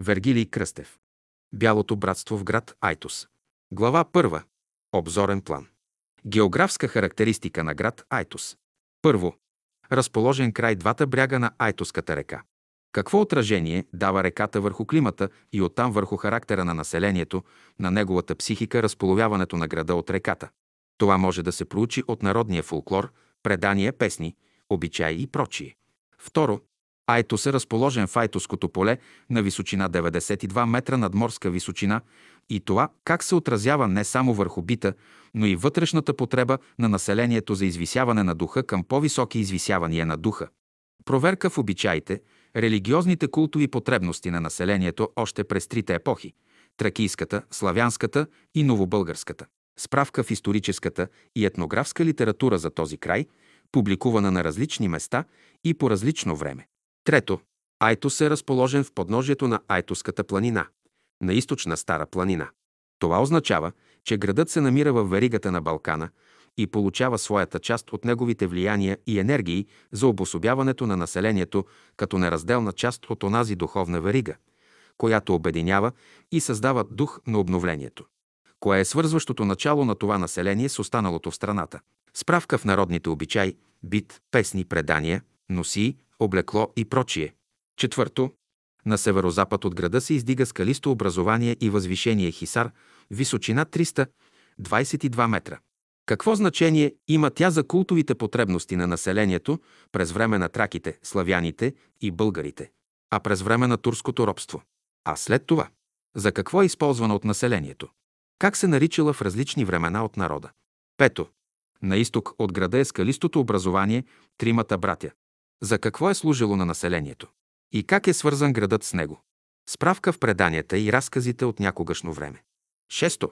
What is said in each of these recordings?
Вергилий Кръстев. Бялото братство в град Айтос. Глава 1. Обзорен план. Географска характеристика на град Айтос. Първо. Разположен край двата бряга на Айтоската река. Какво отражение дава реката върху климата и оттам върху характера на населението, на неговата психика, разполовяването на града от реката? Това може да се проучи от народния фолклор, предания, песни, обичаи и прочие. Второ, Айтос е разположен в Айтоското поле на височина 92 метра над морска височина и това как се отразява не само върху бита, но и вътрешната потреба на населението за извисяване на духа към по-високи извисявания на духа. Проверка в обичаите, религиозните култови потребности на населението още през трите епохи – тракийската, славянската и новобългарската. Справка в историческата и етнографска литература за този край, публикувана на различни места и по различно време. Трето, Айтос е разположен в подножието на Айтоската планина, на източна Стара планина. Това означава, че градът се намира в веригата на Балкана и получава своята част от неговите влияния и енергии за обособяването на населението като неразделна част от онази духовна верига, която обединява и създава дух на обновлението. Кое е свързващото начало на това население с останалото в страната? Справка в народните обичаи, бит, песни, предания, носи, облекло и прочие. Четвърто. На северозапад от града се издига скалисто образование и възвишение Хисар, височина 322 метра. Какво значение има тя за култовите потребности на населението през време на траките, славяните и българите, а през време на турското робство? А след това? За какво е използвана от населението? Как се наричала в различни времена от народа? Пето. На изток от града е скалистото образование Тримата братя. За какво е служило на населението? И как е свързан градът с него? Справка в преданията и разказите от някогашно време. Шесто.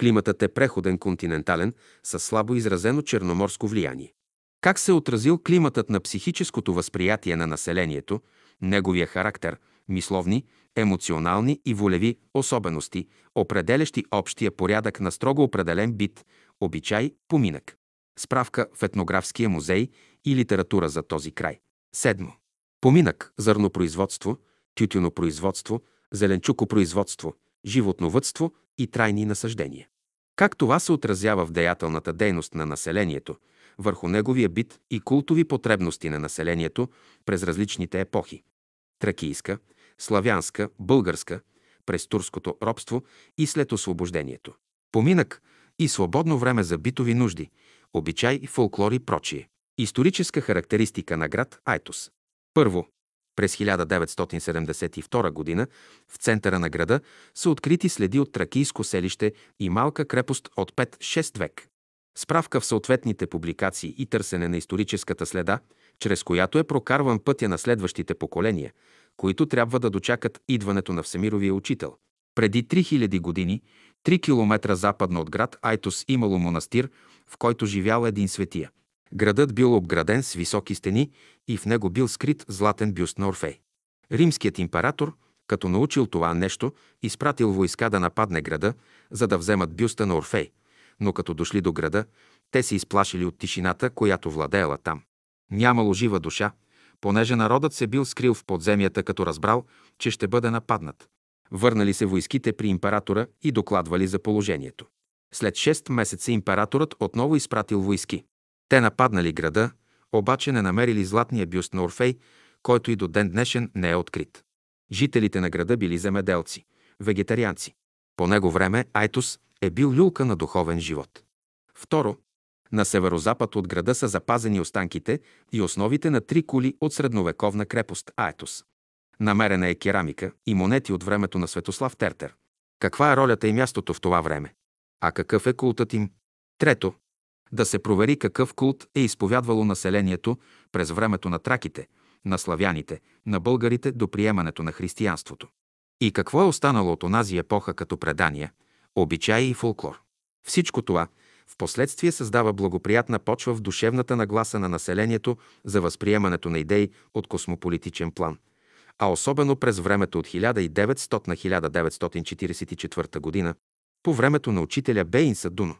Климатът е преходен континентален с слабо изразено черноморско влияние. Как се е отразил климатът на психическото възприятие на населението, неговия характер, мисловни, емоционални и волеви особености, определящи общия порядък на строго определен бит, обичай, поминък. Справка в етнографския музей и литература за този край. Седмо. Поминък, зърнопроизводство, тютюнопроизводство, зеленчукопроизводство, животновътство и трайни насъждения. Как това се отразява в деятелната дейност на населението, върху неговия бит и култови потребности на населението през различните епохи. Тракийска, славянска, българска, през турското робство и след освобождението. Поминък и свободно време за битови нужди, обичай, фолклор и прочие. Историческа характеристика на град Айтос. Първо, през 1972 г. в центъра на града са открити следи от тракийско селище и малка крепост от 5-6 век. Справка в съответните публикации и търсене на историческата следа, чрез която е прокарван пътя на следващите поколения, които трябва да дочакат идването на Всемировия учител. Преди 3000 години, 3 км западно от град Айтос имало монастир, в който живял един светия. Градът бил обграден с високи стени и в него бил скрит златен бюст на Орфей. Римският император, като научил това нещо, изпратил войска да нападне града, за да вземат бюста на Орфей, но като дошли до града, те се изплашили от тишината, която владеела там. Нямало жива душа, понеже народът се бил скрил в подземията, като разбрал, че ще бъде нападнат. Върнали се войските при императора и докладвали за положението. След 6 месеца императорът отново изпратил войски. Те нападнали града, обаче не намерили златния бюст на Орфей, който и до ден днешен не е открит. Жителите на града били земеделци, вегетарианци. По него време Айтос е бил люлка на духовен живот. Второ, на северозапад от града са запазени останките и основите на три кули от средновековна крепост Айтос. Намерена е керамика и монети от времето на Светослав Тертер. Каква е ролята и мястото в това време? А какъв е култът им? Трето, да се провери какъв култ е изповядвало населението през времето на траките, на славяните, на българите до приемането на християнството. И какво е останало от онази епоха като предания, обичаи и фолклор. Всичко това в последствие създава благоприятна почва в душевната нагласа на населението за възприемането на идеи от космополитичен план, а особено през времето от 1900 на 1944 г. по времето на учителя Бейн Садуно.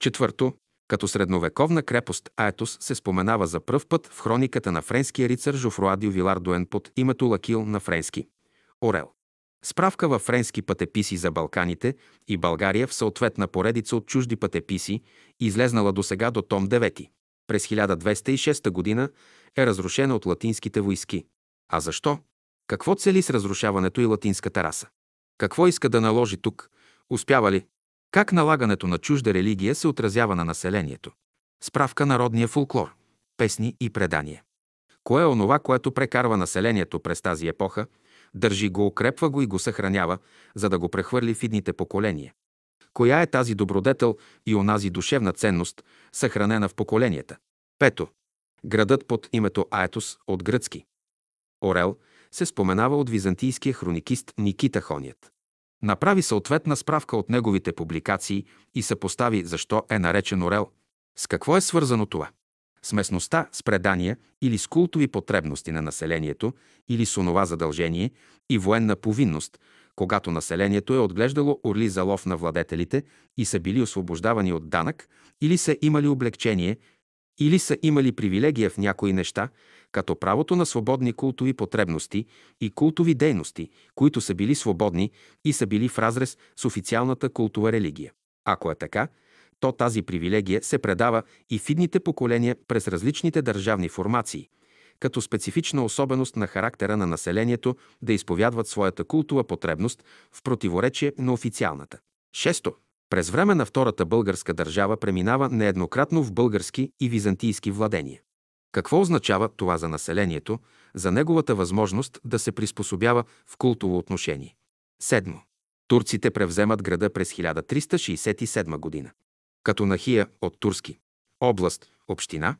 Четвърто, като средновековна крепост Аетос се споменава за пръв път в хрониката на френския рицар Жофруа Вилар Дуен под името Лакил на френски. Орел. Справка във френски пътеписи за Балканите и България в съответна поредица от чужди пътеписи, излезнала до сега до том 9. През 1206 г. е разрушена от латинските войски. А защо? Какво цели с разрушаването и латинската раса? Какво иска да наложи тук? Успява ли? Как налагането на чужда религия се отразява на населението? Справка народния фулклор, песни и предания. Кое е онова, което прекарва населението през тази епоха, държи го, укрепва го и го съхранява, за да го прехвърли в идните поколения? Коя е тази добродетел и онази душевна ценност, съхранена в поколенията? Пето. Градът под името Аетос от гръцки. Орел се споменава от византийския хроникист Никита Хоният. Направи съответна справка от неговите публикации и съпостави защо е наречен Орел. С какво е свързано това? С местността, с предания или с култови потребности на населението, или с онова задължение и военна повинност, когато населението е отглеждало орли за лов на владетелите и са били освобождавани от данък, или са имали облегчение, или са имали привилегия в някои неща, като правото на свободни култови потребности и култови дейности, които са били свободни и са били в разрез с официалната култова религия. Ако е така, то тази привилегия се предава и в идните поколения през различните държавни формации, като специфична особеност на характера на населението да изповядват своята култова потребност в противоречие на официалната. Шесто. През време на Втората българска държава преминава нееднократно в български и византийски владения. Какво означава това за населението, за неговата възможност да се приспособява в култово отношение? Седмо. Турците превземат града през 1367 година. Като Нахия от Турски. Област, община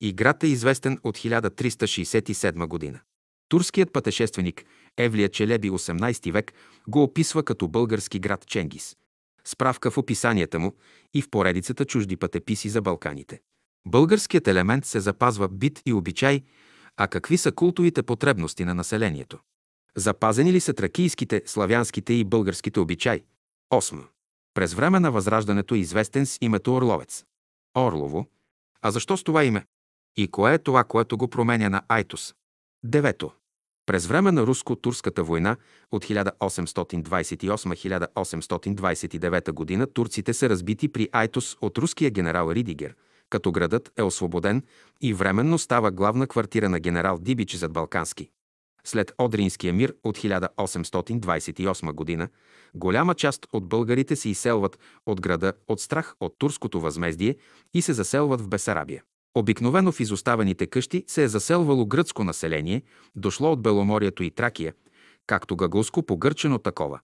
и град е известен от 1367 година. Турският пътешественик Евлия Челеби 18 век го описва като български град Ченгис. Справка в описанията му и в поредицата чужди пътеписи за Балканите. Българският елемент се запазва бит и обичай, а какви са култовите потребности на населението? Запазени ли са тракийските, славянските и българските обичаи? 8. През време на Възраждането е известен с името Орловец. Орлово. А защо с това име? И кое е това, което го променя на Айтос? Девето. През време на руско-турската война от 1828-1829 г. турците са разбити при Айтос от руския генерал Ридигер – като градът е освободен и временно става главна квартира на генерал Дибич зад Балкански. След Одринския мир от 1828 г. голяма част от българите се изселват от града от страх от турското възмездие и се заселват в Бесарабия. Обикновено в изоставените къщи се е заселвало гръцко население, дошло от Беломорието и Тракия, както гагулско погърчено такова.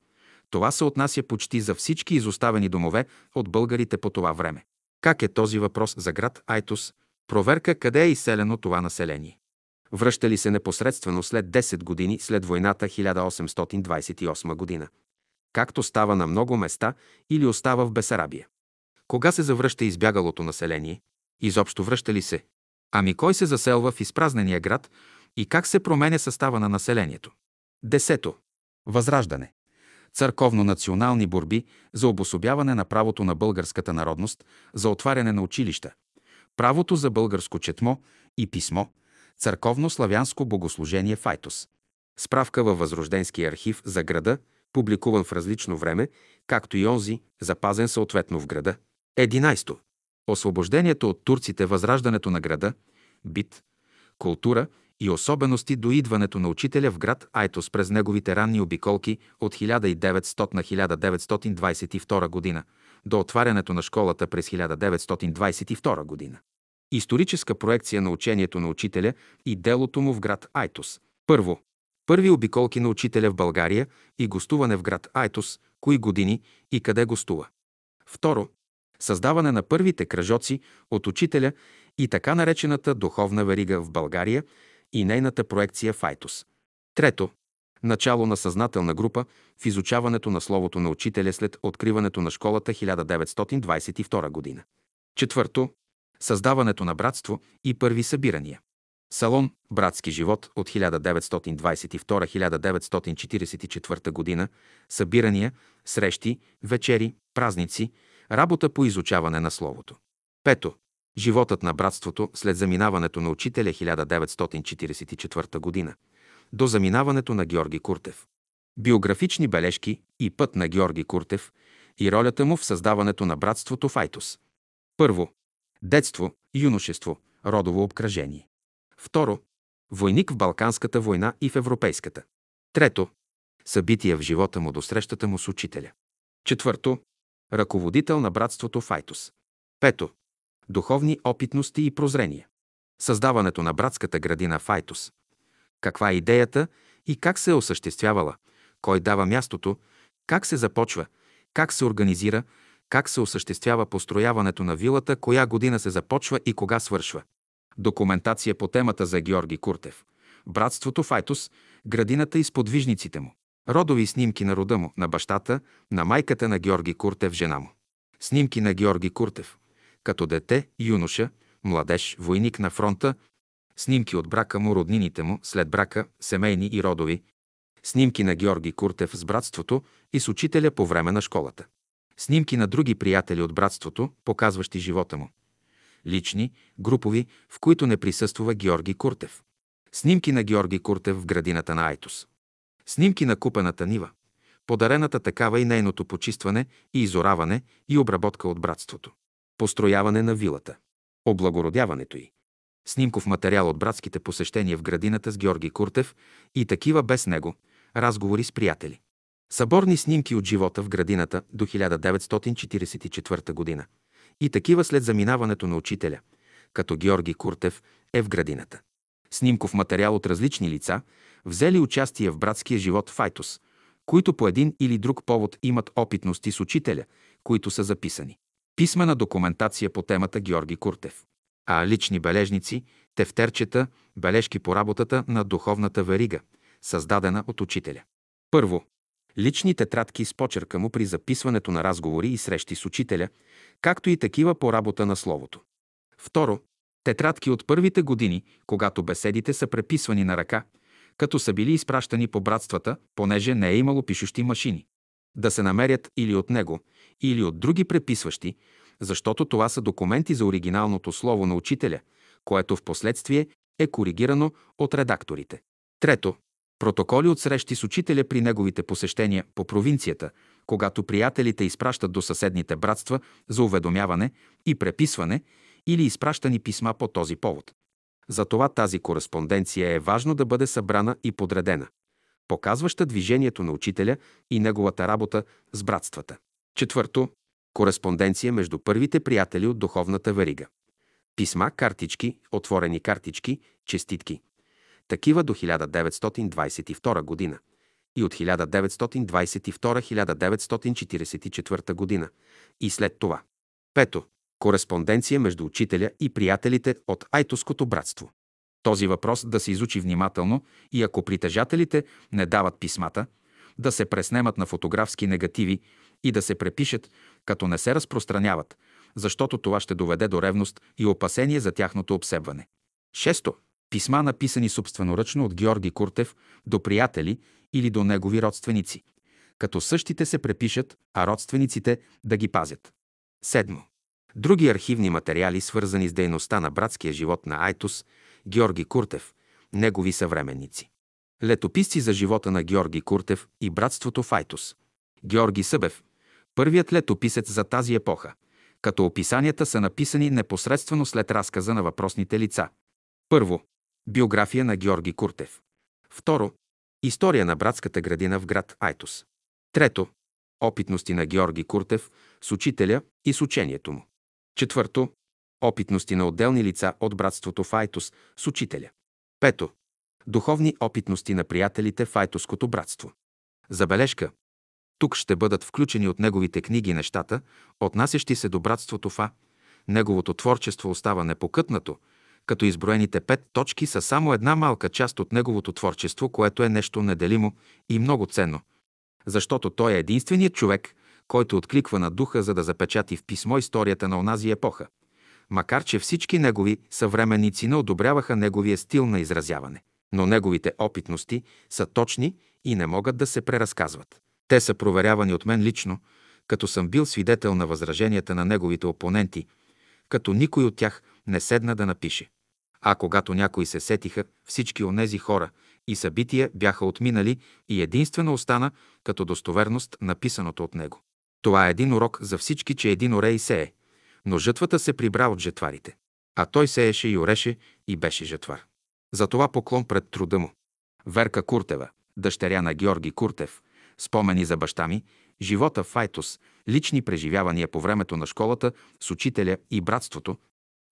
Това се отнася почти за всички изоставени домове от българите по това време. Как е този въпрос за град Айтос? Проверка къде е изселено това население. Връща ли се непосредствено след 10 години след войната 1828 година? Както става на много места или остава в Бесарабия. Кога се завръща избягалото население? Изобщо връща ли се? Ами кой се заселва в изпразнения град и как се променя състава на населението? Десето. Възраждане църковно-национални борби за обособяване на правото на българската народност, за отваряне на училища, правото за българско четмо и писмо, църковно-славянско богослужение в Айтос. Справка във Възрожденския архив за града, публикуван в различно време, както и онзи, запазен съответно в града. 11. Освобождението от турците, възраждането на града, бит, култура и особености до идването на учителя в град Айтос през неговите ранни обиколки от 1900 на 1922 година до отварянето на школата през 1922 година. Историческа проекция на учението на учителя и делото му в град Айтос. Първо. Първи обиколки на учителя в България и гостуване в град Айтос, кои години и къде гостува. Второ. Създаване на първите кръжоци от учителя и така наречената духовна верига в България и нейната проекция в Айтос. Трето. Начало на съзнателна група в изучаването на словото на учителя след откриването на школата 1922 година. Четвърто. Създаването на братство и първи събирания. Салон «Братски живот» от 1922-1944 година, събирания, срещи, вечери, празници, работа по изучаване на Словото. Пето. Животът на братството след заминаването на учителя 1944 година до заминаването на Георги Куртев. биографични бележки и път на Георги Куртев и ролята му в създаването на братството Файтус. Първо. Детство, юношество, родово обкръжение. Второ. Войник в Балканската война и в Европейската. Трето. Събития в живота му до срещата му с учителя. Четвърто. Ръководител на братството Файтус. Пето. Духовни опитности и прозрения. Създаването на братската градина Файтус. Каква е идеята и как се е осъществявала, кой дава мястото, как се започва, как се организира, как се осъществява построяването на вилата, коя година се започва и кога свършва. Документация по темата за Георги Куртев. Братството Файтус, градината и сподвижниците му. Родови снимки на рода му, на бащата, на майката на Георги Куртев, жена му. Снимки на Георги Куртев. Като дете, юноша, младеж, войник на фронта, снимки от брака му, роднините му, след брака, семейни и родови, снимки на Георги Куртев с братството и с учителя по време на школата. Снимки на други приятели от братството, показващи живота му. Лични, групови, в които не присъствува Георги Куртев. Снимки на Георги Куртев в градината на Айтос. Снимки на купената нива. Подарената такава и нейното почистване и изораване и обработка от братството. Построяване на вилата. Облагородяването й. Снимков материал от братските посещения в градината с Георги Куртев и такива без него. Разговори с приятели. Съборни снимки от живота в градината до 1944 година. И такива след заминаването на учителя, като Георги Куртев е в градината. Снимков материал от различни лица, взели участие в братския живот в Айтос, които по един или друг повод имат опитности с учителя, които са записани. Писмена документация по темата Георги Куртев. А лични бележници, тефтерчета, бележки по работата на духовната верига, създадена от учителя. Първо, лични тетрадки с почерка му при записването на разговори и срещи с учителя, както и такива по работа на Словото. Второ, тетрадки от първите години, когато беседите са преписвани на ръка, като са били изпращани по братствата, понеже не е имало пишущи машини. Да се намерят или от него, или от други преписващи, защото това са документи за оригиналното слово на учителя, което в последствие е коригирано от редакторите. Трето, Протоколи от срещи с учителя при неговите посещения по провинцията, когато приятелите изпращат до съседните братства за уведомяване и преписване или изпращани писма по този повод. Затова тази кореспонденция е важно да бъде събрана и подредена, показваща движението на учителя и неговата работа с братствата. Четвърто, кореспонденция между първите приятели от духовната верига. Писма, картички, отворени картички, честитки такива до 1922 година и от 1922-1944 година и след това. Пето. Кореспонденция между учителя и приятелите от Айтоското братство. Този въпрос да се изучи внимателно и ако притежателите не дават писмата, да се преснемат на фотографски негативи и да се препишат, като не се разпространяват, защото това ще доведе до ревност и опасение за тяхното обсебване. Шесто писма, написани собственоръчно от Георги Куртев до приятели или до негови родственици, като същите се препишат, а родствениците да ги пазят. Седмо. Други архивни материали, свързани с дейността на братския живот на Айтус, Георги Куртев, негови съвременници. Летописци за живота на Георги Куртев и братството в Айтус. Георги Събев, първият летописец за тази епоха, като описанията са написани непосредствено след разказа на въпросните лица. Първо, Биография на Георги Куртев. Второ. История на братската градина в град Айтос. Трето. Опитности на Георги Куртев с учителя и с учението му. Четвърто. Опитности на отделни лица от братството в Айтос с учителя. Пето. Духовни опитности на приятелите в Айтоското братство. Забележка. Тук ще бъдат включени от неговите книги нещата, отнасящи се до братството Фа. Неговото творчество остава непокътнато – като изброените пет точки са само една малка част от неговото творчество, което е нещо неделимо и много ценно. Защото той е единственият човек, който откликва на духа, за да запечати в писмо историята на онази епоха. Макар, че всички негови съвременници не одобряваха неговия стил на изразяване. Но неговите опитности са точни и не могат да се преразказват. Те са проверявани от мен лично, като съм бил свидетел на възраженията на неговите опоненти, като никой от тях не седна да напише. А когато някои се сетиха, всички онези хора, и събития бяха отминали и единствено остана като достоверност написаното от него. Това е един урок за всички, че един орей сее, но жътвата се прибра от жетварите. А той сееше и ореше и беше жетвар. Затова поклон пред труда му. Верка Куртева, дъщеря на Георги Куртев, спомени за баща ми, живота в Айтос, лични преживявания по времето на школата с учителя и братството.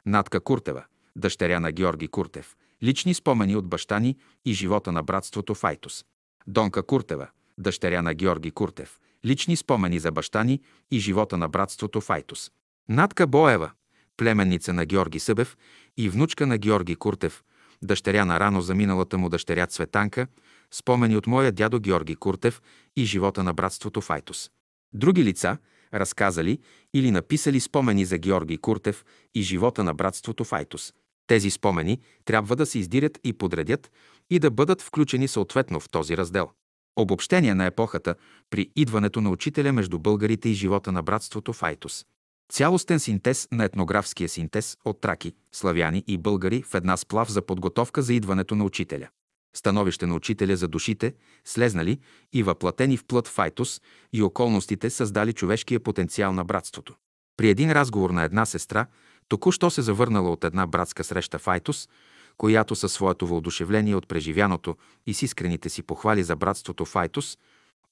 Натка Куртева, дъщеря на Георги Куртев, лични спомени от баща ни и живота на братството в Айтос. Донка Куртева, дъщеря на Георги Куртев, лични спомени за баща ни и живота на братството в Айтос. Натка Боева, племенница на Георги Събев и внучка на Георги Куртев, дъщеря на рано заминалата му дъщеря Цветанка, спомени от моя дядо Георги Куртев и живота на братството в Айтос. Други лица, разказали или написали спомени за Георги Куртев и живота на братството в Айтос. Тези спомени трябва да се издирят и подредят и да бъдат включени съответно в този раздел. Обобщение на епохата при идването на учителя между българите и живота на братството в Айтос. Цялостен синтез на етнографския синтез от траки, славяни и българи в една сплав за подготовка за идването на учителя. Становище на учителя за душите, слезнали и въплатени в плът Файтус и околностите създали човешкия потенциал на братството. При един разговор на една сестра, току-що се завърнала от една братска среща в Айтос, която със своето въодушевление от преживяното и с искрените си похвали за братството в Айтос,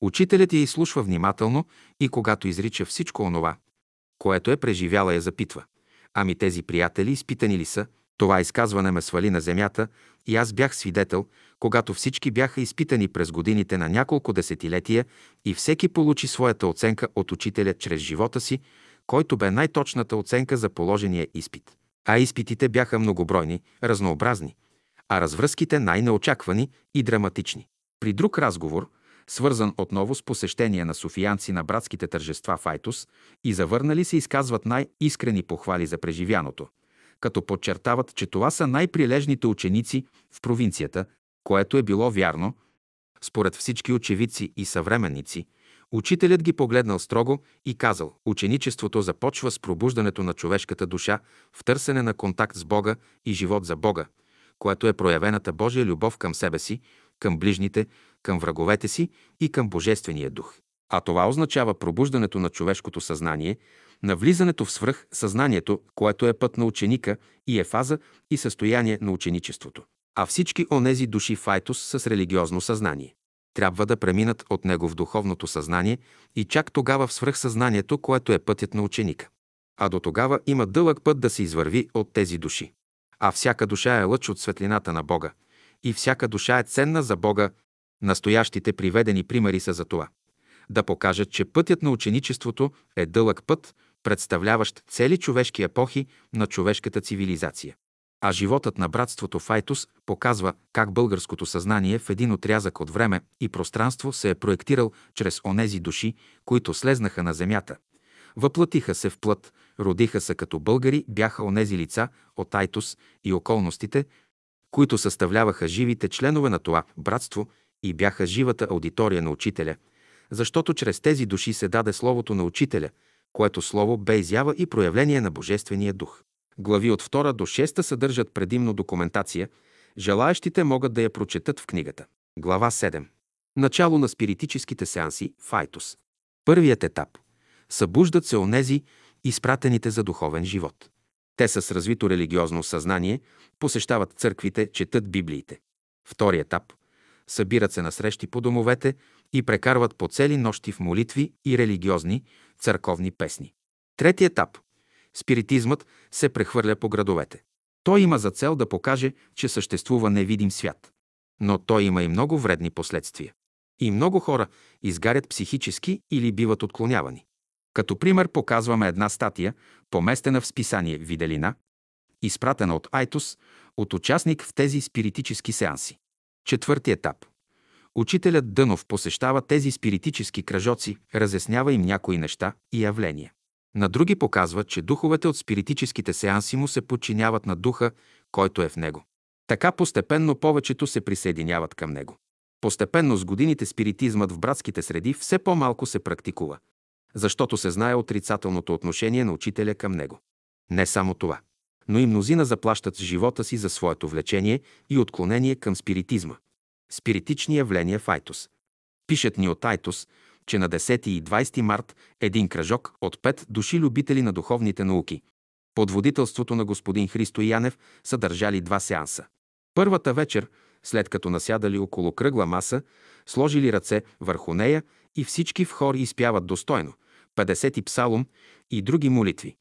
учителят я изслушва внимателно и когато изрича всичко онова, което е преживяла, я запитва. Ами тези приятели изпитани ли са? Това изказване ме свали на земята и аз бях свидетел, когато всички бяха изпитани през годините на няколко десетилетия и всеки получи своята оценка от учителя чрез живота си, който бе най-точната оценка за положения изпит. А изпитите бяха многобройни, разнообразни, а развръзките най-неочаквани и драматични. При друг разговор, свързан отново с посещение на софиянци на братските тържества в Айтос и завърнали се изказват най-искрени похвали за преживяното, като подчертават, че това са най-прилежните ученици в провинцията, което е било вярно. Според всички очевидци и съвременници, учителят ги погледнал строго и казал, ученичеството започва с пробуждането на човешката душа в търсене на контакт с Бога и живот за Бога, което е проявената Божия любов към себе си, към ближните, към враговете си и към Божествения дух. А това означава пробуждането на човешкото съзнание, на влизането в свръх съзнанието, което е път на ученика и е фаза и състояние на ученичеството. А всички онези души в Айтос с религиозно съзнание трябва да преминат от него в духовното съзнание и чак тогава в свръхсъзнанието, което е пътят на ученика. А до тогава има дълъг път да се извърви от тези души. А всяка душа е лъч от светлината на Бога. И всяка душа е ценна за Бога. Настоящите приведени примери са за това. Да покажат, че пътят на ученичеството е дълъг път, представляващ цели човешки епохи на човешката цивилизация. А животът на братството Файтус показва как българското съзнание в един отрязък от време и пространство се е проектирал чрез онези души, които слезнаха на земята. Въплатиха се в плът, родиха се като българи, бяха онези лица от Айтус и околностите, които съставляваха живите членове на това братство и бяха живата аудитория на учителя, защото чрез тези души се даде словото на учителя, което слово бе изява и проявление на Божествения дух. Глави от 2 до 6 съдържат предимно документация, желаящите могат да я прочетат в книгата. Глава 7. Начало на спиритическите сеанси – Файтус. Първият етап. Събуждат се онези, изпратените за духовен живот. Те с развито религиозно съзнание, посещават църквите, четат Библиите. Втори етап. Събират се на срещи по домовете и прекарват по цели нощи в молитви и религиозни, църковни песни. Трети етап. Спиритизмът се прехвърля по градовете. Той има за цел да покаже, че съществува невидим свят. Но той има и много вредни последствия. И много хора изгарят психически или биват отклонявани. Като пример показваме една статия, поместена в списание Виделина, изпратена от Айтос, от участник в тези спиритически сеанси. Четвърти етап. Учителят Дънов посещава тези спиритически кръжоци, разяснява им някои неща и явления. На други показва, че духовете от спиритическите сеанси му се подчиняват на духа, който е в него. Така постепенно повечето се присъединяват към него. Постепенно с годините спиритизмът в братските среди все по-малко се практикува, защото се знае отрицателното отношение на учителя към него. Не само това, но и мнозина заплащат с живота си за своето влечение и отклонение към спиритизма. Спиритични явления в Айтос. Пишат ни от Айтос, че на 10 и 20 март един кръжок от пет души любители на духовните науки под водителството на господин Христо Янев са държали два сеанса. Първата вечер, след като насядали около кръгла маса, сложили ръце върху нея и всички в хор изпяват достойно, 50 псалом и други молитви.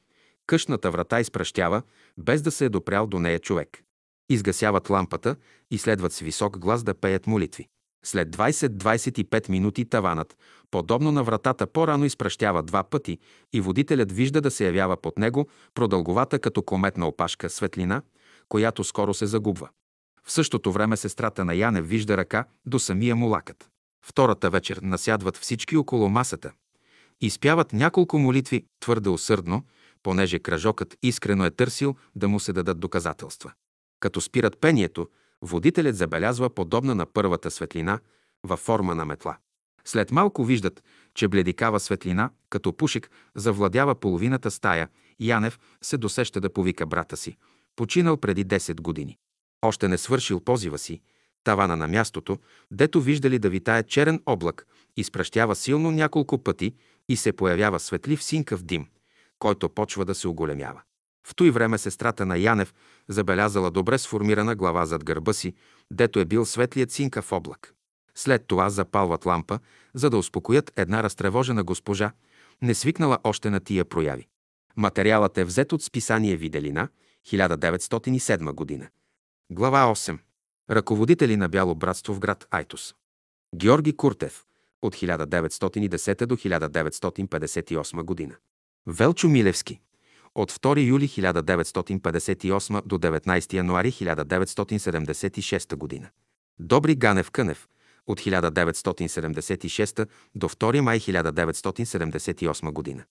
Къщната врата изпращява, без да се е допрял до нея човек. Изгасяват лампата и следват с висок глас да пеят молитви. След 20-25 минути таванът, подобно на вратата, по-рано изпращава два пъти и водителят вижда да се явява под него продълговата като кометна опашка светлина, която скоро се загубва. В същото време сестрата на Яне вижда ръка до самия му лакът. Втората вечер насядват всички около масата. Изпяват няколко молитви твърде усърдно, понеже кръжокът искрено е търсил да му се дадат доказателства. Като спират пението, водителят забелязва подобна на първата светлина във форма на метла. След малко виждат, че бледикава светлина, като пушек, завладява половината стая. Янев се досеща да повика брата си, починал преди 10 години. Още не свършил позива си, тавана на мястото, дето виждали да витае черен облак, изпращява силно няколко пъти и се появява светлив синкав дим, който почва да се оголемява. В той време сестрата на Янев забелязала добре сформирана глава зад гърба си, дето е бил светлият синкав облак. След това запалват лампа, за да успокоят една разтревожена госпожа, не свикнала още на тия прояви. Материалът е взет от списание Виделина, 1907 година. Глава 8. Ръководители на Бяло братство в град Айтос. Георги Куртев от 1910 до 1958 година. Велчо Милевски от 2 юли 1958 до 19 януари 1976 година. Добри Ганев Кънев от 1976 до 2 май 1978 година.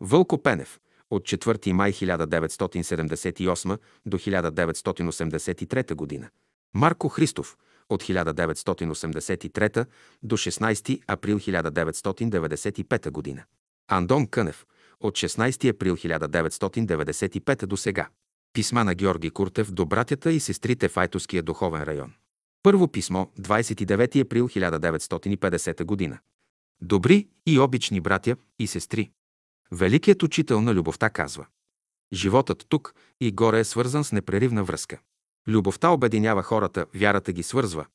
Вълко Пенев от 4 май 1978 до 1983 година. Марко Христов от 1983 до 16 април 1995 година. Андон Кънев от 16 април 1995 до сега. Писма на Георги Куртев до братята и сестрите в Айтовския духовен район. Първо писмо, 29 април 1950 година. Добри и обични братя и сестри, Великият учител на любовта казва Животът тук и горе е свързан с непреривна връзка. Любовта обединява хората, вярата ги свързва,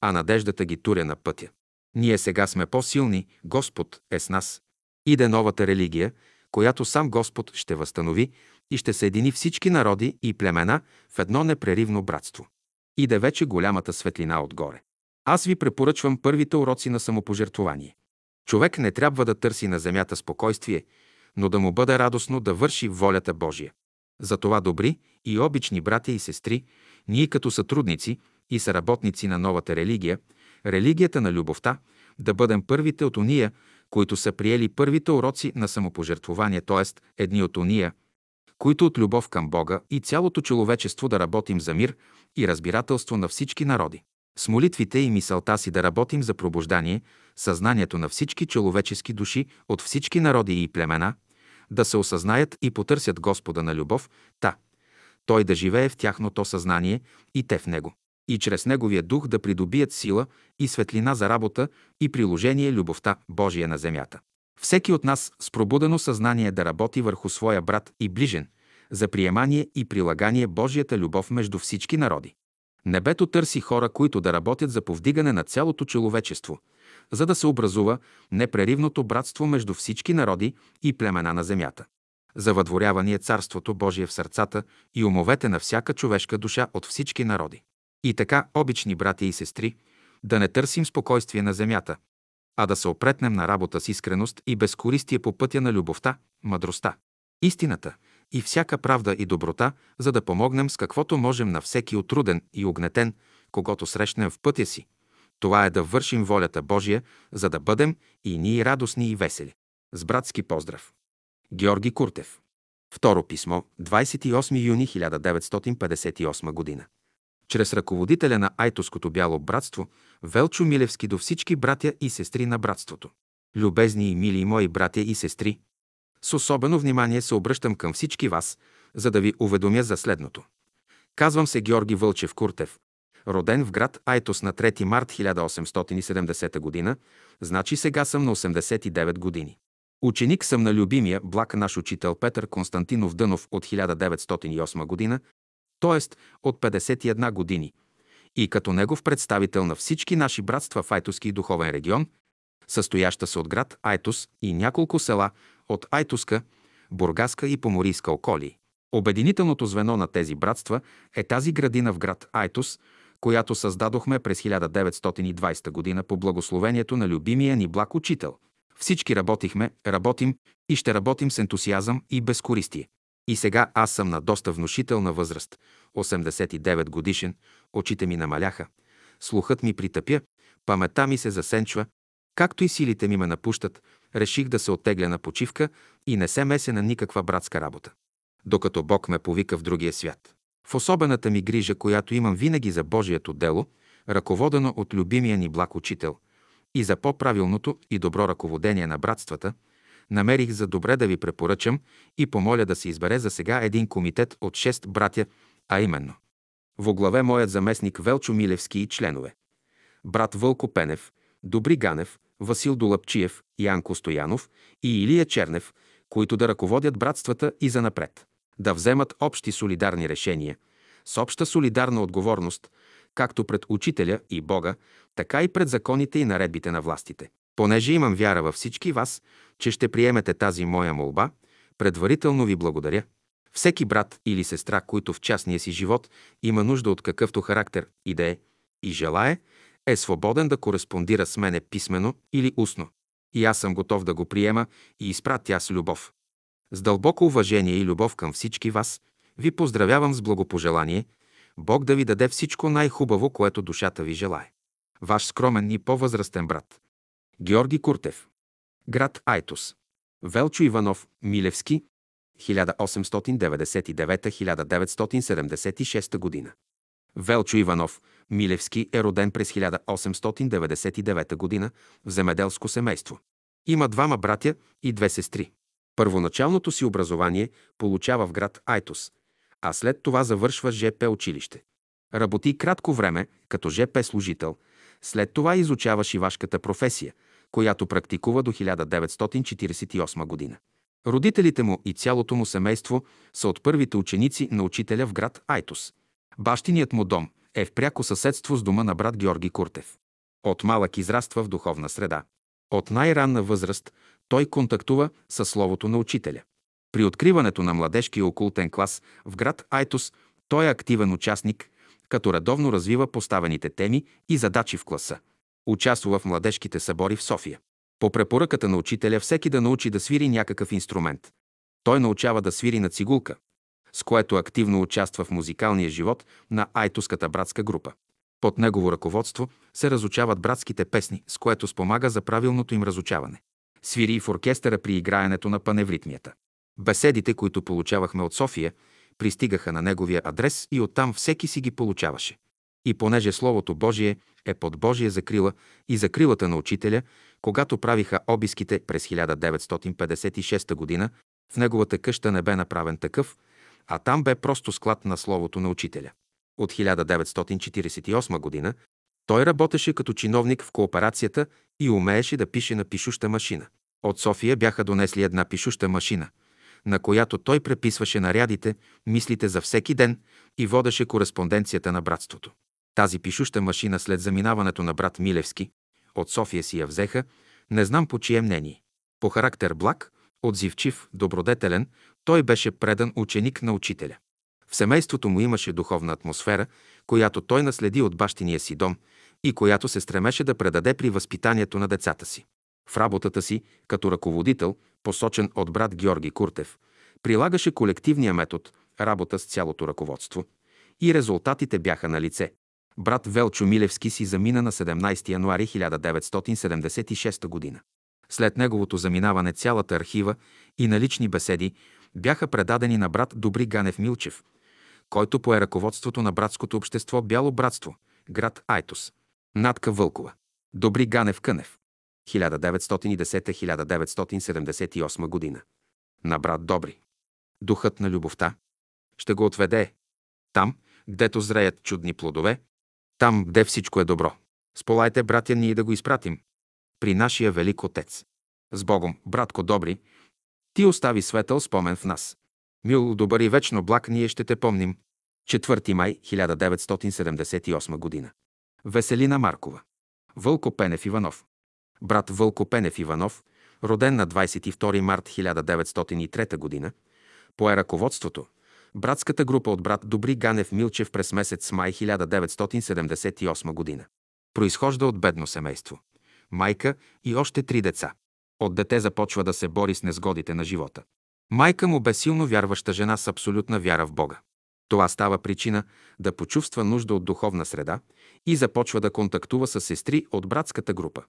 а надеждата ги туря на пътя. Ние сега сме по-силни, Господ е с нас. Иде новата религия, която сам Господ ще възстанови и ще съедини всички народи и племена в едно непреривно братство. Иде вече голямата светлина отгоре. Аз ви препоръчвам първите уроци на самопожертвование. Човек не трябва да търси на земята спокойствие, но да му бъде радостно да върши волята Божия. Затова добри и обични братя и сестри, ние като сътрудници и съработници на новата религия, религията на любовта, да бъдем първите от уния, които са приели първите уроци на самопожертвование, т.е. едни от уния, които от любов към Бога и цялото човечество да работим за мир и разбирателство на всички народи. С молитвите и мисълта си да работим за пробуждание, съзнанието на всички човечески души от всички народи и племена, да се осъзнаят и потърсят Господа на любов, та, Той да живее в тяхното съзнание и те в Него. И чрез Неговия дух да придобият сила и светлина за работа и приложение любовта Божия на земята. Всеки от нас с пробудено съзнание да работи върху своя брат и ближен, за приемание и прилагание Божията любов между всички народи. Небето търси хора, които да работят за повдигане на цялото човечество, за да се образува непреривното братство между всички народи и племена на земята. За въдворяване Царството Божие в сърцата и умовете на всяка човешка душа от всички народи. И така, обични брати и сестри, да не търсим спокойствие на земята, а да се опретнем на работа с искреност и безкористие по пътя на любовта, мъдростта, истината и всяка правда и доброта, за да помогнем с каквото можем на всеки отруден и огнетен, когато срещнем в пътя си. Това е да вършим волята Божия, за да бъдем и ние радостни и весели. С братски поздрав. Георги Куртев. Второ писмо, 28 юни 1958 година. Чрез ръководителя на Айтоското бяло братство, Велчо Милевски до всички братя и сестри на братството. Любезни и мили мои братя и сестри, с особено внимание се обръщам към всички вас, за да ви уведомя за следното. Казвам се Георги Вълчев Куртев. Роден в град Айтос на 3 март 1870 г., значи сега съм на 89 години. Ученик съм на любимия, благ наш учител Петър Константинов Дънов от 1908 година, т.е. от 51 години, и като негов представител на всички наши братства в Айтоски духовен регион, състояща се от град Айтос и няколко села от Айтоска, Бургаска и Поморийска околии. Обединителното звено на тези братства е тази градина в град Айтос, която създадохме през 1920 година по благословението на любимия ни благ учител. Всички работихме, работим и ще работим с ентусиазъм и безкористие. И сега аз съм на доста внушителна възраст, 89 годишен, очите ми намаляха, слухът ми притъпя, памета ми се засенчва, както и силите ми ме напущат, реших да се оттегля на почивка и не се меся на никаква братска работа. Докато Бог ме повика в другия свят. В особената ми грижа, която имам винаги за Божието дело, ръководено от любимия ни благ учител, и за по-правилното и добро ръководение на братствата, намерих за добре да ви препоръчам и помоля да се избере за сега един комитет от шест братя, а именно во главе моят заместник Велчо Милевски и членове. Брат Вълко Пенев, Добри Ганев, Васил Долапчиев, Янко Стоянов и Илия Чернев, които да ръководят братствата и за напред. Да вземат общи солидарни решения, с обща солидарна отговорност, както пред учителя и Бога, така и пред законите и наредбите на властите. Понеже имам вяра във всички вас, че ще приемете тази моя молба, предварително ви благодаря. Всеки брат или сестра, който в частния си живот има нужда от какъвто характер и да е и желае, е свободен да кореспондира с мене писменно или устно. И аз съм готов да го приема и изпратя с любов. С дълбоко уважение и любов към всички вас, ви поздравявам с благопожелание, Бог да ви даде всичко най-хубаво, което душата ви желае. Ваш скромен и по-възрастен брат. Георги Куртев. Град Айтос. Велчо Иванов, Милевски, 1899-1976 година. Велчо Иванов, Милевски е роден през 1899 година в земеделско семейство. Има двама братя и две сестри. Първоначалното си образование получава в град Айтос, а след това завършва ЖП училище. Работи кратко време като ЖП служител, след това изучава шивашката професия, която практикува до 1948 година. Родителите му и цялото му семейство са от първите ученици на учителя в град Айтос. Бащиният му дом е в пряко съседство с дома на брат Георги Куртев. От малък израства в духовна среда. От най-ранна възраст той контактува с словото на учителя. При откриването на младежкия окултен клас в град Айтос той е активен участник, като редовно развива поставените теми и задачи в класа. Участва в младежките събори в София. По препоръката на учителя всеки да научи да свири някакъв инструмент. Той научава да свири на цигулка, с което активно участва в музикалния живот на Айтоската братска група. Под негово ръководство се разучават братските песни, с което спомага за правилното им разучаване. Свири и в оркестъра при играенето на паневритмията. Беседите, които получавахме от София, пристигаха на неговия адрес и оттам всеки си ги получаваше. И понеже Словото Божие е под Божия закрила и закрилата на учителя, когато правиха обиските през 1956 г., в неговата къща не бе направен такъв, а там бе просто склад на Словото на учителя. От 1948 г. той работеше като чиновник в кооперацията и умееше да пише на пишуща машина. От София бяха донесли една пишуща машина, на която той преписваше нарядите, мислите за всеки ден и водеше кореспонденцията на братството. Тази пишуща машина след заминаването на брат Милевски от София си я взеха, не знам по чие мнение. По характер благ, отзивчив, добродетелен, той беше предан ученик на учителя. В семейството му имаше духовна атмосфера, която той наследи от бащиния си дом и която се стремеше да предаде при възпитанието на децата си. В работата си, като ръководител, посочен от брат Георги Куртев, прилагаше колективния метод, работа с цялото ръководство. И резултатите бяха на лице. Брат Велчо Милевски си замина на 17 януари 1976 година. След неговото заминаване цялата архива и налични беседи бяха предадени на брат Добри Ганев Милчев, който пое ръководството на братското общество Бяло братство, град Айтос. Натка Вълкова. Добри Ганев Кънев. 1910-1978 година. На брат Добри. Духът на любовта ще го отведе там, гдето зреят чудни плодове, Там, где всичко е добро. Сполайте, братя, ние да го изпратим. При нашия велик отец. С Богом, братко добри, ти остави светъл спомен в нас. Мил, добър и вечно благ, ние ще те помним. 4 май 1978 година. Веселина Маркова. Вълко Пенев Иванов. Брат Вълко Пенев Иванов, роден на 22 март 1903 г., пое ръководството, братската група от брат Добри Ганев Милчев през месец май 1978 г. Произхожда от бедно семейство. Майка и още три деца. От дете започва да се бори с незгодите на живота. Майка му бе силно вярваща жена с абсолютна вяра в Бога. Това става причина да почувства нужда от духовна среда и започва да контактува с сестри от братската група.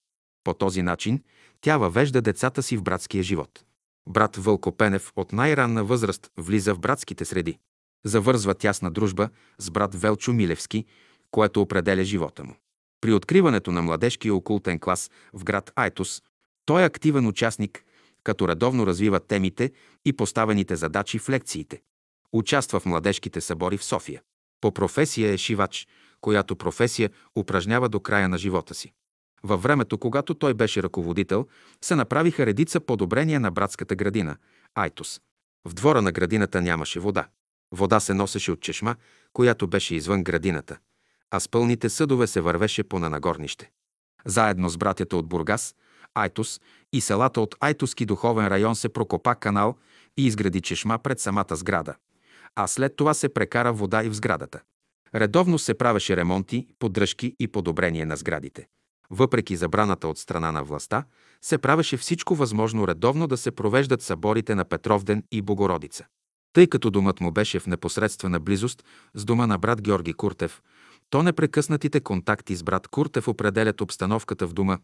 По този начин тя въвежда децата си в братския живот. Брат Вълко Пенев от най-ранна възраст влиза в братските среди. Завързва тясна дружба с брат Велчо Милевски, което определя живота му. При откриването на младежкия окултен клас в град Айтос, той е активен участник, като редовно развива темите и поставените задачи в лекциите. Участва в младежките събори в София. По професия е шивач, която професия упражнява до края на живота си. Във времето, когато той беше ръководител, се направиха редица подобрения на братската градина – Айтос. В двора на градината нямаше вода. Вода се носеше от чешма, която беше извън градината, а с пълните съдове се вървеше по нанагорнище. Заедно с братята от Бургас, Айтос и селата от Айтоски духовен район се прокопа канал и изгради чешма пред самата сграда, а след това се прекара вода и в сградата. Редовно се правеше ремонти, поддръжки и подобрение на сградите. Въпреки забраната от страна на властта, се правеше всичко възможно редовно да се провеждат съборите на Петровден и Богородица. Тъй като домът му беше в непосредствена близост с дома на брат Георги Куртев, то непрекъснатите контакти с брат Куртев определят обстановката в дома,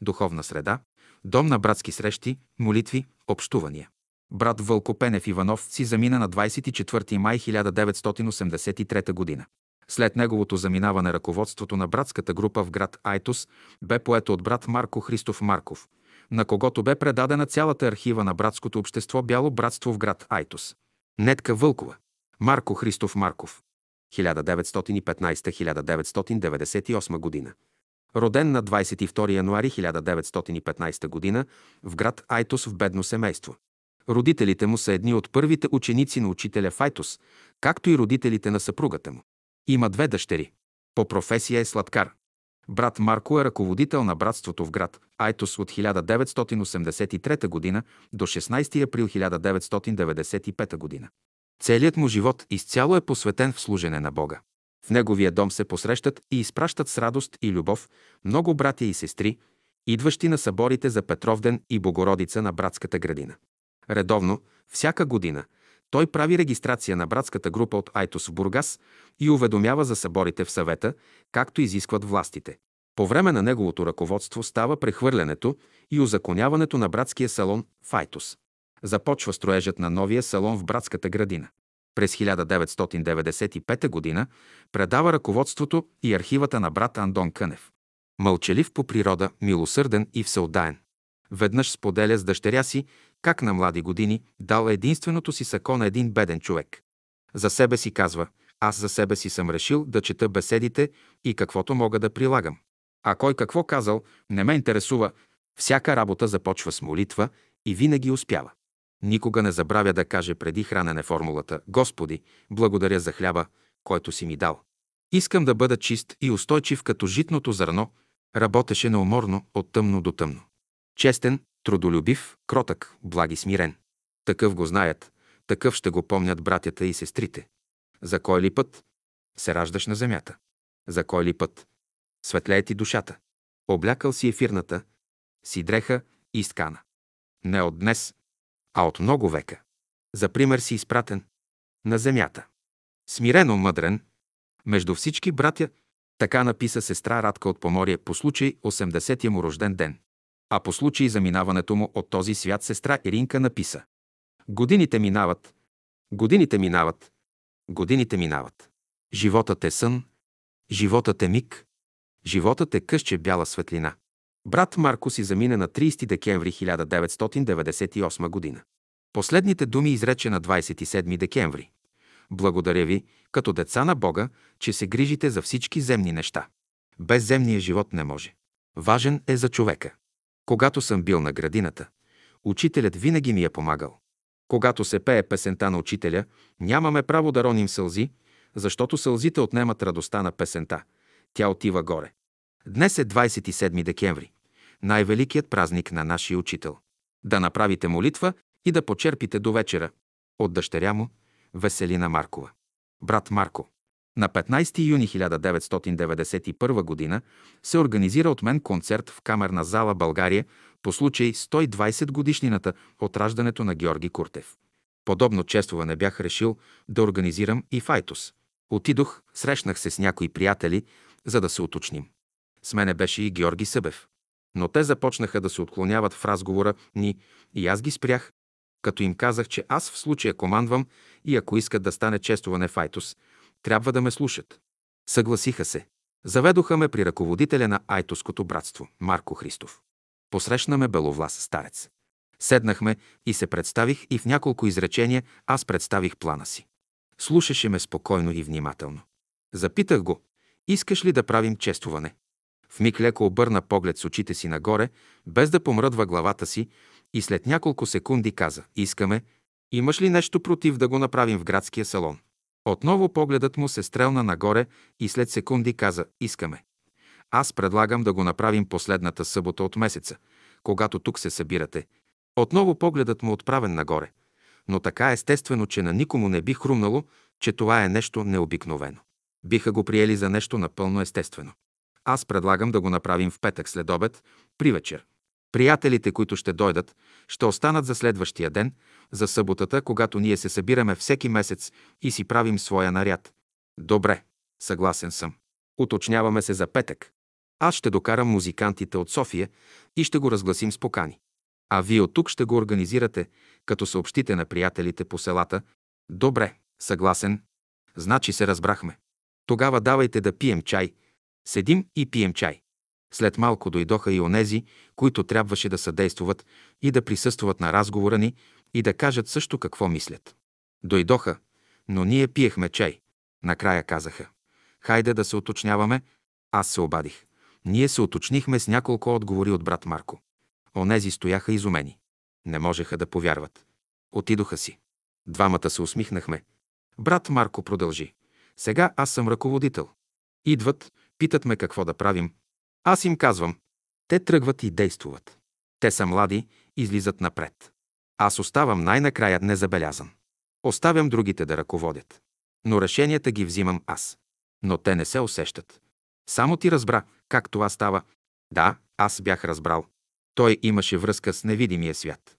духовна среда, дом на братски срещи, молитви, общувания. Брат Вълкопенев Иванов си замина на 24 май 1983 г. След неговото заминаване ръководството на братската група в град Айтос бе поето от брат Марко Христов Марков, на когото бе предадена цялата архива на братското общество Бяло братство в град Айтос. Нетка Вълкова. Марко Христов Марков. 1915-1998 година. Роден на 22 януари 1915 година в град Айтос в бедно семейство. Родителите му са едни от първите ученици на учителя в Айтос, както и родителите на съпругата му. Има две дъщери. По професия е сладкар. Брат Марко е ръководител на братството в град Айтос от 1983 г. до 16 април 1995 г. Целият му живот изцяло е посветен в служене на Бога. В неговия дом се посрещат и изпращат с радост и любов много братя и сестри, идващи на съборите за Петровден и Богородица на братската градина. Редовно, всяка година, той прави регистрация на братската група от Айтос в Бургас и уведомява за съборите в съвета, както изискват властите. По време на неговото ръководство става прехвърлянето и узаконяването на братския салон в Айтос. Започва строежът на новия салон в братската градина. През 1995 г. предава ръководството и архивата на брат Андон Кънев. Мълчалив по природа, милосърден и всеотдаен. Веднъж споделя с дъщеря си как на млади години дал единственото си сако на един беден човек. За себе си казва, аз за себе си съм решил да чета беседите и каквото мога да прилагам. А кой какво казал, не ме интересува. Всяка работа започва с молитва и винаги успява. Никога не забравя да каже преди хранене формулата «Господи, благодаря за хляба, който си ми дал. Искам да бъда чист и устойчив като житното зърно, работеше неуморно от тъмно до тъмно. Честен, трудолюбив, кротък, благ и смирен. Такъв го знаят, такъв ще го помнят братята и сестрите. За кой ли път се раждаш на земята? За кой ли път светлее ти душата? Облякал си ефирната, си дреха и скана. Не от днес, а от много века. За пример си изпратен на земята. Смирено мъдрен, между всички братя, така написа сестра Радка от Поморие по случай 80-я му рожден ден. А по случай заминаването му от този свят сестра Иринка написа Годините минават, годините минават, годините минават. Животът е сън, животът е миг, животът е къще бяла светлина. Брат Марко си замине на 30 декември 1998 година. Последните думи изрече на 27 декември. Благодаря ви, като деца на Бога, че се грижите за всички земни неща. Без земния живот не може. Важен е за човека. Когато съм бил на градината, учителят винаги ми е помагал. Когато се пее песента на учителя, нямаме право да роним сълзи, защото сълзите отнемат радостта на песента. Тя отива горе. Днес е 27 декември, най-великият празник на нашия учител. Да направите молитва и да почерпите до вечера от дъщеря му, Веселина Маркова. Брат Марко. На 15 юни 1991 г. се организира от мен концерт в Камерна зала България по случай 120 годишнината от раждането на Георги Куртев. Подобно чествуване бях решил да организирам и в Айтос. Отидох, срещнах се с някои приятели, за да се уточним. С мене беше и Георги Събев. Но те започнаха да се отклоняват в разговора ни и аз ги спрях, като им казах, че аз в случая командвам и ако искат да стане чествуване в Айтос, трябва да ме слушат. Съгласиха се. Заведоха ме при ръководителя на Айтоското братство, Марко Христов. Посрещна ме беловлас старец. Седнахме и се представих и в няколко изречения аз представих плана си. Слушаше ме спокойно и внимателно. Запитах го, искаш ли да правим чествуване? В миг леко обърна поглед с очите си нагоре, без да помръдва главата си и след няколко секунди каза «Искаме, имаш ли нещо против да го направим в градския салон?» Отново погледът му се стрелна нагоре и след секунди каза «Искаме». Аз предлагам да го направим последната събота от месеца, когато тук се събирате. Отново погледът му отправен нагоре, но така естествено, че на никому не би хрумнало, че това е нещо необикновено. Биха го приели за нещо напълно естествено. Аз предлагам да го направим в петък след обед, при вечер. Приятелите, които ще дойдат, ще останат за следващия ден, за съботата, когато ние се събираме всеки месец и си правим своя наряд. Добре, съгласен съм. Уточняваме се за петък. Аз ще докарам музикантите от София и ще го разгласим с покани. А вие от тук ще го организирате, като съобщите на приятелите по селата. Добре, съгласен. Значи се разбрахме. Тогава давайте да пием чай. Седим и пием чай. След малко дойдоха и онези, които трябваше да съдействуват и да присъстват на разговора ни и да кажат също какво мислят. Дойдоха, но ние пиехме чай. Накрая казаха. Хайде да се уточняваме. Аз се обадих. Ние се уточнихме с няколко отговори от брат Марко. Онези стояха изумени. Не можеха да повярват. Отидоха си. Двамата се усмихнахме. Брат Марко продължи. Сега аз съм ръководител. Идват, питат ме какво да правим. Аз им казвам. Те тръгват и действуват. Те са млади, излизат напред. Аз оставам най-накрая незабелязан. Оставям другите да ръководят. Но решенията ги взимам аз. Но те не се усещат. Само ти разбра как това става. Да, аз бях разбрал. Той имаше връзка с невидимия свят.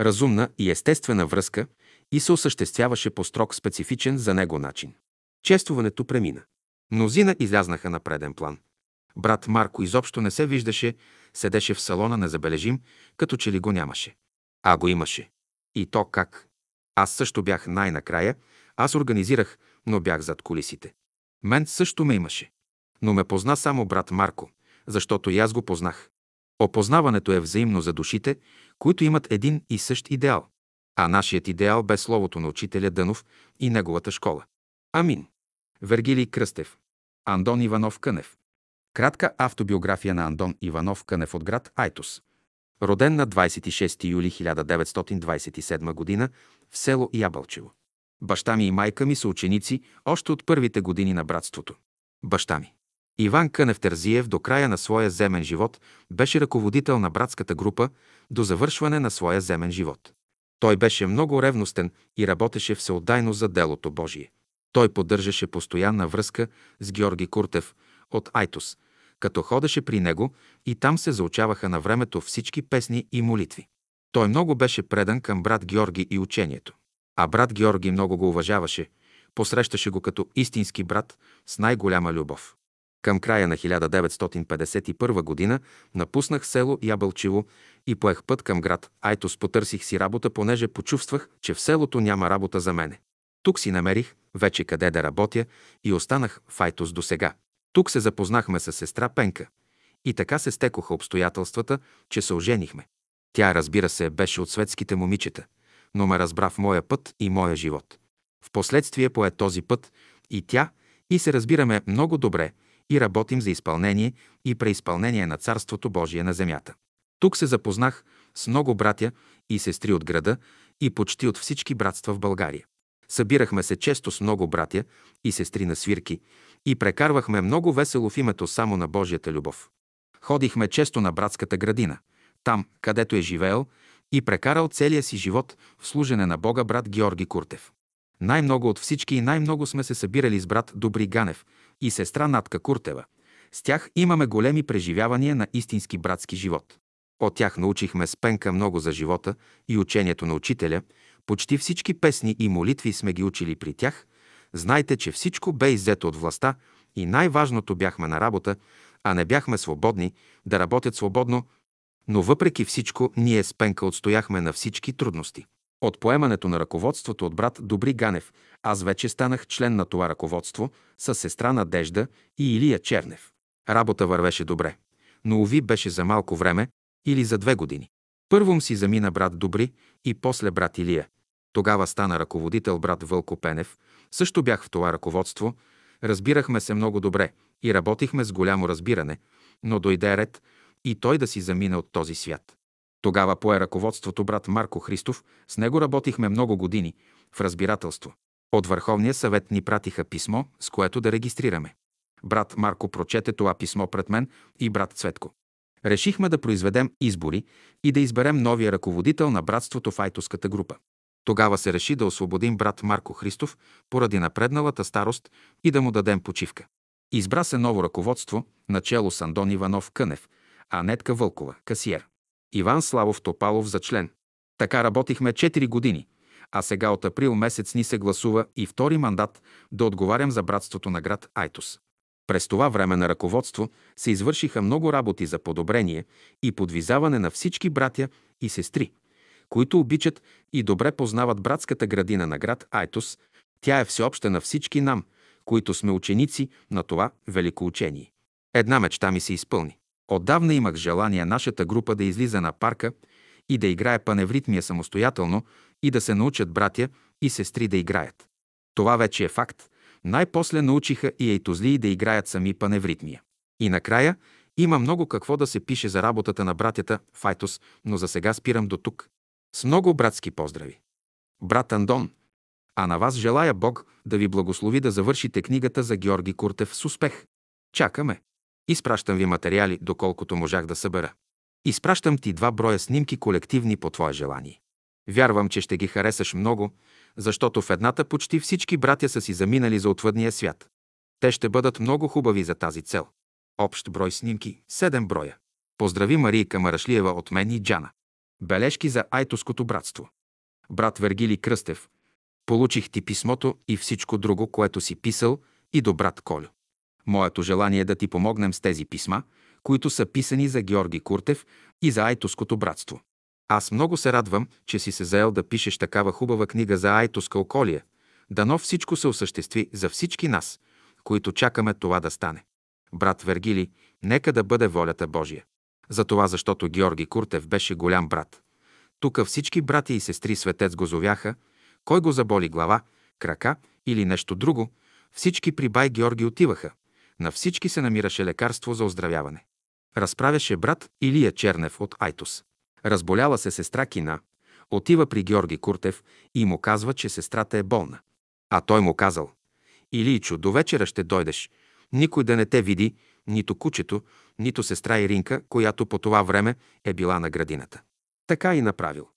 Разумна и естествена връзка и се осъществяваше по строг специфичен за него начин. Чествуването премина. Мнозина излязнаха на преден план. Брат Марко изобщо не се виждаше, седеше в салона незабележим, като че ли го нямаше. А го имаше. И то как? Аз също бях най-накрая, аз организирах, но бях зад колисите. Мен също ме имаше. Но ме позна само брат Марко, защото и аз го познах. Опознаването е взаимно за душите, които имат един и същ идеал. А нашият идеал бе словото на учителя Дънов и неговата школа. Амин. Вергилий Кръстев. Андон Иванов Кънев. Кратка автобиография на Андон Иванов Кънев от град Айтос. Роден на 26 юли 1927 г. в село Ябълчево. Баща ми и майка ми са ученици още от първите години на братството. Баща ми. Иван Кънев Терзиев до края на своя земен живот беше ръководител на братската група до завършване на своя земен живот. Той беше много ревностен и работеше всеотдайно за делото Божие. Той поддържаше постоянна връзка с Георги Куртев от Айтос, като ходеше при него и там се заучаваха на времето всички песни и молитви. Той много беше предан към брат Георги и учението. А брат Георги много го уважаваше, посрещаше го като истински брат с най-голяма любов. Към края на 1951 година напуснах село Ябълчево и поех път към град Айтос. Потърсих си работа, понеже почувствах, че в селото няма работа за мене. Тук си намерих вече къде да работя и останах в Айтос до сега. Тук се запознахме с сестра Пенка. И така се стекоха обстоятелствата, че се оженихме. Тя, разбира се, беше от светските момичета, но ме разбра в моя път и моя живот. Впоследствие пое този път и тя, и се разбираме много добре и работим за изпълнение и преизпълнение на Царството Божие на земята. Тук се запознах с много братя и сестри от града и почти от всички братства в България. Събирахме се често с много братя и сестри на свирки и прекарвахме много весело в името само на Божията любов. Ходихме често на братската градина, там, където е живеел и прекарал целия си живот в служене на Бога брат Георги Куртев. Най-много от всички и най-много сме се събирали с брат Добри Ганев и сестра Натка Куртева. С тях имаме големи преживявания на истински братски живот. От тях научихме с Пенка много за живота и учението на учителя. Почти всички песни и молитви сме ги учили при тях. Знайте, че всичко бе иззето от властта и най-важното бяхме на работа, а не бяхме свободни да работят свободно, но въпреки всичко ние с Пенка отстояхме на всички трудности. От поемането на ръководството от брат Добри Ганев аз вече станах член на това ръководство с сестра Надежда и Илия Чернев. Работа вървеше добре, но уви беше за малко време или за две години. Първом си замина брат Добри и после брат Илия. Тогава стана ръководител брат Вълко Пенев. Също бях в това ръководство. Разбирахме се много добре и работихме с голямо разбиране, но дойде ред и той да си замине от този свят. Тогава пое ръководството брат Марко Христов, с него работихме много години, в разбирателство. От Върховния съвет ни пратиха писмо, с което да регистрираме. Брат Марко прочете това писмо пред мен и брат Цветко. Решихме да произведем избори и да изберем новия ръководител на братството в Айтоската група. Тогава се реши да освободим брат Марко Христов поради напредналата старост и да му дадем почивка. Избра се ново ръководство, начало с Андон Иванов Кънев, а Нетка Вълкова, касиер. Иван Славов Топалов за член. Така работихме 4 години, а сега от април месец ни се гласува и втори мандат да отговарям за братството на град Айтос. През това време на ръководство се извършиха много работи за подобрение и подвизаване на всички братя и сестри, които обичат и добре познават братската градина на град Айтос. Тя е всеобща на всички нам, които сме ученици на това велико учение. Една мечта ми се изпълни. Отдавна имах желание нашата група да излиза на парка и да играе паневритмия самостоятелно и да се научат братя и сестри да играят. Това вече е факт. Най-после научиха и ейтозлии да играят сами паневритмия. И накрая има много какво да се пише за работата на братята в Айтос, но за сега спирам до тук. С много братски поздрави. Брат Андон, а на вас желая Бог да ви благослови да завършите книгата за Георги Куртев с успех. Чакаме. Изпращам ви материали, доколкото можах да събера. Изпращам ти два броя снимки колективни по твое желание. Вярвам, че ще ги харесаш много, защото в едната почти всички братя са си заминали за отвъдния свят. Те ще бъдат много хубави за тази цел. Общ брой снимки – 7 броя. Поздрави Марийка Марашлиева от мен и Джана. Бележки за Айтоското братство. Брат Вергили Кръстев. Получих ти писмото и всичко друго, което си писал и до брат Колю. Моето желание е да ти помогнем с тези писма, които са писани за Георги Куртев и за Айтоското братство. Аз много се радвам, че си се заел да пишеш такава хубава книга за Айтоска околия. Дано всичко се осъществи за всички нас, които чакаме това да стане. Брат Вергили, нека да бъде волята Божия. За това, защото Георги Куртев беше голям брат. Тук всички брати и сестри светец го зовяха, кой го заболи глава, крака или нещо друго, всички при бай Георги отиваха. На всички се намираше лекарство за оздравяване. Разправяше брат Илия Чернев от Айтос. Разболяла се сестра Кина, отива при Георги Куртев и му казва, че сестрата е болна. А той му казал, Илийчо, до вечера ще дойдеш, никой да не те види, нито кучето, нито сестра Иринка, която по това време е била на градината. Така и направил.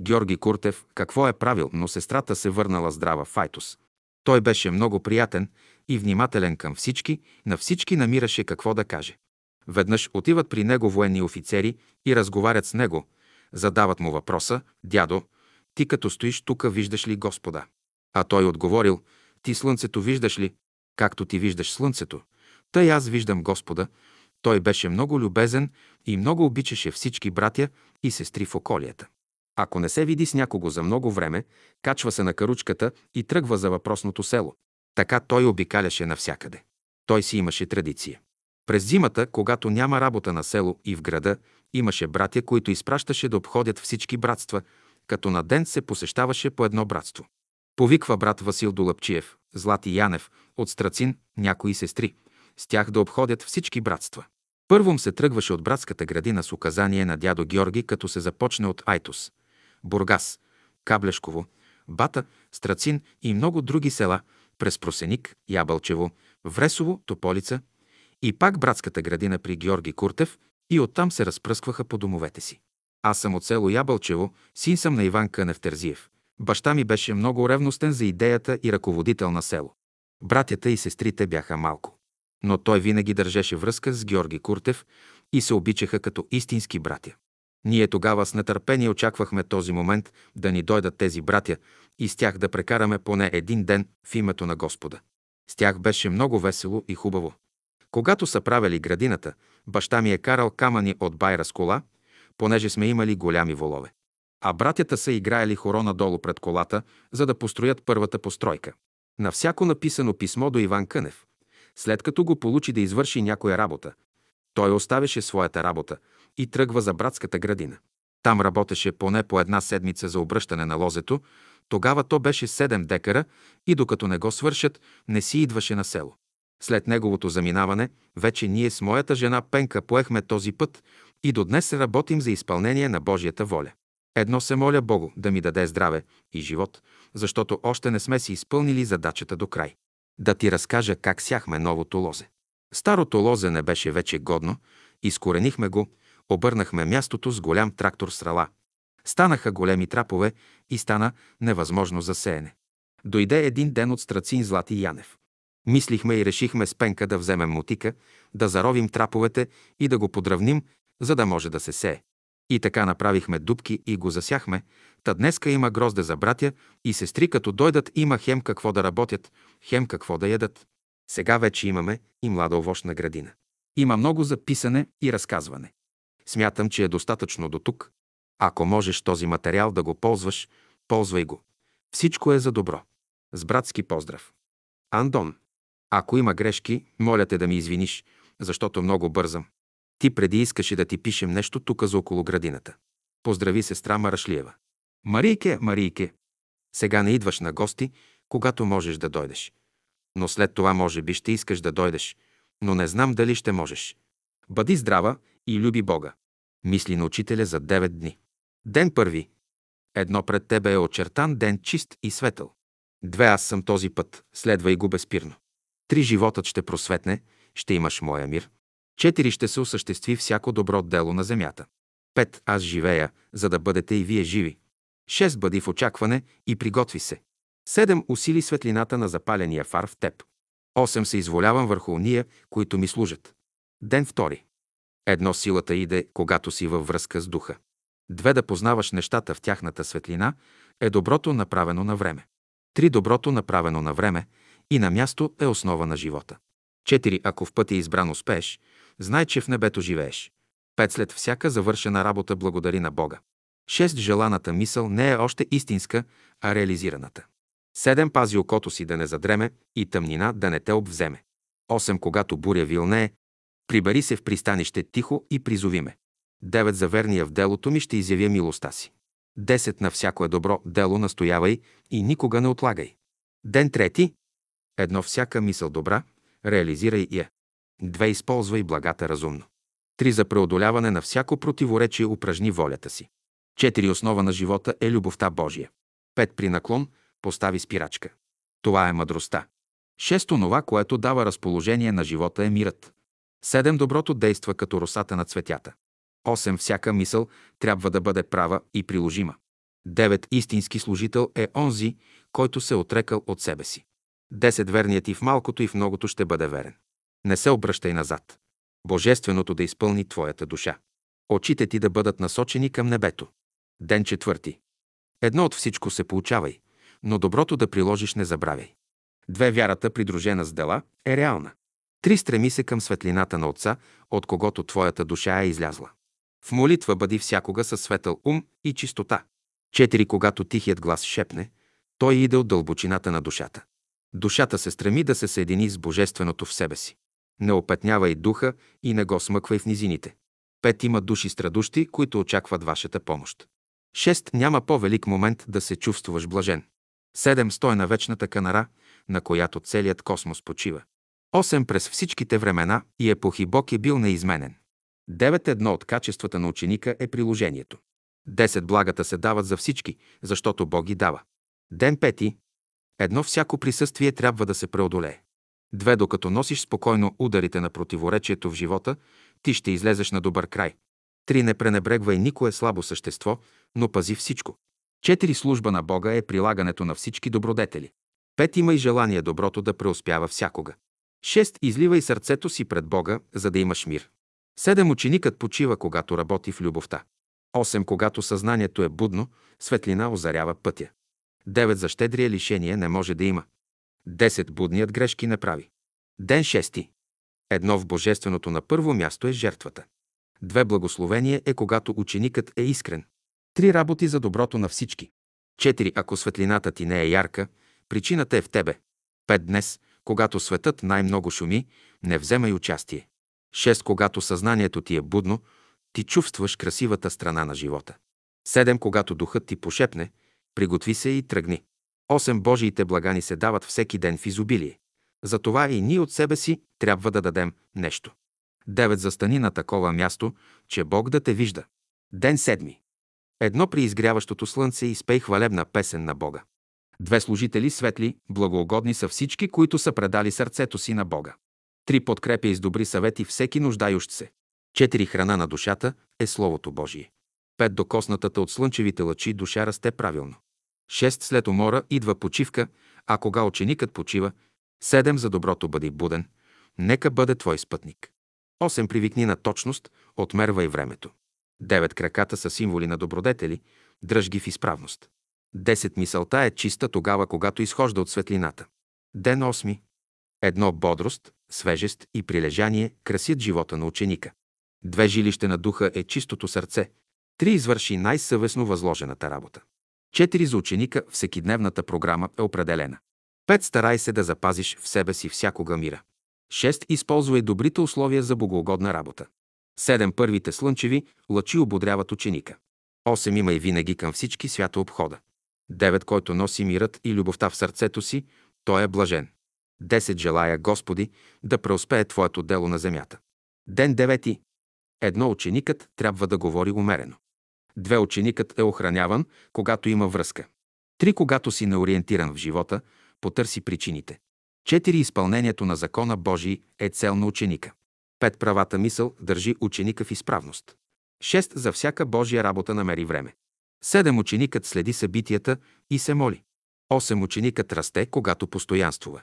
Георги Куртев какво е правил, но сестрата се върнала здрава в Айтос. Той беше много приятен и внимателен към всички, на всички намираше какво да каже. Веднъж отиват при него военни офицери и разговарят с него. Задават му въпроса, дядо, ти като стоиш тука, виждаш ли Господа? А той отговорил, ти слънцето виждаш ли? Както ти виждаш слънцето, тъй аз виждам Господа. Той беше много любезен и много обичаше всички братя и сестри в околията. Ако не се види с някого за много време, качва се на каручката и тръгва за въпросното село. Така той обикаляше навсякъде. Той си имаше традиция. През зимата, когато няма работа на село и в града, имаше братя, които изпращаше да обходят всички братства, като на ден се посещаваше по едно братство. Повиква брат Васил Долъпчиев, Злати Янев, от Страцин, някои сестри. С тях да обходят всички братства. Първом се тръгваше от братската градина с указание на дядо Георги, като се започне от Айтос, Бургас, Каблешково, Бата, Страцин и много други села, през Просеник, Ябълчево, Вресово, Тополица и пак братската градина при Георги Куртев и оттам се разпръскваха по домовете си. Аз съм от село Ябълчево, син съм на Иван Кънев Терзиев. Баща ми беше много ревностен за идеята и ръководител на село. Братята и сестрите бяха малко. Но той винаги държеше връзка с Георги Куртев и се обичаха като истински братя. Ние тогава с нетърпение очаквахме този момент да ни дойдат тези братя и с тях да прекараме поне един ден в името на Господа. С тях беше много весело и хубаво. Когато са правили градината, баща ми е карал камъни от байра с кола, понеже сме имали голями волове. А братята са играели хоро надолу пред колата, за да построят първата постройка. На всяко написано писмо до Иван Кънев, след като го получи да извърши някоя работа, той оставяше своята работа и тръгва за братската градина. Там работеше поне по една седмица за обръщане на лозето, тогава то беше 7 декара и докато не го свършат, не си идваше на село. След неговото заминаване, вече ние с моята жена Пенка поехме този път и до днес работим за изпълнение на Божията воля. Едно се моля Богу да ми даде здраве и живот, защото още не сме си изпълнили задачата до край. Да ти разкажа как сяхме новото лозе. Старото лозе не беше вече годно, изкоренихме го, обърнахме мястото с голям трактор с рала. Станаха големи трапове и стана невъзможно за сеене. Дойде един ден от Страцин Злати Янев. Мислихме и решихме с пенка да вземем мотика, да заровим траповете и да го подравним, за да може да се сее. И така направихме дубки и го засяхме, та днеска има грозде за братя и сестри, като дойдат има хем какво да работят, хем какво да ядат. Сега вече имаме и млада овощна градина. Има много записане и разказване. Смятам, че е достатъчно до тук. Ако можеш този материал да го ползваш, ползвай го. Всичко е за добро. С братски поздрав. Андон. Ако има грешки, моля те да ми извиниш, защото много бързам. Ти преди искаше да ти пишем нещо тук за около градината. Поздрави сестра Марашлиева. Марийке, Марийке, сега не идваш на гости, когато можеш да дойдеш. Но след това може би ще искаш да дойдеш, но не знам дали ще можеш. Бъди здрава и люби Бога. Мисли на учителя за 9 дни. Ден първи. Едно пред тебе е очертан ден чист и светъл. Две аз съм този път, следвай го безпирно. Три животът ще просветне, ще имаш моя мир. Четири ще се осъществи всяко добро дело на земята. Пет аз живея, за да бъдете и вие живи. Шест бъди в очакване и приготви се. Седем усили светлината на запаления фар в теб. Осем се изволявам върху уния, които ми служат. Ден втори. Едно силата иде, когато си във връзка с духа. Две да познаваш нещата в тяхната светлина е доброто направено на време. Три доброто направено на време и на място е основа на живота. Четири ако в пътя избран успееш, знай, че в небето живееш. Пет след всяка завършена работа благодари на Бога. Шест желаната мисъл не е още истинска, а реализираната. Седем пази окото си да не задреме и тъмнина да не те обвземе. Осем когато буря вилнее, прибери се в пристанище тихо и призови ме. Девет за верния в делото ми ще изявя милостта си. Десет на всяко е добро дело настоявай и никога не отлагай. Ден трети. Едно всяка мисъл добра, реализирай я. Две използвай благата разумно. Три за преодоляване на всяко противоречие упражни волята си. Четири основа на живота е любовта Божия. Пет при наклон постави спирачка. Това е мъдростта. Шесто това, което дава разположение на живота е мирът. Седем доброто действа като росата на цветята. Осем всяка мисъл трябва да бъде права и приложима. Девет истински служител е онзи, който се отрекал от себе си. Десет верният и в малкото и в многото ще бъде верен. Не се обръщай назад. Божественото да изпълни твоята душа. Очите ти да бъдат насочени към небето. Ден четвърти. Едно от всичко се получавай, но доброто да приложиш не забравяй. Две вярата, придружена с дела, е реална. Три стреми се към светлината на Отца, от когото твоята душа е излязла. В молитва бъди всякога със светъл ум и чистота. Четири, когато тихият глас шепне, той иде от дълбочината на душата. Душата се стреми да се съедини с Божественото в себе си. Не опетнявай духа и не го смъквай в низините. Пет има души страдущи, които очакват вашата помощ. Шест няма по-велик момент да се чувстваш блажен. Седем стой на вечната канара, на която целият космос почива. Осем през всичките времена и епохи Бог е бил неизменен. Девет едно от качествата на ученика е приложението. Десет благата се дават за всички, защото Бог ги дава. Ден пети. Едно всяко присъствие трябва да се преодолее. Две, докато носиш спокойно ударите на противоречието в живота, ти ще излезеш на добър край. Три, не пренебрегвай никое слабо същество, но пази всичко. Четири, служба на Бога е прилагането на всички добродетели. Пет, има и желание доброто да преуспява всякога. Шест, изливай сърцето си пред Бога, за да имаш мир. Седем, ученикът почива, когато работи в любовта. Осем, когато съзнанието е будно, светлина озарява пътя. Девет, за щедрия лишение не може да има. Десет, будният грешки не прави. Ден шести. Едно в божественото на първо място е жертвата. Две благословение е когато ученикът е искрен. Три работи за доброто на всички. Четири, ако светлината ти не е ярка, причината е в тебе. Пет днес, когато светът най-много шуми, не вземай участие. Шест, когато съзнанието ти е будно, ти чувстваш красивата страна на живота. Седем, когато духът ти пошепне, приготви се и тръгни. Осем Божиите блага ни се дават всеки ден в изобилие. Затова и ние от себе си трябва да дадем нещо. Девет Застани на такова място, че Бог да те вижда. Ден седми. Едно при изгряващото слънце изпей хвалебна песен на Бога. Две служители светли, благоугодни са всички, които са предали сърцето си на Бога. Три подкрепя и с добри съвети всеки нуждающ се. Четири храна на душата е Словото Божие. Пет докоснатата от слънчевите лъчи душа расте правилно. Шест след умора идва почивка, а кога ученикът почива, седем за доброто бъди буден, нека бъде твой спътник. Осем привикни на точност, отмервай времето. Девет краката са символи на добродетели, дръж ги в изправност. Десет мисълта е чиста тогава, когато изхожда от светлината. Ден осми. Едно бодрост, свежест и прилежание красят живота на ученика. Две жилище на духа е чистото сърце. Три извърши най-съвестно възложената работа. Четири за ученика всекидневната програма е определена. Пет старай се да запазиш в себе си всякога мира. Шест използвай добрите условия за богоугодна работа. Седем първите слънчеви лъчи ободряват ученика. Осем има и винаги към всички свято обхода. Девет, който носи мирът и любовта в сърцето си, той е блажен. Десет желая, Господи, да преуспее Твоето дело на земята. Ден девети. Едно ученикът трябва да говори умерено. Две ученикът е охраняван, когато има връзка. Три, когато си неориентиран в живота, потърси причините. Четири, изпълнението на закона Божий е цел на ученика. Пет, правата мисъл държи ученика в изправност. Шест, за всяка Божия работа намери време. Седем, ученикът следи събитията и се моли. Осем, ученикът расте, когато постоянствува.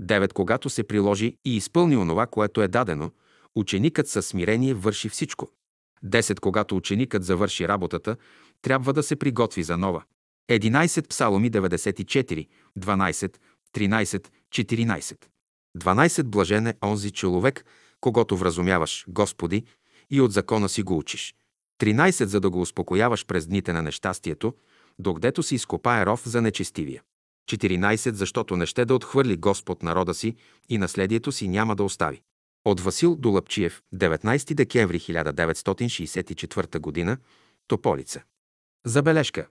Девет, когато се приложи и изпълни онова, което е дадено, ученикът със смирение върши всичко. 10. Когато ученикът завърши работата, трябва да се приготви за нова. 11. Псаломи 94, 12, 13, 14. 12. Блажен е онзи човек, когато вразумяваш, Господи, и от закона си го учиш. 13. За да го успокояваш през дните на нещастието, докъдето си изкопае ров за нечестивия. 14. Защото не ще да отхвърли Господ народа си и наследието си няма да остави. От Васил Долъпчиев, 19 декември 1964 г. Тополица. Забележка.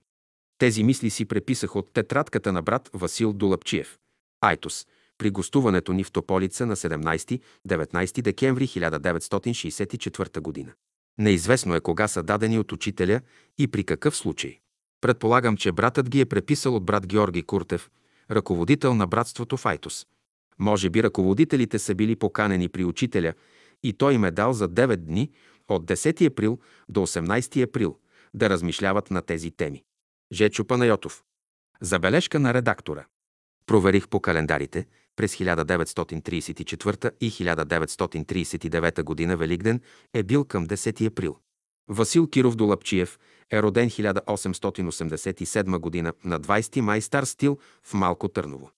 Тези мисли си преписах от тетрадката на брат Васил Долъпчиев. Айтос. При гостуването ни в Тополица на 17-19 декември 1964 г. Неизвестно е кога са дадени от учителя и при какъв случай. Предполагам, че братът ги е преписал от брат Георги Куртев, ръководител на братството в Айтос. Може би ръководителите са били поканени при учителя и той им е дал за 9 дни от 10 април до 18 април да размишляват на тези теми. Жечо Панайотов. Забележка на редактора. Проверих по календарите. През 1934 и 1939 година Великден е бил към 10 април. Васил Киров Долапчиев е роден 1887 година на 20 май стар стил в Малко Търново.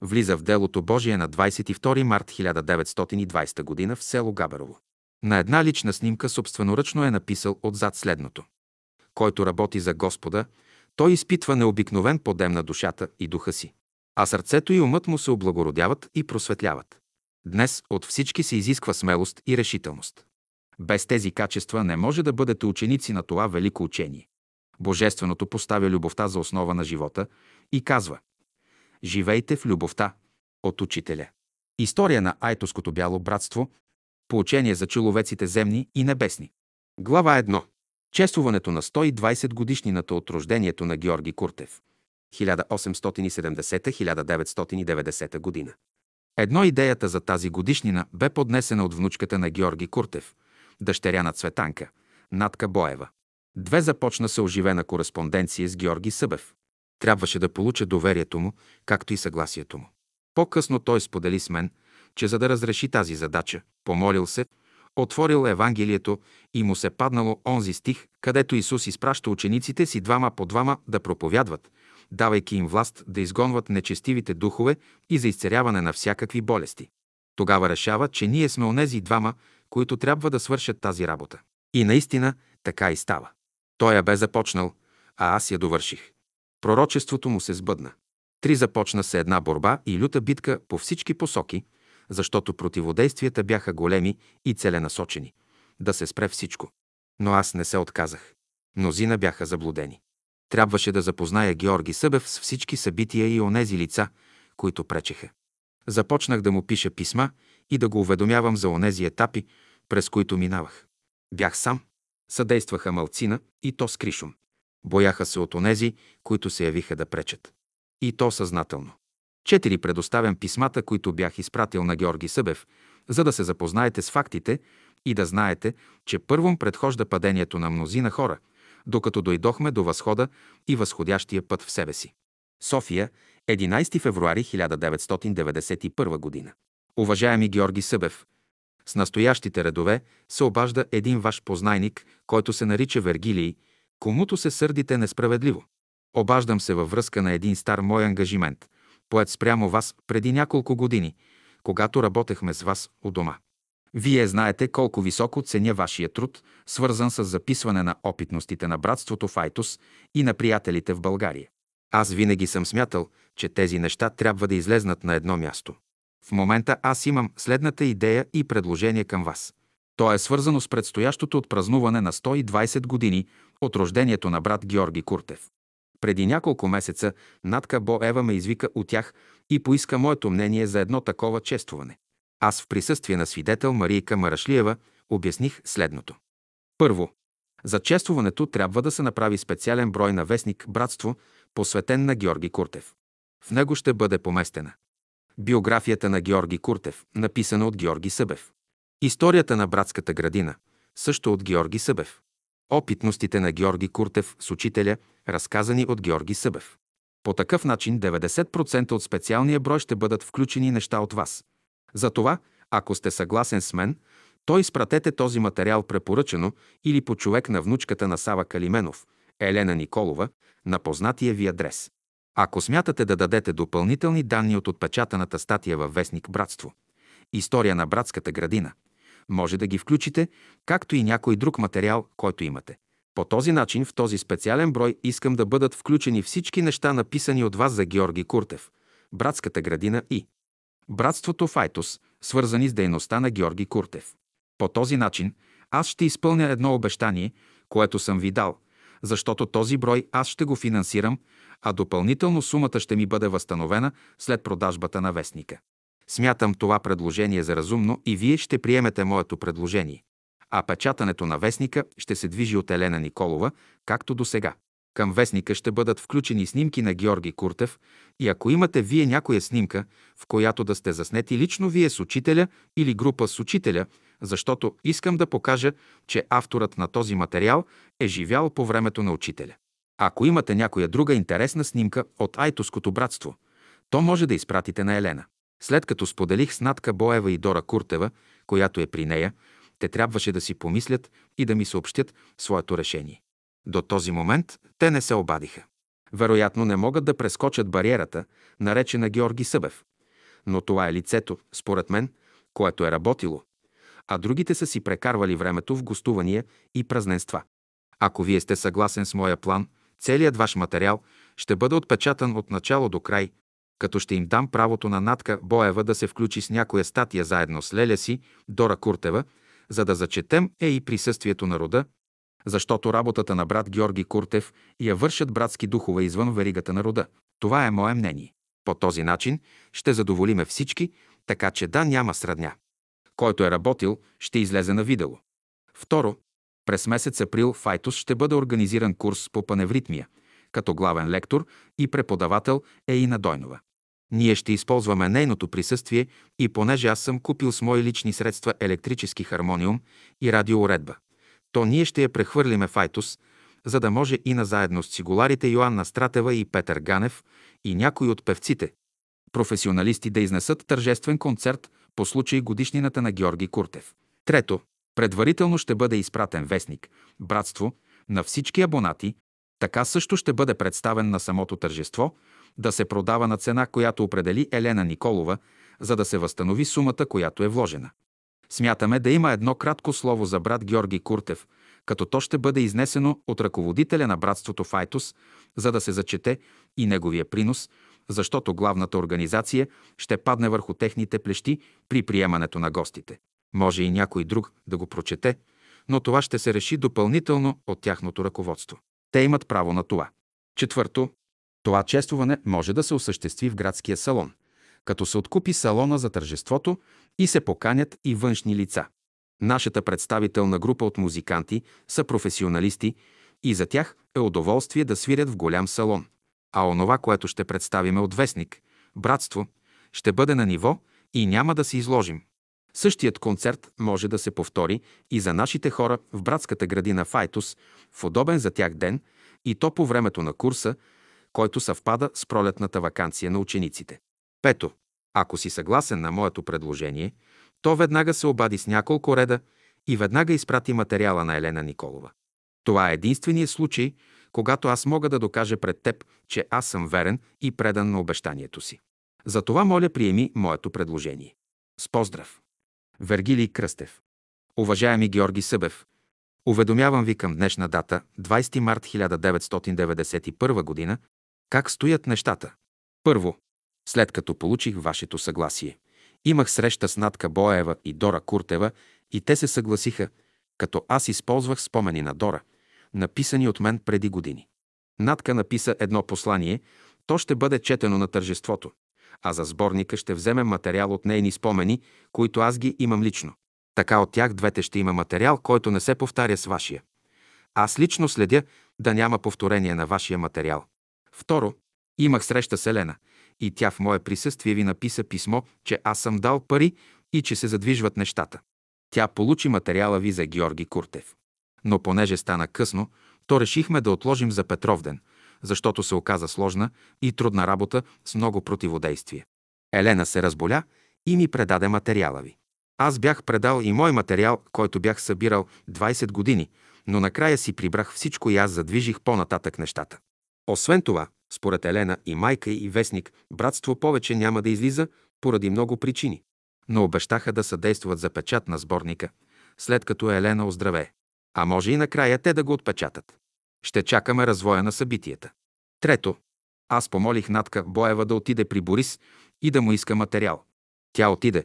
Влиза в делото Божие на 22 март 1920 г. в село Габерово. На една лична снимка собственоръчно е написал отзад следното. Който работи за Господа, той изпитва необикновен подем на душата и духа си, а сърцето и умът му се облагородяват и просветляват. Днес от всички се изисква смелост и решителност. Без тези качества не може да бъдете ученици на това велико учение. Божественото поставя любовта за основа на живота и казва Живейте в любовта. От учителя. История на Айтоското бяло братство. Поучение за човеците земни и небесни. Глава 1. Чествуването на 120 годишнината от рождението на Георги Куртев. 1870-1990 година. Едно идеята за тази годишнина бе поднесена от внучката на Георги Куртев, дъщеря на Цветанка, Натка Боева. Две започна се оживена кореспонденция с Георги Събев. Трябваше да получа доверието му, както и съгласието му. По-късно той сподели с мен, че за да разреши тази задача, помолил се, отворил Евангелието и му се паднало онзи стих, където Исус изпраща учениците си двама по двама да проповядват, давайки им власт да изгонват нечестивите духове и за изцеряване на всякакви болести. Тогава решава, че ние сме онези двама, които трябва да свършат тази работа. И наистина така и става. Той я бе започнал, а аз я довърших. Пророчеството му се сбъдна. Три започна се една борба и люта битка по всички посоки, защото противодействията бяха големи и целенасочени. Да се спре всичко. Но аз не се отказах. Мнозина бяха заблудени. Трябваше да запозная Георги Събев с всички събития и онези лица, които пречеха. Започнах да му пиша писма и да го уведомявам за онези етапи, през които минавах. Бях сам. Съдействаха малцина и то с кришум. Бояха се от онези, които се явиха да пречат. И то съзнателно. Четири предоставям писмата, които бях изпратил на Георги Събев, за да се запознаете с фактите и да знаете, че първом предхожда падението на мнозина хора, докато дойдохме до възхода и възходящия път в себе си. София, 11 февруари 1991 година. Уважаеми Георги Събев, с настоящите редове се обажда един ваш познайник, който се нарича Вергилий, комуто се сърдите несправедливо. Обаждам се във връзка на един стар мой ангажимент, поет спрямо вас преди няколко години, когато работехме с вас у дома. Вие знаете колко високо ценя вашия труд, свързан с записване на опитностите на братството в Айтос и на приятелите в България. Аз винаги съм смятал, че тези неща трябва да излезнат на едно място. В момента аз имам следната идея и предложение към вас. То е свързано с предстоящото отпразнуване на 120 години от рождението на брат Георги Куртев. Преди няколко месеца Натка Боева ме извика от тях и поиска моето мнение за едно такова чествуване. Аз в присъствие на свидетел Марийка Марашлиева обясних следното. Първо, за чествуването трябва да се направи специален брой на вестник «Братство», посветен на Георги Куртев. В него ще бъде поместена биографията на Георги Куртев, написана от Георги Събев. Историята на братската градина, също от Георги Събев. Опитностите на Георги Куртев с учителя, разказани от Георги Събев. По такъв начин 90% от специалния брой ще бъдат включени неща от вас. Затова, ако сте съгласен с мен, то изпратете този материал препоръчано или по човек на внучката на Сава Калименов, Елена Николова, на познатия ви адрес. Ако смятате да дадете допълнителни данни от отпечатаната статия във вестник Братство, История на братската градина, може да ги включите, както и някой друг материал, който имате. По този начин в този специален брой искам да бъдат включени всички неща, написани от вас за Георги Куртев, братската градина и братството Файтос, свързани с дейността на Георги Куртев. По този начин аз ще изпълня едно обещание, което съм ви дал, защото този брой аз ще го финансирам, а допълнително сумата ще ми бъде възстановена след продажбата на вестника. Смятам това предложение за разумно и вие ще приемете моето предложение. А печатането на вестника ще се движи от Елена Николова, както до сега. Към вестника ще бъдат включени снимки на Георги Куртев и ако имате вие някоя снимка, в която да сте заснети лично вие с учителя или група с учителя, защото искам да покажа, че авторът на този материал е живял по времето на учителя. Ако имате някоя друга интересна снимка от Айтоското братство, то може да изпратите на Елена. След като споделих с Натка Боева и Дора Куртева, която е при нея, те трябваше да си помислят и да ми съобщят своето решение. До този момент те не се обадиха. Вероятно не могат да прескочат бариерата, наречена Георги Събев. Но това е лицето, според мен, което е работило, а другите са си прекарвали времето в гостувания и празненства. Ако вие сте съгласен с моя план, целият ваш материал ще бъде отпечатан от начало до край, като ще им дам правото на Натка Боева да се включи с някоя статия заедно с Леля си, Дора Куртева, за да зачетем е и присъствието на рода, защото работата на брат Георги Куртев я вършат братски духове извън веригата на рода. Това е мое мнение. По този начин ще задоволиме всички, така че да няма средня. Който е работил, ще излезе на видело. Второ, през месец април в Айтос ще бъде организиран курс по паневритмия, като главен лектор и преподавател е и на Дойнова. Ние ще използваме нейното присъствие и понеже аз съм купил с мои лични средства електрически хармониум и радиоуредба, то ние ще я прехвърлиме в Айтос, за да може и на заедно с цигуларите Йоанна Стратева и Петър Ганев и някои от певците, професионалисти да изнесат тържествен концерт по случай годишнината на Георги Куртев. Трето, предварително ще бъде изпратен вестник «Братство» на всички абонати, така също ще бъде представен на самото тържество, да се продава на цена, която определи Елена Николова, за да се възстанови сумата, която е вложена. Смятаме да има едно кратко слово за брат Георги Куртев, като то ще бъде изнесено от ръководителя на братството Файтус, за да се зачете и неговия принос, защото главната организация ще падне върху техните плещи при приемането на гостите. Може и някой друг да го прочете, но това ще се реши допълнително от тяхното ръководство. Те имат право на това. Четвърто, това чествуване може да се осъществи в градския салон, като се откупи салона за тържеството и се поканят и външни лица. Нашата представителна група от музиканти са професионалисти и за тях е удоволствие да свирят в голям салон. А онова, което ще представиме от вестник, братство, ще бъде на ниво и няма да се изложим. Същият концерт може да се повтори и за нашите хора в братската градина Файтус в удобен за тях ден и то по времето на курса, който съвпада с пролетната вакансия на учениците. Пето, ако си съгласен на моето предложение, то веднага се обади с няколко реда и веднага изпрати материала на Елена Николова. Това е единственият случай, когато аз мога да докажа пред теб, че аз съм верен и предан на обещанието си. Затова моля приеми моето предложение. С поздрав! Вергилий Кръстев Уважаеми Георги Събев, уведомявам ви към днешна дата, 20 март 1991 г., как стоят нещата. Първо, след като получих вашето съгласие, имах среща с Натка Боева и Дора Куртева и те се съгласиха, като аз използвах спомени на Дора, написани от мен преди години. Натка написа едно послание, то ще бъде четено на тържеството, а за сборника ще вземем материал от нейни спомени, които аз ги имам лично. Така от тях двете ще има материал, който не се повтаря с вашия. Аз лично следя да няма повторение на вашия материал. Второ, имах среща с Елена и тя в мое присъствие ви написа писмо, че аз съм дал пари и че се задвижват нещата. Тя получи материала ви за Георги Куртев. Но понеже стана късно, то решихме да отложим за Петровден, защото се оказа сложна и трудна работа с много противодействие. Елена се разболя и ми предаде материала ви. Аз бях предал и мой материал, който бях събирал 20 години, но накрая си прибрах всичко и аз задвижих по-нататък нещата. Освен това, според Елена и майка и вестник, братство повече няма да излиза поради много причини. Но обещаха да съдействат за печат на сборника, след като Елена оздравее. А може и накрая те да го отпечатат. Ще чакаме развоя на събитията. Трето, аз помолих Натка Боева да отиде при Борис и да му иска материал. Тя отиде,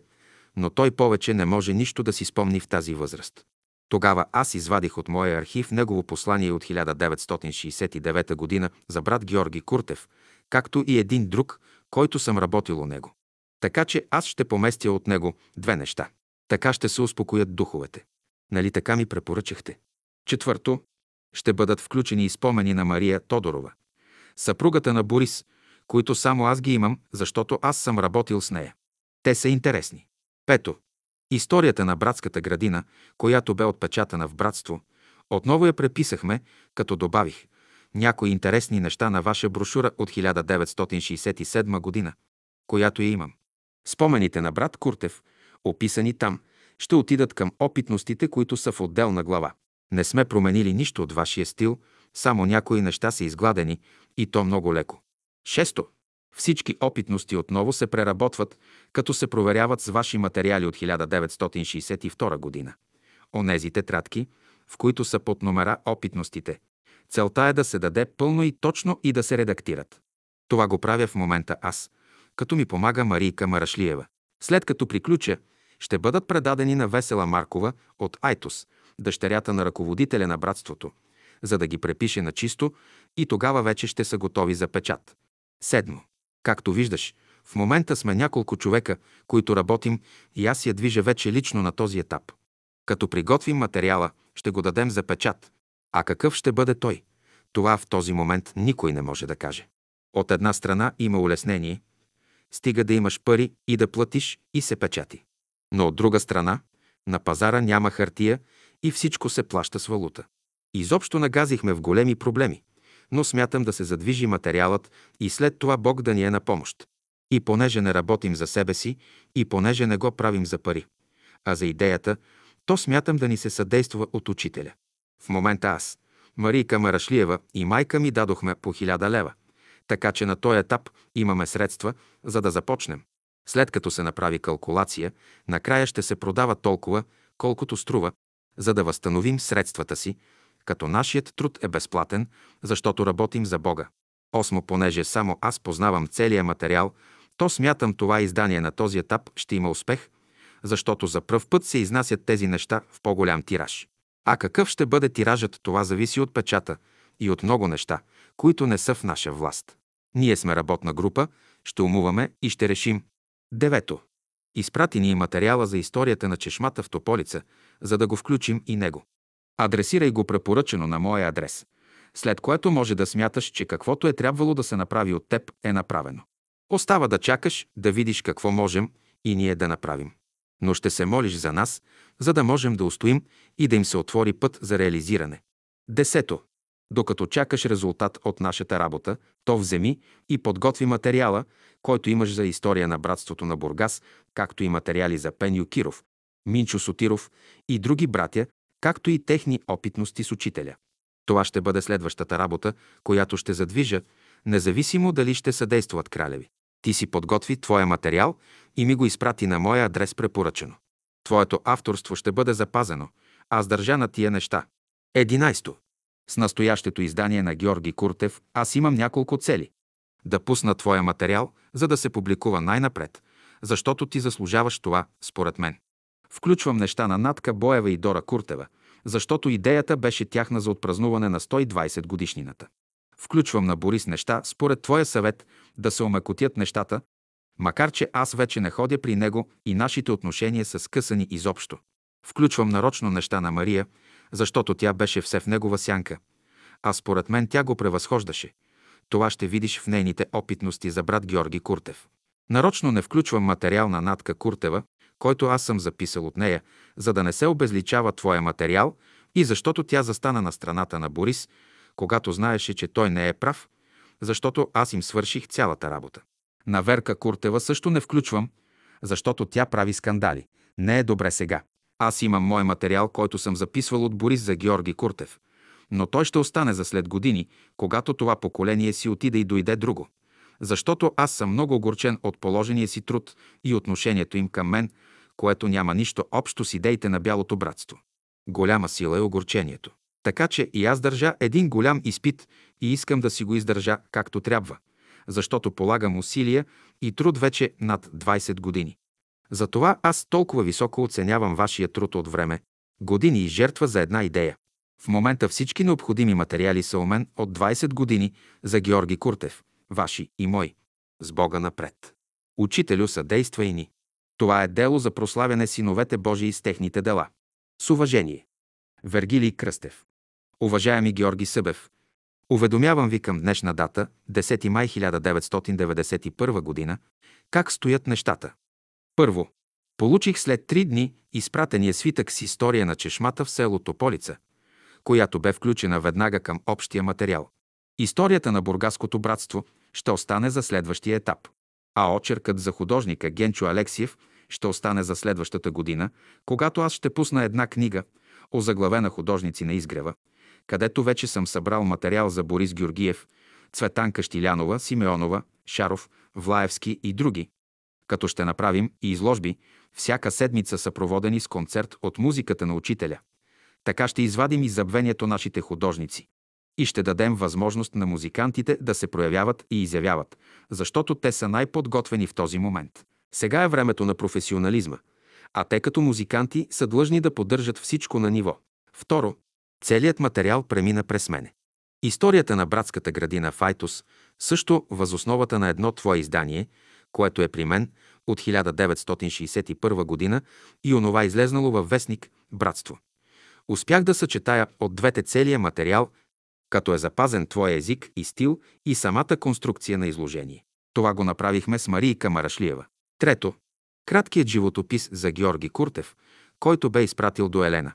но той повече не може нищо да си спомни в тази възраст. Тогава аз извадих от моя архив негово послание от 1969 година за брат Георги Куртев, както и един друг, който съм работил у него. Така че аз ще поместя от него две неща. Така ще се успокоят духовете. Нали така ми препоръчахте? Четвърто, ще бъдат включени и спомени на Мария Тодорова, съпругата на Борис, които само аз ги имам, защото аз съм работил с нея. Те са интересни. Пето, Историята на братската градина, която бе отпечатана в братство, отново я преписахме, като добавих някои интересни неща на ваша брошура от 1967 година, която я имам. Спомените на брат Куртев, описани там, ще отидат към опитностите, които са в отделна глава. Не сме променили нищо от вашия стил, само някои неща са изгладени и то много леко. Шесто. Всички опитности отново се преработват, като се проверяват с ваши материали от 1962 година. Онези тетрадки, в които са под номера опитностите. Целта е да се даде пълно и точно и да се редактират. Това го правя в момента аз, като ми помага Марийка Марашлиева. След като приключа, ще бъдат предадени на Весела Маркова от Айтос, дъщерята на ръководителя на братството, за да ги препише на чисто и тогава вече ще са готови за печат. Седмо. Както виждаш, в момента сме няколко човека, които работим и аз я движа вече лично на този етап. Като приготвим материала, ще го дадем за печат. А какъв ще бъде той? Това в този момент никой не може да каже. От една страна има улеснение, стига да имаш пари и да платиш и се печати. Но от друга страна, на пазара няма хартия и всичко се плаща с валута. Изобщо нагазихме в големи проблеми, но смятам да се задвижи материалът и след това Бог да ни е на помощ. И понеже не работим за себе си, и понеже не го правим за пари, а за идеята, то смятам да ни се съдейства от учителя. В момента аз, Марийка Марашлиева и майка ми дадохме по хиляда лева, така че на този етап имаме средства, за да започнем. След като се направи калкулация, накрая ще се продава толкова, колкото струва, за да възстановим средствата си, като нашият труд е безплатен, защото работим за Бога. Осмо, понеже само аз познавам целия материал, то смятам това издание на този етап ще има успех, защото за пръв път се изнасят тези неща в по-голям тираж. А какъв ще бъде тиражът, това зависи от печата и от много неща, които не са в наша власт. Ние сме работна група, ще умуваме и ще решим. Девето. Изпрати ни материала за историята на чешмата в Тополица, за да го включим и него. Адресирай го препоръчено на моя адрес, след което може да смяташ, че каквото е трябвало да се направи от теб е направено. Остава да чакаш, да видиш какво можем и ние да направим. Но ще се молиш за нас, за да можем да устоим и да им се отвори път за реализиране. Десето. Докато чакаш резултат от нашата работа, то вземи и подготви материала, който имаш за история на братството на Бургас, както и материали за Пен Киров, Минчо Сотиров и други братя, както и техни опитности с учителя. Това ще бъде следващата работа, която ще задвижа, независимо дали ще съдействат кралеви. Ти си подготви твоя материал и ми го изпрати на моя адрес препоръчено. Твоето авторство ще бъде запазено. Аз държа на тия неща. Единайсто. С настоящето издание на Георги Куртев аз имам няколко цели. Да пусна твоя материал, за да се публикува най-напред, защото ти заслужаваш това, според мен. Включвам неща на Натка Боева и Дора Куртева, защото идеята беше тяхна за отпразнуване на 120 годишнината. Включвам на Борис неща, според твоя съвет, да се омекотят нещата, макар че аз вече не ходя при него и нашите отношения са скъсани изобщо. Включвам нарочно неща на Мария, защото тя беше все в негова сянка, а според мен тя го превъзхождаше. Това ще видиш в нейните опитности за брат Георги Куртев. Нарочно не включвам материал на Натка Куртева, който аз съм записал от нея, за да не се обезличава твоя материал и защото тя застана на страната на Борис, когато знаеше, че той не е прав, защото аз им свърших цялата работа. На Верка Куртева също не включвам, защото тя прави скандали. Не е добре сега. Аз имам мой материал, който съм записвал от Борис за Георги Куртев. Но той ще остане за след години, когато това поколение си отиде и дойде друго. Защото аз съм много огорчен от положения си труд и отношението им към мен, което няма нищо общо с идеите на Бялото братство. Голяма сила е огорчението. Така че и аз държа един голям изпит и искам да си го издържа както трябва, защото полагам усилия и труд вече над 20 години. Затова аз толкова високо оценявам вашия труд от време, години и жертва за една идея. В момента всички необходими материали са у мен от 20 години за Георги Куртев, ваши и мои. С Бога напред. Учителю, съдействай ни. Това е дело за прославяне синовете Божии с техните дела. С уважение. Вергилий Кръстев. Уважаеми Георги Събев, уведомявам ви към днешна дата, 10 май 1991 г., как стоят нещата. Първо, получих след три дни изпратения свитък с история на чешмата в село Тополица, която бе включена веднага към общия материал. Историята на Бургаското братство ще остане за следващия етап, а очеркът за художника Генчо Алексиев ще остане за следващата година, когато аз ще пусна една книга, озаглавена художници на изгрева, където вече съм събрал материал за Борис Георгиев, Цветанка Штилянова, Симеонова, Шаров, Влаевски и други, като ще направим и изложби, всяка седмица съпроводени с концерт от музиката на учителя. Така ще извадим и забвението нашите художници. И ще дадем възможност на музикантите да се проявяват и изявяват, защото те са най-подготвени в този момент. Сега е времето на професионализма, а те като музиканти са длъжни да поддържат всичко на ниво. Второ, целият материал премина през мене. Историята на братската градина в Айтос също възосновата на едно твое издание, което е при мен от 1961 година и онова излезнало във вестник «Братство». Успях да съчетая от двете целия материал, като е запазен твой език и стил и самата конструкция на изложение. Това го направихме с Марийка Марашлиева. Трето, краткият животопис за Георги Куртев, който бе изпратил до Елена.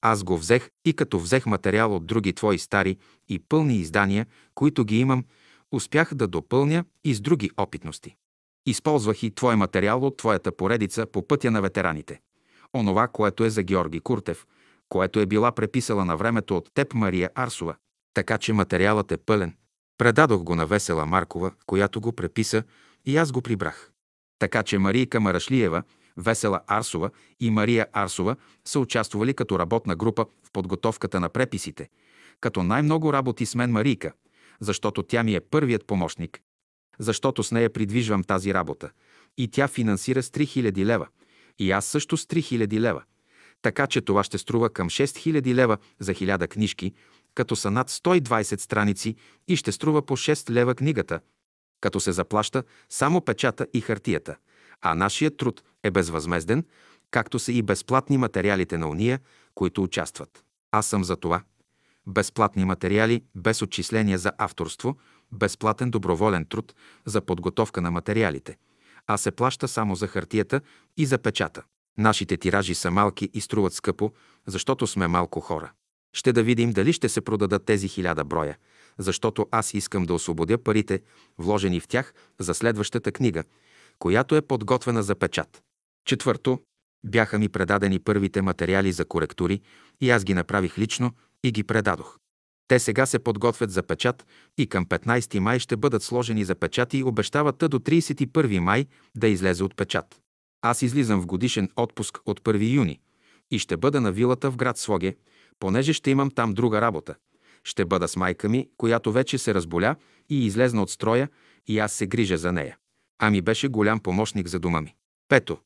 Аз го взех и като взех материал от други твои стари и пълни издания, които ги имам, успях да допълня и с други опитности. Използвах и твой материал от твоята поредица по пътя на ветераните. Онова, което е за Георги Куртев, което е била преписала на времето от теб Мария Арсова. Така че материалът е пълен. Предадох го на Весела Маркова, която го преписа и аз го прибрах. Така че Марийка Марашлиева, Весела Арсова и Мария Арсова са участвали като работна група в подготовката на преписите, като най-много работи с мен Марийка, защото тя ми е първият помощник, защото с нея придвижвам тази работа. И тя финансира с 3000 лева. И аз също с 3000 лева. Така че това ще струва към 6000 лева за 1000 книжки, като са над 120 страници и ще струва по 6 лева книгата, като се заплаща само печата и хартията, а нашият труд е безвъзмезден, както са и безплатни материалите на уния, които участват. Аз съм за това. Безплатни материали, без отчисления за авторство, безплатен доброволен труд за подготовка на материалите, а се плаща само за хартията и за печата. Нашите тиражи са малки и струват скъпо, защото сме малко хора. Ще да видим дали ще се продадат тези хиляда броя, защото аз искам да освободя парите, вложени в тях за следващата книга, която е подготвена за печат. Четвърто, бяха ми предадени първите материали за коректури и аз ги направих лично и ги предадох. Те сега се подготвят за печат и към 15 май ще бъдат сложени за печат и обещават до 31 май да излезе от печат. Аз излизам в годишен отпуск от 1 юни и ще бъда на вилата в град Своге, понеже ще имам там друга работа. Ще бъда с майка ми, която вече се разболя и излезна от строя и аз се грижа за нея. Ами беше голям помощник за дома ми. Пето.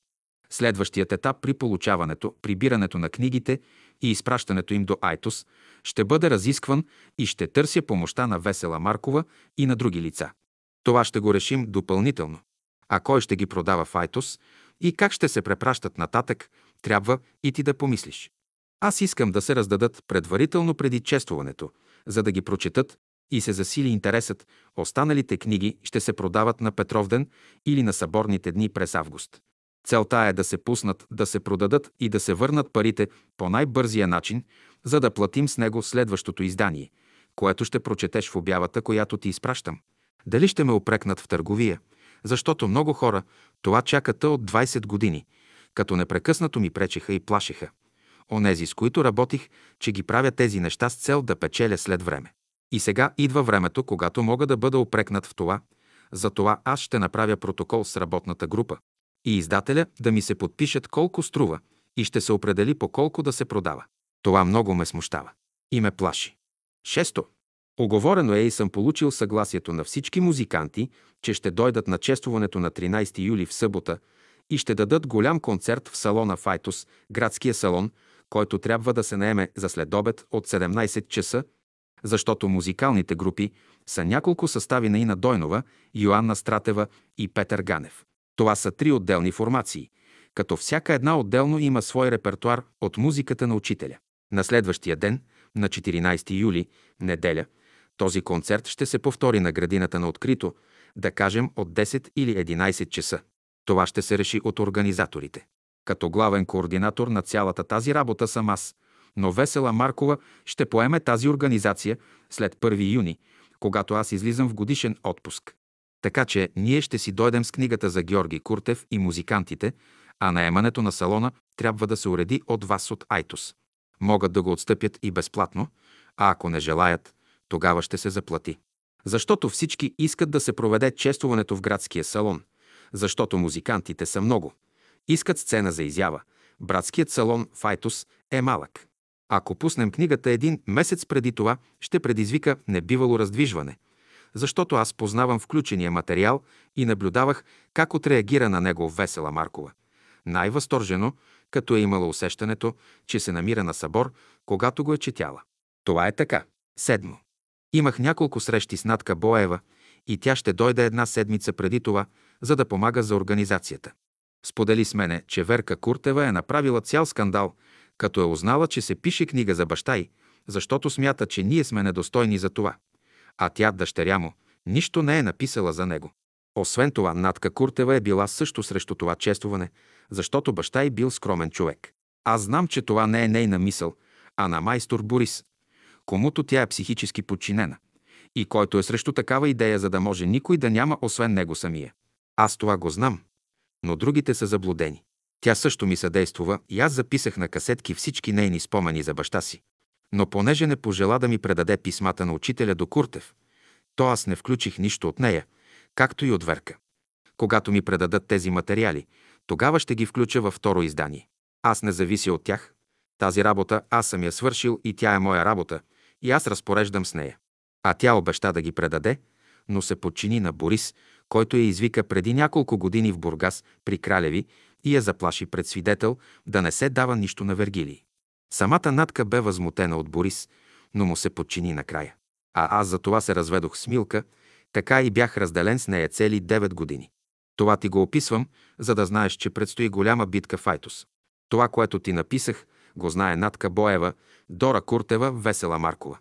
Следващият етап при получаването, прибирането на книгите и изпращането им до Айтос ще бъде разискван и ще търся помощта на Весела Маркова и на други лица. Това ще го решим допълнително. А кой ще ги продава в Айтос и как ще се препращат нататък, трябва и ти да помислиш. Аз искам да се раздадат предварително преди чествуването, за да ги прочетат и се засили интересът. Останалите книги ще се продават на Петровден или на съборните дни през август. Целта е да се пуснат, да се продадат и да се върнат парите по най-бързия начин, за да платим с него следващото издание, което ще прочетеш в обявата, която ти изпращам. Дали ще ме опрекнат в търговия? Защото много хора това чакат от 20 години, като непрекъснато ми пречеха и плашеха. Онези, с които работих, че ги правя тези неща с цел да печеля след време. И сега идва времето, когато мога да бъда опрекнат в това. Затова аз ще направя протокол с работната група и издателя да ми се подпишат колко струва и ще се определи по колко да се продава. Това много ме смущава и ме плаши. Шесто. Оговорено е и съм получил съгласието на всички музиканти, че ще дойдат на чествуването на 13 юли в събота и ще дадат голям концерт в салона Файтус, градския салон, който трябва да се наеме за следобед от 17 часа, защото музикалните групи са няколко състави на Ина Дойнова, Йоанна Стратева и Петър Ганев. Това са три отделни формации, като всяка една отделно има свой репертуар от музиката на учителя. На следващия ден, на 14 юли, неделя, този концерт ще се повтори на градината на открито, да кажем от 10 или 11 часа. Това ще се реши от организаторите. Като главен координатор на цялата тази работа съм аз, но Весела Маркова ще поеме тази организация след 1 юни, когато аз излизам в годишен отпуск. Така че ние ще си дойдем с книгата за Георги Куртев и музикантите, а наемането на салона трябва да се уреди от вас от Айтос. Могат да го отстъпят и безплатно, а ако не желаят, тогава ще се заплати. Защото всички искат да се проведе чествуването в градския салон, защото музикантите са много. Искат сцена за изява. Братският салон в Айтос е малък. Ако пуснем книгата един месец преди това, ще предизвика небивало раздвижване, защото аз познавам включения материал и наблюдавах как отреагира на него Весела Маркова. Най-възторжено, като е имала усещането, че се намира на събор, когато го е четяла. Това е така. Седмо. Имах няколко срещи с Натка Боева и тя ще дойде една седмица преди това, за да помага за организацията. Сподели с мене, че Верка Куртева е направила цял скандал, като е узнала, че се пише книга за баща й, защото смята, че ние сме недостойни за това. А тя, дъщеря му, нищо не е написала за него. Освен това, Натка Куртева е била също срещу това чествуване, защото баща й бил скромен човек. Аз знам, че това не е нейна мисъл, а на майстор Борис, комуто тя е психически подчинена и който е срещу такава идея, за да може никой да няма, освен него самия. Аз това го знам, но другите са заблудени. Тя също ми съдействува и аз записах на касетки всички нейни спомени за баща си. Но понеже не пожела да ми предаде писмата на учителя до Куртев, то аз не включих нищо от нея, както и от Верка. Когато ми предадат тези материали, тогава ще ги включа във второ издание. Аз не завися от тях. Тази работа аз съм я свършил и тя е моя работа, и аз разпореждам с нея. А тя обеща да ги предаде, но се подчини на Борис, който я извика преди няколко години в Бургас при Кралеви и я заплаши пред свидетел да не се дава нищо на Вергилий. Самата Натка бе възмутена от Борис, но му се подчини накрая. А аз за това се разведох с Милка, така и бях разделен с нея цели 9 години. Това ти го описвам, за да знаеш, че предстои голяма битка в Айтос. Това, което ти написах, го знае Натка Боева, Дора Куртева, Весела Маркова,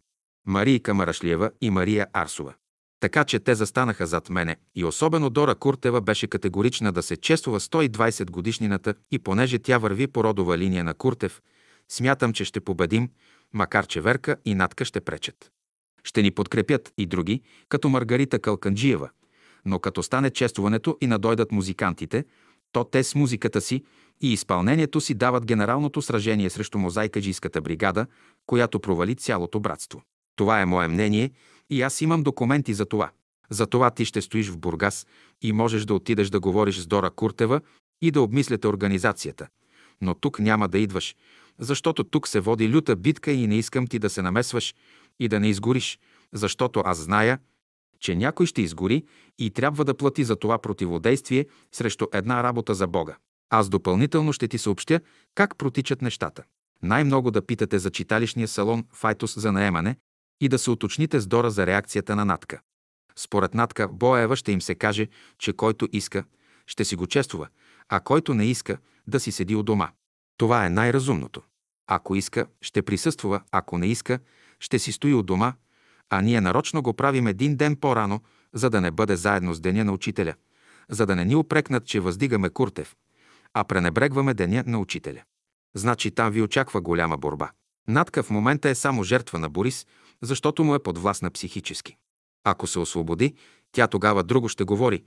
Марийка Марашлиева и Мария Арсова. Така че те застанаха зад мене и особено Дора Куртева беше категорична да се чествува 120 годишнината и понеже тя върви по родова линия на Куртев, смятам, че ще победим, макар че Верка и Натка ще пречат. Ще ни подкрепят и други, като Маргарита Калканджиева, но като стане честването и надойдат музикантите, то те с музиката си и изпълнението си дават генералното сражение срещу мозайкаджийската бригада, която провали цялото братство. Това е мое мнение и аз имам документи за това. За това ти ще стоиш в Бургас и можеш да отидеш да говориш с Дора Куртева и да обмисляте организацията. Но тук няма да идваш, защото тук се води люта битка и не искам ти да се намесваш и да не изгориш, защото аз зная, че някой ще изгори и трябва да плати за това противодействие срещу една работа за Бога. Аз допълнително ще ти съобщя как протичат нещата. Най-много да питате за читалищния салон Файтус за наемане и да се уточните с Дора за реакцията на Натка. Според Натка Боева ще им се каже, че който иска, ще си го чествува, а който не иска, да си седи у дома. Това е най-разумното. Ако иска, ще присъствува, ако не иска, ще си стои у дома, а ние нарочно го правим един ден по-рано, за да не бъде заедно с деня на учителя, за да не ни опрекнат, че въздигаме Куртев, а пренебрегваме деня на учителя. Значи там ви очаква голяма борба. Натка в момента е само жертва на Борис, защото му е подвластна психически. Ако се освободи, тя тогава друго ще говори,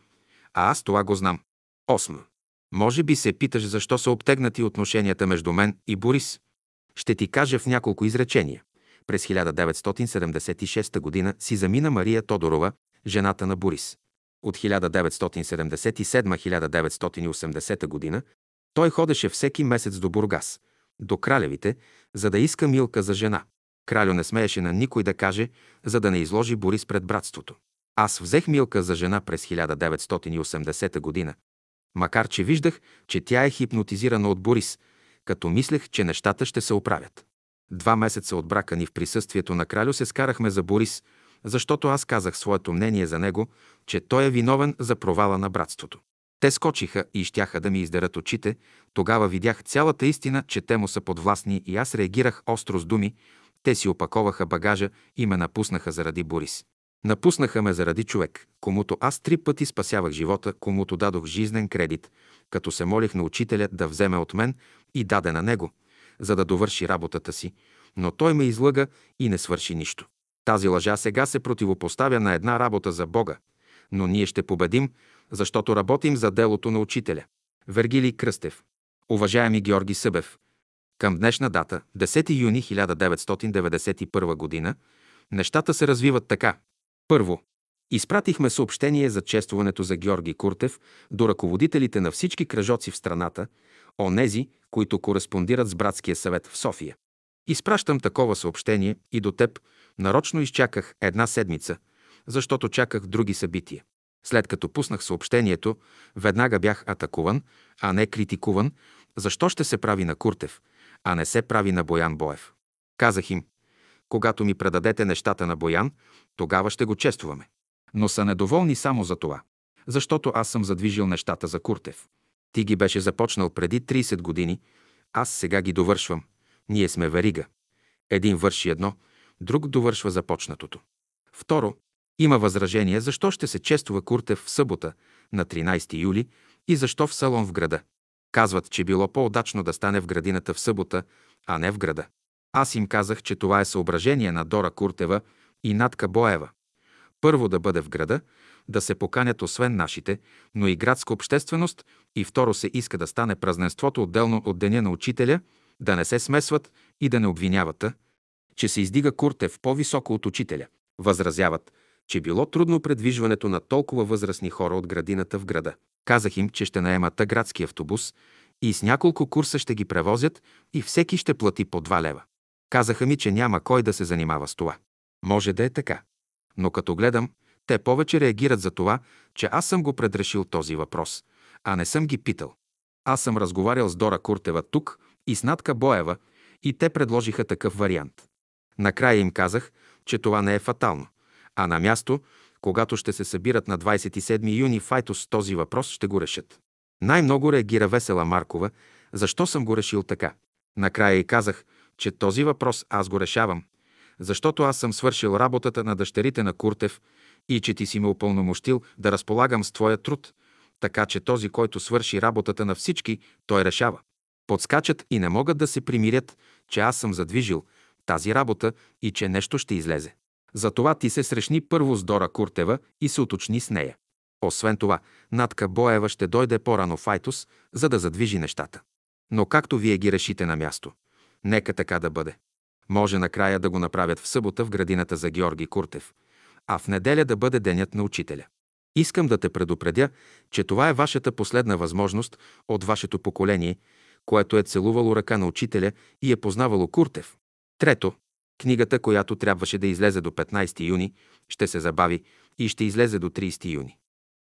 а аз това го знам. Осмо. Може би се питаш защо са обтегнати отношенията между мен и Борис. Ще ти кажа в няколко изречения. През 1976 г. си замина Мария Тодорова, жената на Борис. От 1977-1980 г. той ходеше всеки месец до Бургас, до Кралевите, за да иска Милка за жена. Кралю не смееше на никой да каже, за да не изложи Борис пред братството. Аз взех Милка за жена през 1980 година, макар че виждах, че тя е хипнотизирана от Борис, като мислех, че нещата ще се оправят. Два месеца от брака ни в присъствието на кралю се скарахме за Борис, защото аз казах своето мнение за него, че той е виновен за провала на братството. Те скочиха и щяха да ми издерат очите. Тогава видях цялата истина, че те му са подвластни и аз реагирах остро с думи. Те си опаковаха багажа и ме напуснаха заради Борис. Напуснаха ме заради човек, комуто аз три пъти спасявах живота, комуто дадох жизнен кредит, като се молих на учителя да вземе от мен и даде на него, за да довърши работата си, но той ме излъга и не свърши нищо. Тази лъжа сега се противопоставя на една работа за Бога, но ние ще победим, защото работим за делото на учителя. Вергилий Кръстев. Уважаеми Георги Събев, към днешна дата, 10 юни 1991 г., нещата се развиват така. Първо, изпратихме съобщение за честването за Георги Куртев до ръководителите на всички кръжоци в страната, онези, които кореспондират с Братския съвет в София. Изпращам такова съобщение и до теб. Нарочно изчаках една седмица, защото чаках други събития. След като пуснах съобщението, веднага бях атакуван, а не критикуван, защо ще се прави на Куртев, а не се прави на Боян Боев. Казах им, Когато ми предадете нещата на Боян, тогава ще го честваме. Но са недоволни само за това. Защото аз съм задвижил нещата за Куртев. Ти ги беше започнал преди 30 години, аз сега ги довършвам. Ние сме варига. Един върши едно, друг довършва започнатото. Второ, има възражение защо ще се чествува Куртев в събота, на 13 юли, и защо в салон в града. Казват, че било по-удачно да стане в градината в събота, а не в града. Аз им казах, че това е съображение на Дора Куртева и Натка Боева. Първо да бъде в града, да се поканят освен нашите, но и градска общественост, и второ се иска да стане празненството отделно от деня на учителя, да не се смесват и да не обвиняват, че се издига Куртев по-високо от учителя. Възразяват, че било трудно предвижването на толкова възрастни хора от градината в града. Казах им, че ще наемат градски автобус и с няколко курса ще ги превозят и всеки ще плати по 2 лева. Казаха ми, че няма кой да се занимава с това. Може да е така. Но като гледам, те повече реагират за това, че аз съм го предрешил този въпрос, а не съм ги питал. Аз съм разговарял с Дора Куртева тук и с Натка Боева и те предложиха такъв вариант. Накрая им казах, че това не е фатално, а на място, когато ще се събират на 27 юни в Айтос този въпрос, ще го решат. Най-много реагира Весела Маркова, защо съм го решил така. Накрая и казах, че този въпрос аз го решавам, защото аз съм свършил работата на дъщерите на Куртев и че ти си ме упълномощил да разполагам с твоя труд, така че този, който свърши работата на всички, той решава. Подскачат и не могат да се примирят, че аз съм задвижил тази работа и че нещо ще излезе. Затова ти се срещни първо с Дора Куртева и се уточни с нея. Освен това, Натка Боева ще дойде по-рано в Айтос, за да задвижи нещата. Но както вие ги решите на място, нека така да бъде. Може накрая да го направят в събота в градината за Георги Куртев, а в неделя да бъде денят на учителя. Искам да те предупредя, че това е вашата последна възможност от вашето поколение, което е целувало ръка на учителя и е познавало Куртев. Трето, книгата, която трябваше да излезе до 15 юни, ще се забави и ще излезе до 30 юни.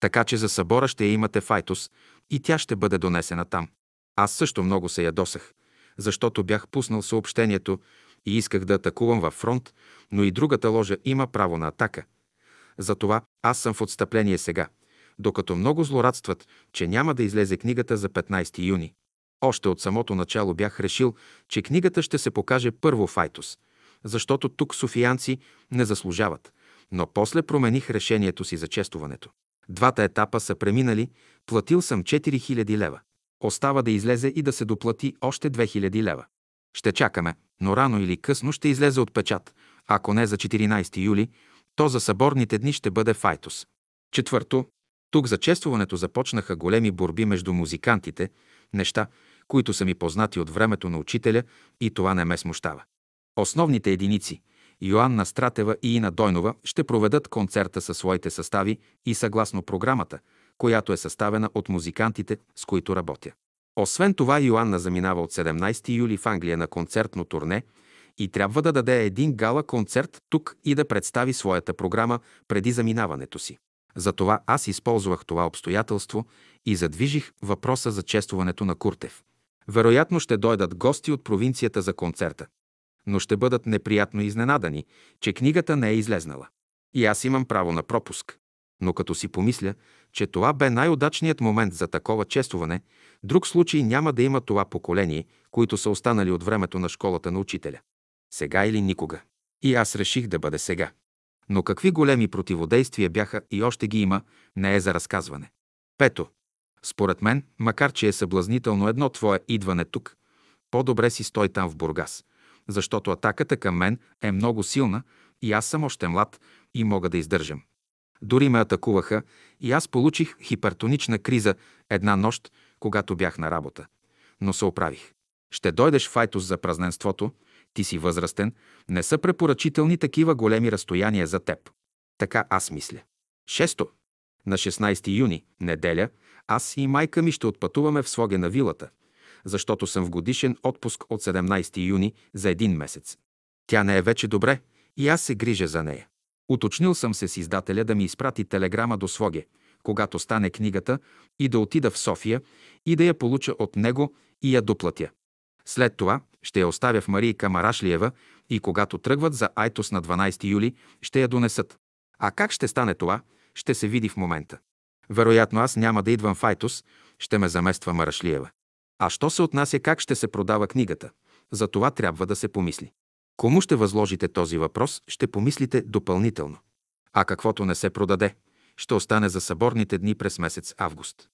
Така че за събора ще имате Файтус и тя ще бъде донесена там. Аз също много се ядосах, защото бях пуснал съобщението и исках да атакувам във фронт, но и другата ложа има право на атака. Затова аз съм в отстъпление сега, докато много злорадстват, че няма да излезе книгата за 15 юни. Още от самото начало бях решил, че книгата ще се покаже първо в Айтос, защото тук софиянци не заслужават, но после промених решението си за честването. Двата етапа са преминали, платил съм 4000 лева. Остава да излезе и да се доплати още 2000 лева. Ще чакаме, но рано или късно ще излезе от печат. Ако не за 14 юли, то за съборните дни ще бъде Файтос. Четвърто, тук за честването започнаха големи борби между музикантите, неща, които са ми познати от времето на учителя и това не ме смущава. Основните единици Йоанна Стратева и Ина Дойнова ще проведат концерта със своите състави и съгласно програмата, която е съставена от музикантите, с които работя. Освен това, Йоанна заминава от 17 юли в Англия на концертно турне и трябва да даде един гала концерт тук и да представи своята програма преди заминаването си. Затова аз използвах това обстоятелство и задвижих въпроса за честването на Куртев. Вероятно ще дойдат гости от провинцията за концерта, но ще бъдат неприятно изненадани, че книгата не е излезнала. И аз имам право на пропуск. Но като си помисля, че това бе най-удачният момент за такова честване, друг случай няма да има това поколение, които са останали от времето на школата на учителя. Сега или никога. И аз реших да бъде сега. Но какви големи противодействия бяха и още ги има, не е за разказване. Пето. Според мен, макар че е съблазнително едно твое идване тук, по-добре си стой там в Бургас, защото атаката към мен е много силна и аз съм още млад и мога да издържам. Дори ме атакуваха и аз получих хипертонична криза една нощ, когато бях на работа. Но се оправих. Ще дойдеш в Айтос за празненството, ти си възрастен, не са препоръчителни такива големи разстояния за теб. Така аз мисля. Шесто. На 16 юни, неделя, аз и майка ми ще отпътуваме в Своге на вилата, защото съм в годишен отпуск от 17 юни за един месец. Тя не е вече добре и аз се грижа за нея. Уточнил съм се с издателя да ми изпрати телеграма до Своге, когато стане книгата, и да отида в София и да я получа от него и я доплатя. След това ще я оставя в Марийка Марашлиева и когато тръгват за Айтос на 12 юли, ще я донесат. А как ще стане това, ще се види в момента. Вероятно аз няма да идвам в Айтос, ще ме замества Марашлиева. А що се отнася как ще се продава книгата? За това трябва да се помисли. Кому ще възложите този въпрос, ще помислите допълнително. А каквото не се продаде, ще остане за съборните дни през месец август.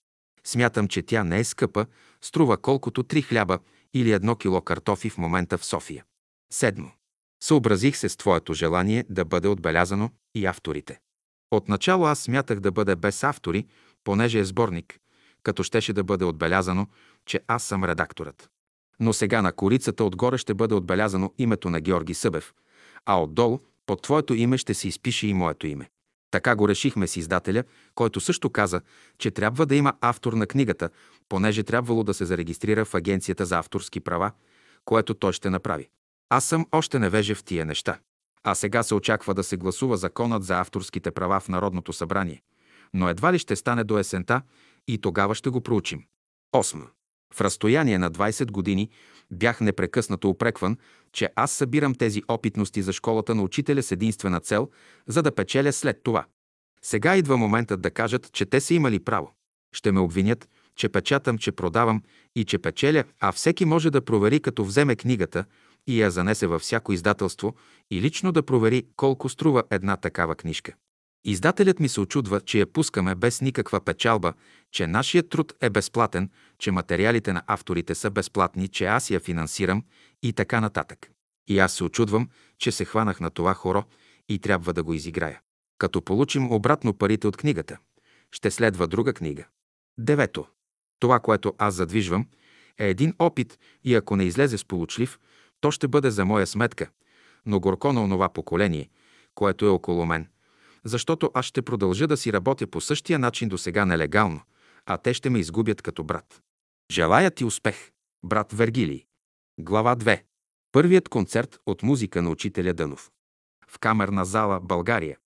Смятам, че тя не е скъпа, струва колкото три хляба или едно кило картофи в момента в София. Седмо. Съобразих се с твоето желание да бъде отбелязано и авторите. Отначало аз смятах да бъде без автори, понеже е сборник, като щеше да бъде отбелязано, че аз съм редакторът. Но сега на корицата отгоре ще бъде отбелязано името на Георги Събев, а отдолу под твоето име ще се изпише и моето име. Така го решихме с издателя, който също каза, че трябва да има автор на книгата, понеже трябвало да се зарегистрира в Агенцията за авторски права, което той ще направи. Аз съм още невеже в тия неща. А сега се очаква да се гласува законът за авторските права в Народното събрание. Но едва ли ще стане до есента и тогава ще го проучим. 8. В разстояние на 20 години бях непрекъснато упрекван, че аз събирам тези опитности за школата на учителя с единствена цел, за да печеля след това. Сега идва моментът да кажат, че те са имали право. Ще ме обвинят, че печатам, че продавам и че печеля, а всеки може да провери, като вземе книгата и я занесе във всяко издателство и лично да провери колко струва една такава книжка. Издателят ми се очудва, че я пускаме без никаква печалба, че нашият труд е безплатен, че материалите на авторите са безплатни, че аз я финансирам и така нататък. И аз се очудвам, че се хванах на това хоро и трябва да го изиграя. Като получим обратно парите от книгата, ще следва друга книга. Девето. Това, което аз задвижвам, е един опит и ако не излезе сполучлив, то ще бъде за моя сметка, но горко на онова поколение, което е около мен, защото аз ще продължа да си работя по същия начин до сега нелегално, а те ще ме изгубят като брат. Желая ти успех, брат Вергилий. Глава 2. Първият концерт от музика на учителя Дънов. В камерна зала България.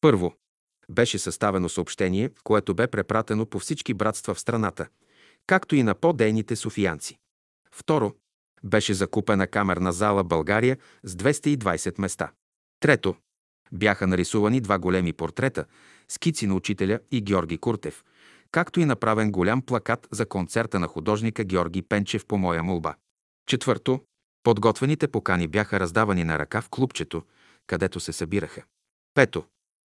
Първо. Беше съставено съобщение, което бе препратено по всички братства в страната, както и на по-дейните софиянци. Второ. Беше закупена камерна зала България с 220 места. Трето. Бяха нарисувани два големи портрета, скици на учителя и Георги Куртев, както и направен голям плакат за концерта на художника Георги Пенчев по моя молба. Четвърто, подготвените покани бяха раздавани на ръка в клубчето, където се събираха. Пето,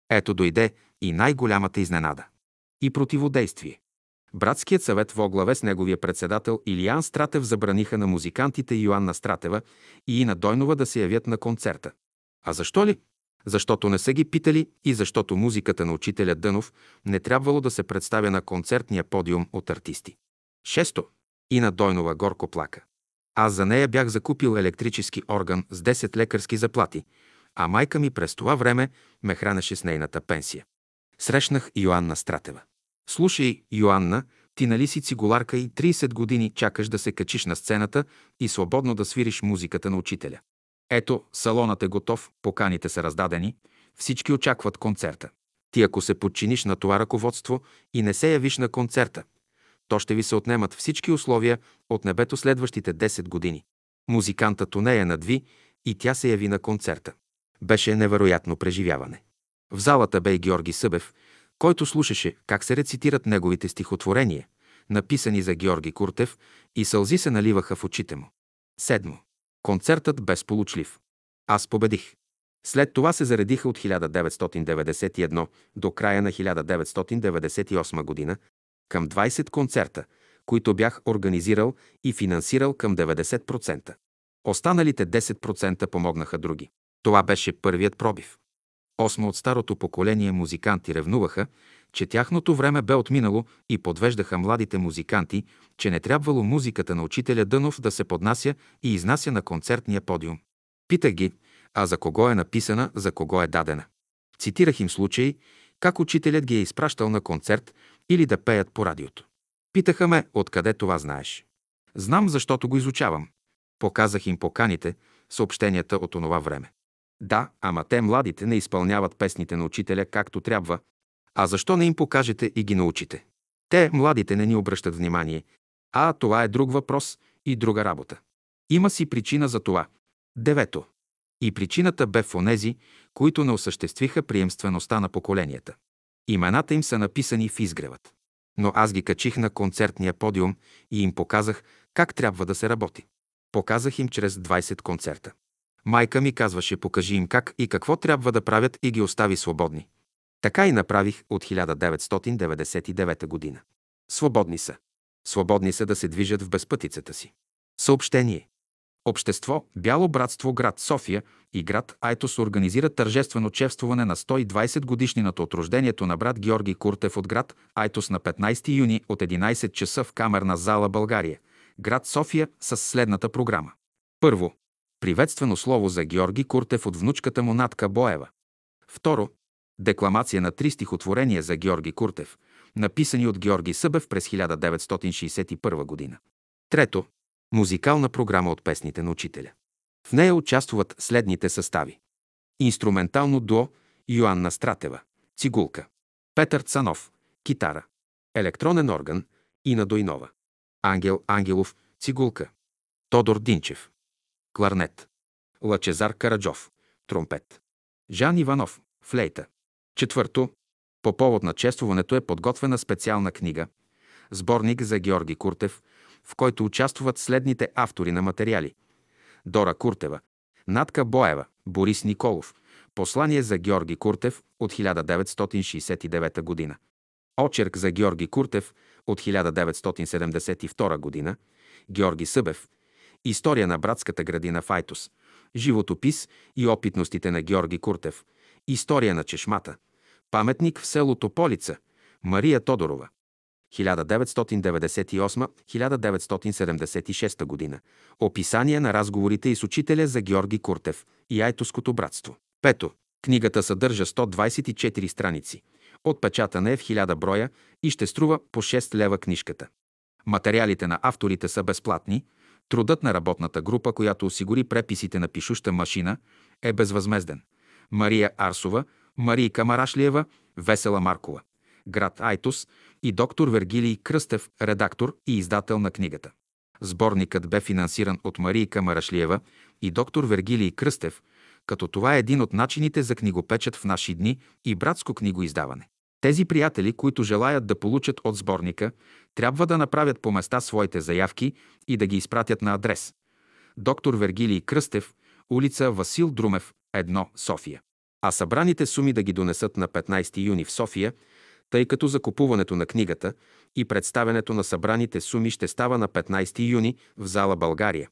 ето дойде и най-голямата изненада. И противодействие. Братският съвет в оглаве с неговия председател Илиян Стратев забраниха на музикантите Йоанна Стратева и Ина Дойнова да се явят на концерта. А защо ли? Защото не са ги питали и защото музиката на учителя Дънов не трябвало да се представя на концертния подиум от артисти. Шесто. Ина Дойнова горко плака. Аз за нея бях закупил електрически орган с 10 лекарски заплати, а майка ми през това време ме хранеше с нейната пенсия. Срещнах Йоанна Стратева. Слушай, Йоанна, ти нали си цигуларка и 30 години чакаш да се качиш на сцената и свободно да свириш музиката на учителя. Ето, салонът е готов, поканите са раздадени, всички очакват концерта. Ти ако се подчиниш на това ръководство и не се явиш на концерта, то ще ви се отнемат всички условия от небето следващите 10 години. Музикантът нея надви и тя се яви на концерта. Беше невероятно преживяване. В залата бе и Георги Събев, който слушаше как се рецитират неговите стихотворения, написани за Георги Куртев, и сълзи се наливаха в очите му. Седмо. Концертът бе сполучлив. Аз победих. След това се заредиха от 1991 до края на 1998 година към 20 концерта, които бях организирал и финансирал към 90%. Останалите 10% помогнаха други. Това беше първият пробив. Осмо от старото поколение музиканти ревнуваха, че тяхното време бе отминало и подвеждаха младите музиканти, че не трябвало музиката на учителя Дънов да се поднася и изнася на концертния подиум. Питах ги, а за кого е написана, за кого е дадена. Цитирах им случаи, как учителят ги е изпращал на концерт или да пеят по радиото. Питаха ме, откъде това знаеш. Знам, защото го изучавам. Показах им поканите, съобщенията от онова време. Да, ама те младите не изпълняват песните на учителя както трябва, а защо не им покажете и ги научите? Те, младите, не ни обръщат внимание. А това е друг въпрос и друга работа. Има си причина за това. Девето. И причината бе в онези, които не осъществиха приемствеността на поколенията. Имената им са написани в изгревът. Но аз ги качих на концертния подиум и им показах как трябва да се работи. Показах им чрез 20 концерта. Майка ми казваше, покажи им как и какво трябва да правят и ги остави свободни. Така и направих от 1999 година. Свободни са. Свободни са да се движат в безпътицата си. Съобщение. Общество Бяло братство град София и град Айтос организират тържествено чествуване на 120 годишнината от рождението на брат Георги Куртев от град Айтос на 15 юни от 11 часа в камерна зала България, град София с следната програма. Първо. Приветствено слово за Георги Куртев от внучката му Натка Боева. Второ. Декламация на три стихотворения за Георги Куртев, написани от Георги Събев през 1961 година. Трето. Музикална програма от песните на учителя. В нея участват следните състави. Инструментално дуо Йоанна Стратева, цигулка. Петър Цанов, китара. Електронен орган Ина Дойнова. Ангел Ангелов, цигулка. Тодор Динчев, кларнет. Лачезар Караджов, тромпет. Жан Иванов, флейта. Четвърто, по повод на чествуването е подготвена специална книга, сборник за Георги Куртев, в който участват следните автори на материали. Дора Куртева, Натка Боева, Борис Николов, Послание за Георги Куртев от 1969 година. Очерк за Георги Куртев от 1972 година. Георги Събев. История на братската градина в Айтос. Животопис и опитностите на Георги Куртев. История на чешмата. Паметник в село Тополица. Мария Тодорова. 1998-1976 година. Описание на разговорите и с учителя за Георги Куртев и Айтоското братство. Пето. Книгата съдържа 124 страници. Отпечатана е в 1000 броя и ще струва по 6 лева книжката. Материалите на авторите са безплатни. Трудът на работната група, която осигури преписите на пишуща машина, е безвъзмезден. Мария Арсова, Марийка Марашлиева, Весела Маркова. Град Айтос, и доктор Вергилий Кръстев, редактор и издател на книгата. Сборникът бе финансиран от Марийка Марашлиева и доктор Вергилий Кръстев, като това е един от начините за книгопечат в наши дни и братско книгоиздаване. Тези приятели, които желаят да получат от сборника, трябва да направят по места своите заявки и да ги изпратят на адрес. Доктор Вергилий Кръстев, улица Васил Друмев, 1, София. А събраните суми да ги донесат на 15 юни в София – тъй като закупуването на книгата и представянето на събраните суми ще става на 15 юни в зала България,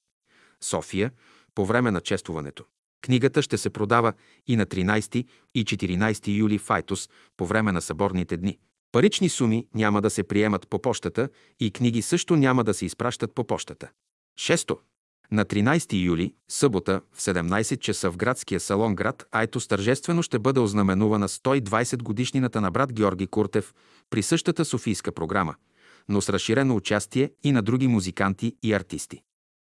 София, по време на чествуването. Книгата ще се продава и на 13 и 14 юли в Айтос по време на съборните дни. Парични суми няма да се приемат по почтата и книги също няма да се изпращат по почтата. Шесто. На 13 юли, събота, в 17 часа в градския салон град Айтос тържествено ще бъде ознаменувана 120 годишнината на брат Георги Куртев при същата софийска програма, но с разширено участие и на други музиканти и артисти.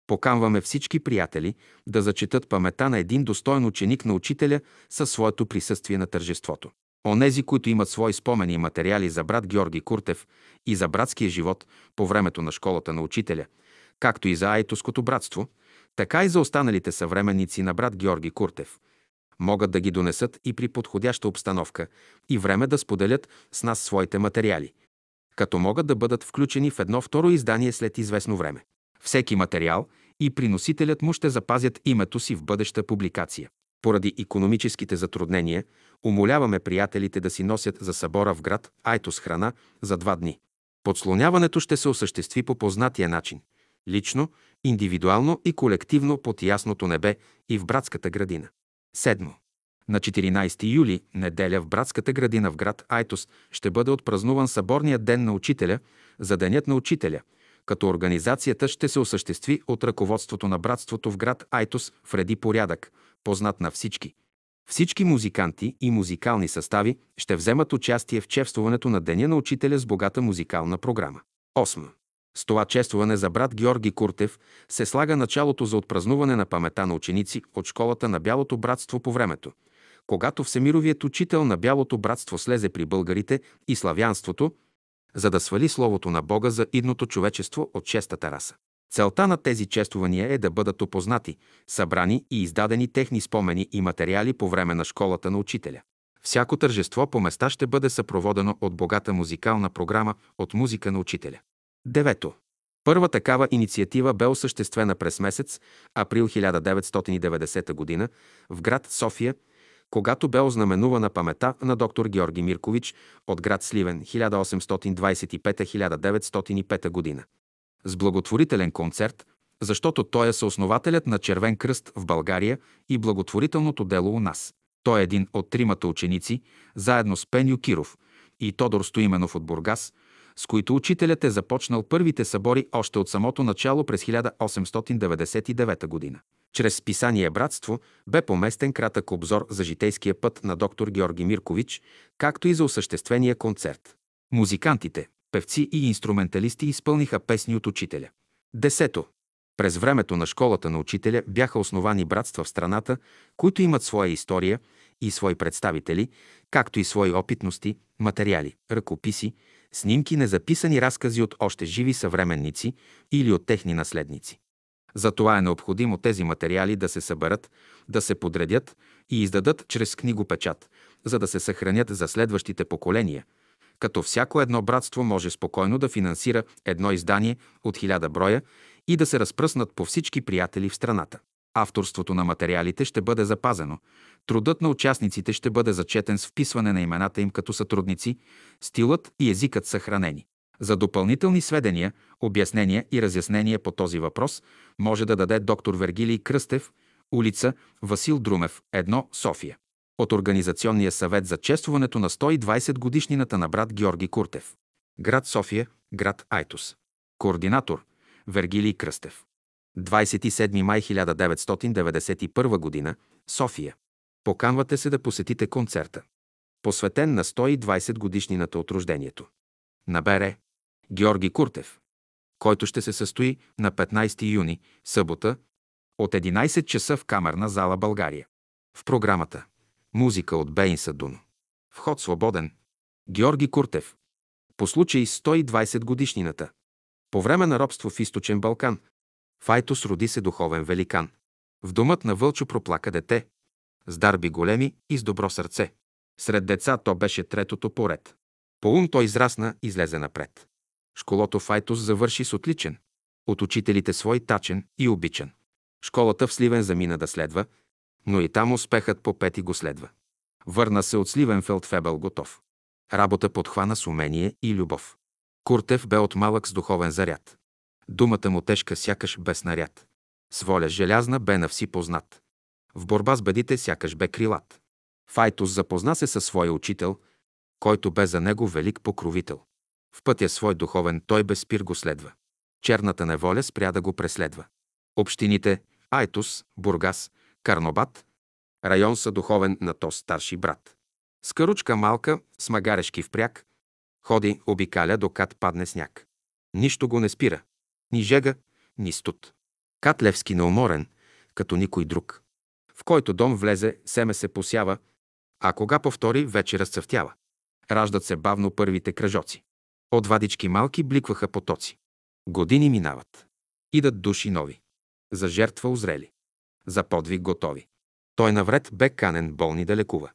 Поканваме всички приятели да зачетат памета на един достоен ученик на учителя със своето присъствие на тържеството. Онези, които имат свои спомени и материали за брат Георги Куртев и за братския живот по времето на школата на учителя – както и за Айтоското братство, така и за останалите съвременници на брат Георги Куртев. Могат да ги донесат и при подходяща обстановка и време да споделят с нас своите материали, като могат да бъдат включени в едно второ издание след известно време. Всеки материал и приносителят му ще запазят името си в бъдеща публикация. Поради економическите затруднения, умоляваме приятелите да си носят за събора в град Айтос храна за два дни. Подслоняването ще се осъществи по познатия начин – лично, индивидуално и колективно под ясното небе и в братската градина. Седмо. На 14 юли, неделя в братската градина в град Айтос ще бъде отпразнуван съборният ден на учителя за Денят на учителя, като организацията ще се осъществи от ръководството на братството в град Айтос в реди порядък, познат на всички. Всички музиканти и музикални състави ще вземат участие в чествуването на Деня на учителя с богата музикална програма. 8. С това честване за брат Георги Куртев се слага началото за отпразнуване на памета на ученици от школата на Бялото братство по времето, когато Всемировият учител на Бялото братство слезе при българите и славянството, за да свали Словото на Бога за идното човечество от шестата раса. Целта на тези чествания е да бъдат опознати, събрани и издадени техни спомени и материали по време на школата на учителя. Всяко тържество по места ще бъде съпроводено от богата музикална програма от музика на учителя. Девето. Първа такава инициатива бе осъществена през месец април 1990 г. в град София, когато бе ознаменувана памета на доктор Георги Миркович от град Сливен 1825-1905 г. С благотворителен концерт, защото той е съоснователят на Червен кръст в България и благотворителното дело у нас. Той е един от тримата ученици, заедно с Пеню Киров и Тодор Стоименов от Бургас, с които учителят е започнал първите събори още от самото начало през 1899 година. Чрез списание Братство бе поместен кратък обзор за житейския път на доктор Георги Миркович, както и за осъществения концерт. Музикантите, певци и инструменталисти изпълниха песни от учителя. Десето. През времето на школата на учителя бяха основани братства в страната, които имат своя история и свои представители, както и свои опитности, материали, ръкописи, снимки, незаписани разкази от още живи съвременници или от техни наследници. Затова е необходимо тези материали да се съберат, да се подредят и издадат чрез книгопечат, за да се съхранят за следващите поколения, като всяко едно братство може спокойно да финансира едно издание от хиляда броя и да се разпръснат по всички приятели в страната. Авторството на материалите ще бъде запазено, трудът на участниците ще бъде зачетен с вписване на имената им като сътрудници, стилът и езикът съхранени. За допълнителни сведения, обяснения и разяснения по този въпрос може да даде доктор Вергилий Кръстев, улица Васил Друмев, 1, София. От Организационния съвет за честването на 120 годишнината на брат Георги Куртев. Град София, град Айтос. Координатор Вергилий Кръстев. 27 май 1991 г. София. Поканвате се да посетите концерта. Посветен на 120 годишнината от рождението. Набере Георги Куртев, който ще се състои на 15 юни, събота, от 11 часа в Камерна зала България. В програмата Музика от Бейн Садуно. Вход свободен. Георги Куртев. По случай 120 годишнината. По време на робство в източен Балкан, Файтос роди се духовен великан. В домът на Вълчо проплака дете, с дарби големи и с добро сърце. Сред деца то беше третото поред. По ум той израсна излезе напред. Школото Файтос завърши с отличен. От учителите свой тачен и обичан. Школата в Сливен замина да следва, но и там успехът по пети го следва. Върна се от Сливен Фелдфебел готов. Работа подхвана с умение и любов. Куртев бе от малък с духовен заряд. Думата му тежка сякаш без наряд. С воля желязна бе на вси познат. В борба с бедите сякаш бе крилат. Файтус запозна се със своя учител, който бе за него велик покровител. В пътя свой духовен той без спир го следва. Черната неволя спря да го преследва. Общините Айтус, Бургас, Карнобат, район са духовен на то старши брат. С каручка малка, с магарешки впряг, ходи, обикаля, докат падне сняг. Нищо го не спира. Ни жега, ни студ. Катлевски неуморен, като никой друг. В който дом влезе, семе се посява, а кога повтори, вече разцъфтява. Раждат се бавно първите кръжоци. От вадички малки бликваха потоци. Години минават. Идат души нови. За жертва озрели. За подвиг готови. Той навред бе канен болни да лекува.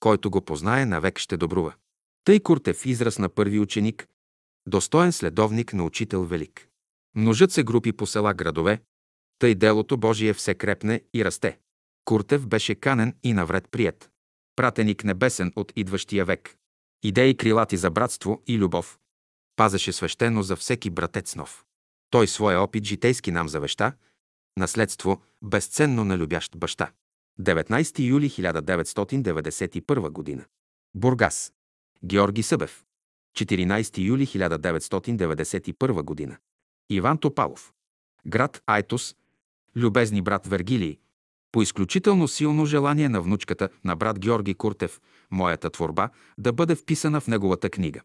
Който го познае, навек ще добрува. Тъй Куртев израз на първи ученик, достоен следовник на учител велик. Множат се групи по села градове, тъй делото Божие все крепне и расте. Куртев беше канен и навред прият. Пратеник небесен от идващия век. Идеи крилати за братство и любов. Пазеше свещено за всеки братец нов. Той своя опит житейски нам завеща, наследство безценно на любящ баща. 19 юли 1991 г. Бургас. Георги Събев. 14 юли 1991 г. Иван Топалов. Град Айтос. Любезни брат Вергилий. По изключително силно желание на внучката на брат Георги Куртев, моята творба да бъде вписана в неговата книга.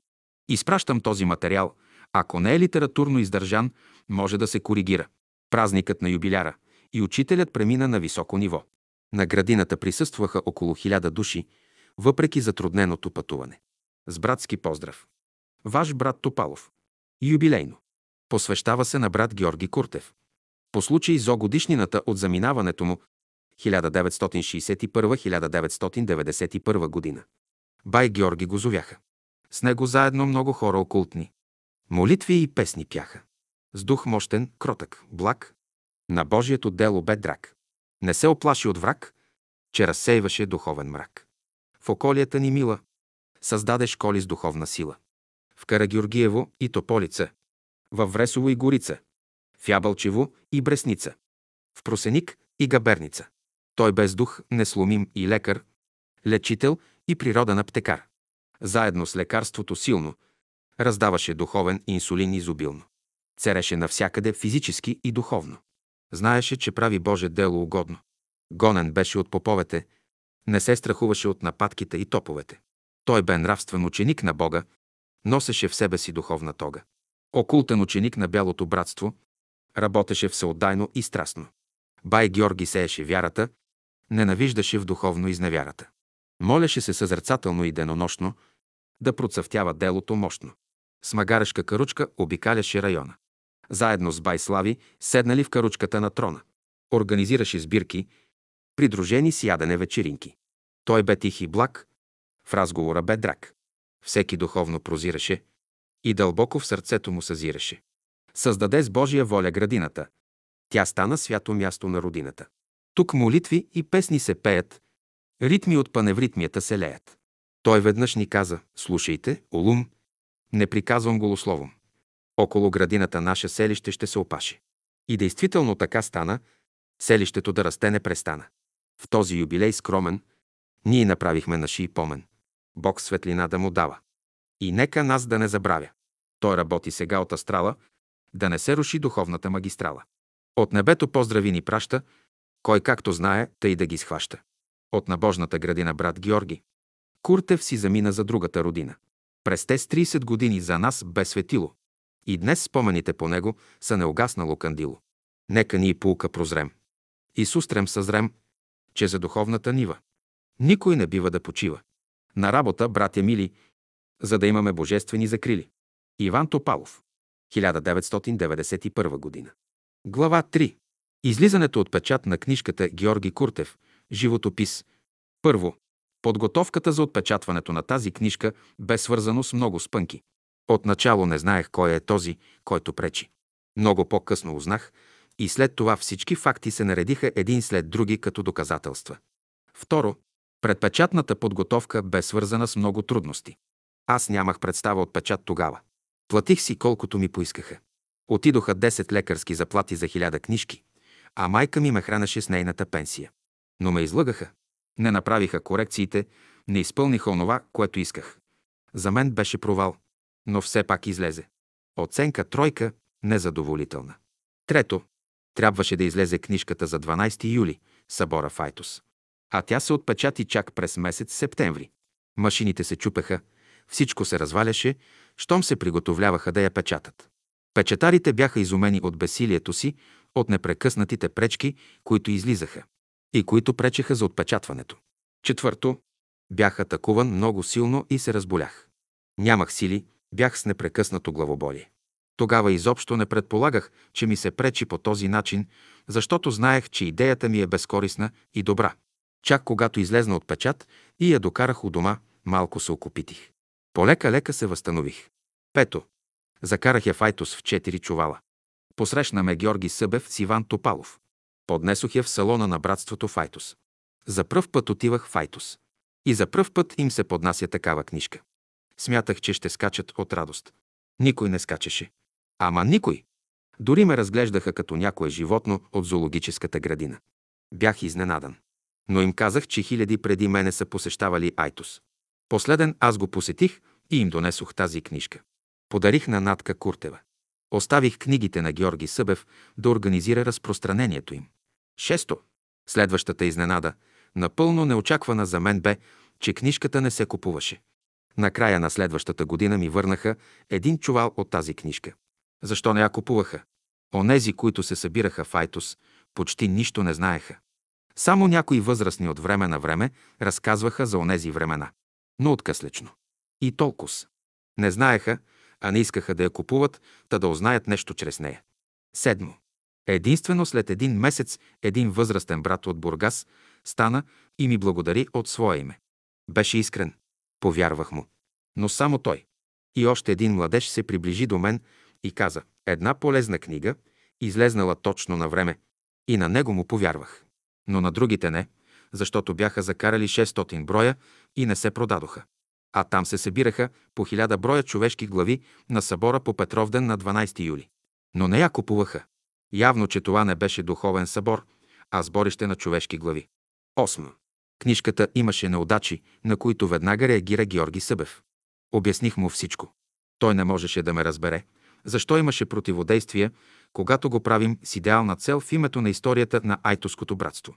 Изпращам този материал. Ако не е литературно издържан, може да се коригира. Празникът на юбиляра и учителят премина на високо ниво. На градината присъстваха около хиляда души, въпреки затрудненото пътуване. С братски поздрав. Ваш брат Топалов. Юбилейно. Посвещава се на брат Георги Куртев. По случай зо годишнината от заминаването му 1961-1991 година. Бай Георги го зовяха. С него заедно много хора окултни. Молитви и песни пяха. С дух мощен, кротък, благ. На Божието дело бе драк. Не се оплаши от враг, че разсейваше духовен мрак. В околията ни мила създаде школи с духовна сила. В Карагеоргиево и Тополица, във Вресово и Горица, в Ябълчево и Бресница, в Просеник и Габерница. Той без дух, несломим и лекар, лечител и природен аптекар. Заедно с лекарството силно, раздаваше духовен инсулин изобилно. Цереше навсякъде физически и духовно. Знаеше, че прави Боже дело угодно. Гонен беше от поповете, не се страхуваше от нападките и топовете. Той бе нравствен ученик на Бога, носеше в себе си духовна тога. Окултен ученик на Бялото братство, работеше всеотдайно и страстно. Бай Георги сееше вярата, ненавиждаше в духовно изневярата. Молеше се съзерцателно и денонощно да процъфтява делото мощно. С магарешка каручка обикаляше района. Заедно с Бай Слави седнали в каручката на трона. Организираше сбирки, придружени с ядене вечеринки. Той бе тих и благ, в разговора бе драк. Всеки духовно прозираше и дълбоко в сърцето му съзираше. Създаде с Божия воля градината. Тя стана свято място на родината. Тук молитви и песни се пеят, ритми от паневритмията се леят. Той веднъж ни каза, слушайте, Олум, не приказвам голословом. Около градината наше селище ще се опаши. И действително така стана, селището да расте не престана. В този юбилей скромен, ние направихме наши помен. Бог светлина да му дава. И нека нас да не забравя. Той работи сега от астрала, да не се руши духовната магистрала. От небето поздрави ни праща, кой както знае, тъй да ги схваща. От набожната градина брат Георги. Куртев си замина за другата родина. През те с 30 години за нас бе светило. И днес спомените по него са неугаснало кандило. Нека ни пулка прозрем. И сустрем съзрем, че за духовната нива никой не бива да почива. На работа, братя мили, за да имаме божествени закрили. Иван Топалов, 1991 година. Глава 3. Излизането от печат на книжката Георги Куртев, животопис. Първо. Подготовката за отпечатването на тази книжка бе свързано с много спънки. Отначало не знаех кой е този, който пречи. Много по-късно узнах и след това всички факти се наредиха един след други като доказателства. Второ, предпечатната подготовка бе свързана с много трудности. Аз нямах представа от печат тогава. Платих си колкото ми поискаха. Отидоха 10 лекарски заплати за хиляда книжки, а майка ми ме хранеше с нейната пенсия. Но ме излъгаха. Не направиха корекциите, не изпълниха онова, което исках. За мен беше провал, но все пак излезе. Оценка тройка незадоволителна. Трето, трябваше да излезе книжката за 12 юли, събора Файтус. А тя се отпечати чак през месец септември. Машините се чупеха, всичко се разваляше, щом се приготовляваха да я печатат. Печатарите бяха изумени от бесилието си, от непрекъснатите пречки, които излизаха и които пречеха за отпечатването. Четвърто, бях атакуван много силно и се разболях. Нямах сили, бях с непрекъснато главоболие. Тогава изобщо не предполагах, че ми се пречи по този начин, защото знаех, че идеята ми е безкорисна и добра. Чак когато излезна от печат и я докарах у дома, малко се окопитих. Полека-лека се възстанових. Пето. Закарах я Файтус в четири чувала. Посрещна ме Георги Събев с Иван Топалов. Поднесох я в салона на братството Файтус. За пръв път отивах в Файтус. И за пръв път им се поднася такава книжка. Смятах, че ще скачат от радост. Никой не скачаше. Ама никой. Дори ме разглеждаха като някое животно от зоологическата градина. Бях изненадан. Но им казах, че хиляди преди мене са посещавали Айтос. Последен аз го посетих и им донесох тази книжка. Подарих на Натка Куртева. Оставих книгите на Георги Събев да организира разпространението им. Шесто. Следващата изненада, напълно неочаквана за мен бе, че книжката не се купуваше. Накрая на следващата година ми върнаха един чувал от тази книжка. Защо не я купуваха? Онези, които се събираха в Айтос, почти нищо не знаеха. Само някои възрастни от време на време разказваха за онези времена. Но откъслечно. И толкова. Не знаеха, а не искаха да я купуват, та да узнаят нещо чрез нея. Седмо. Единствено след един месец един възрастен брат от Бургас стана и ми благодари от своя име. Беше искрен. Повярвах му. Но само той. И още един младеж се приближи до мен и каза една полезна книга, излезнала точно на време. И на него му повярвах. Но на другите не, защото бяха закарали 600 броя и не се продадоха. А там се събираха по 1000 броя човешки глави на събора по Петровден на 12 юли. Но не я купуваха. Явно, че това не беше духовен събор, а сборище на човешки глави. 8. Книжката имаше неудачи, на които веднага реагира Георги Събев. Обясних му всичко. Той не можеше да ме разбере. Защо имаше противодействие, когато го правим с идеална цел в името на историята на Айтоското братство?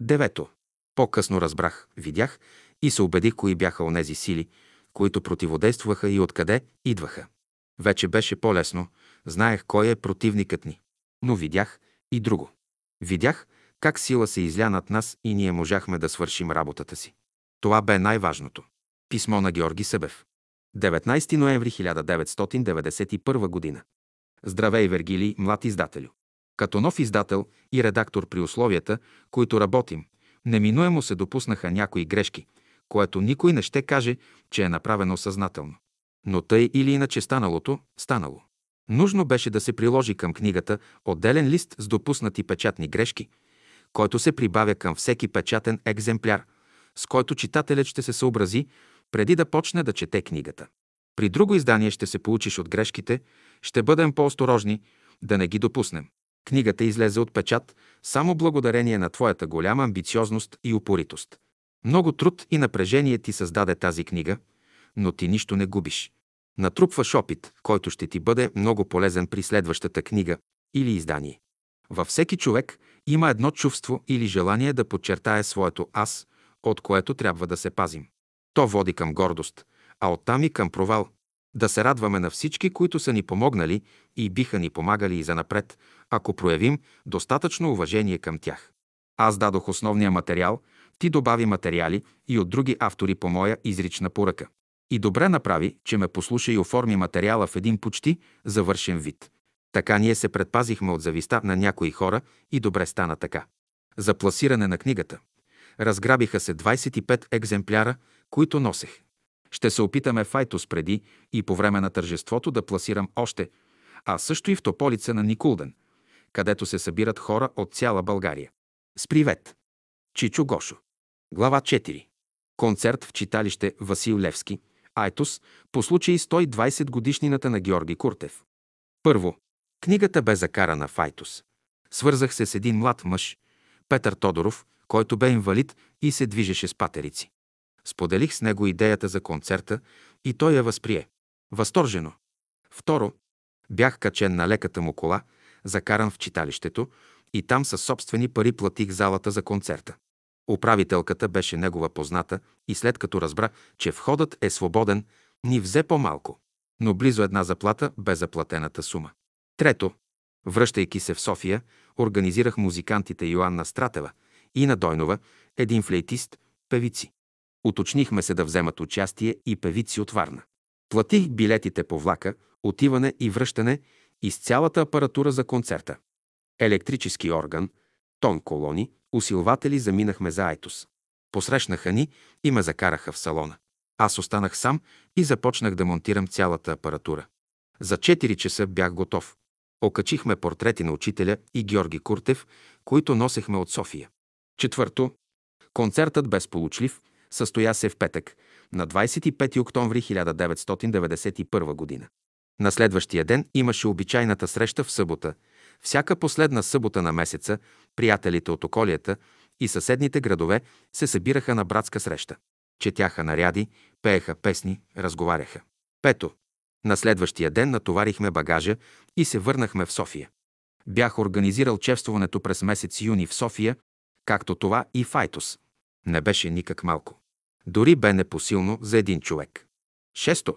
Девето. По-късно разбрах, видях и се убедих кои бяха онези сили, които противодействаха и откъде идваха. Вече беше по-лесно, знаех кой е противникът ни. Но видях и друго. Видях как сила се изля над нас и ние можахме да свършим работата си. Това бе най-важното. Писмо на Георги Събев. 19 ноември 1991 година. Здравей, Вергилий, млад издателю. Като нов издател и редактор при условията, които работим, неминуемо се допуснаха някои грешки, което никой не ще каже, че е направено съзнателно. Но тъй или иначе станалото, станало. Нужно беше да се приложи към книгата отделен лист с допуснати печатни грешки, който се прибавя към всеки печатен екземпляр, с който читателят ще се съобрази преди да почне да чете книгата. При друго издание ще се получиш от грешките, ще бъдем по-осторожни, да не ги допуснем. Книгата излезе от печат само благодарение на твоята голяма амбициозност и упоритост. Много труд и напрежение ти създаде тази книга, но ти нищо не губиш. Натрупваш опит, който ще ти бъде много полезен при следващата книга или издание. Във всеки човек има едно чувство или желание да подчертае своето аз, от което трябва да се пазим. То води към гордост, а оттам и към провал. Да се радваме на всички, които са ни помогнали и биха ни помагали и занапред, ако проявим достатъчно уважение към тях. Аз дадох основния материал, ти добави материали и от други автори по моя изрична поръка. И добре направи, че ме послуша и оформи материала в един почти завършен вид. Така ние се предпазихме от зависта на някои хора и добре стана така. За пласиране на книгата. Разграбиха се 25 екземпляра, които носех. Ще се опитаме в преди и по време на тържеството да пласирам още, а също и в Тополица на Никулден, където се събират хора от цяла България. С привет! Чичо Гошо. Глава 4. Концерт в читалище Васил Левски, Айтос, по случай 120 годишнината на Георги Куртев. Първо. Книгата бе закарана в Айтос. Свързах се с един млад мъж, Петър Тодоров, който бе инвалид и се движеше с патерици. Споделих с него идеята за концерта и той я възприе. Възторжено. Второ, бях качен на леката му кола, закаран в читалището и там със собствени пари платих залата за концерта. Управителката беше негова позната и след като разбра, че входът е свободен, ни взе по-малко, но близо една заплата бе заплатената сума. Трето, връщайки се в София, организирах музикантите Йоанна Стратева и на Дойнова, един флейтист, певици. Уточнихме се да вземат участие и певици от Варна. Платих билетите по влака, отиване и връщане и с цялата апаратура за концерта. Електрически орган, тон колони, усилватели заминахме за Айтос. Посрещнаха ни и ме закараха в салона. Аз останах сам и започнах да монтирам цялата апаратура. За 4 часа бях готов. Окачихме портрети на учителя и Георги Куртев, които носехме от София. Четвърто. Концертът бе сполучлив, състоя се в петък, на 25 октомври 1991 година. На следващия ден имаше обичайната среща в събота. Всяка последна събота на месеца приятелите от околията и съседните градове се събираха на братска среща. Четяха наряди, пееха песни, разговаряха. Пето. На следващия ден натоварихме багажа и се върнахме в София. Бях организирал честването през месец юни в София, както това и в Айтос. Не беше никак малко. Дори бе непосилно за един човек. Шесто.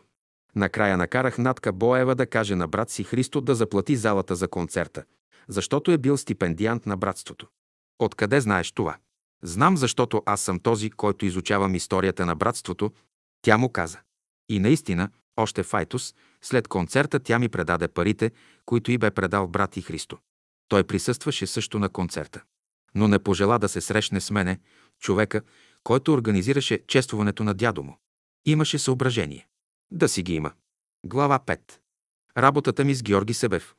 Накрая накарах Натка Боева да каже на брат си Христо да заплати залата за концерта, защото е бил стипендиант на братството. Откъде знаеш това? Знам, защото аз съм този, който изучавам историята на братството, тя му каза. И наистина, още в Айтос, след концерта тя ми предаде парите, които й бе предал брат и Христо. Той присъстваше също на концерта. Но не пожела да се срещне с мене, човека, който организираше чествуването на дядо му. Имаше съображение. Да си ги има. Глава 5. Работата ми с Георги Събев.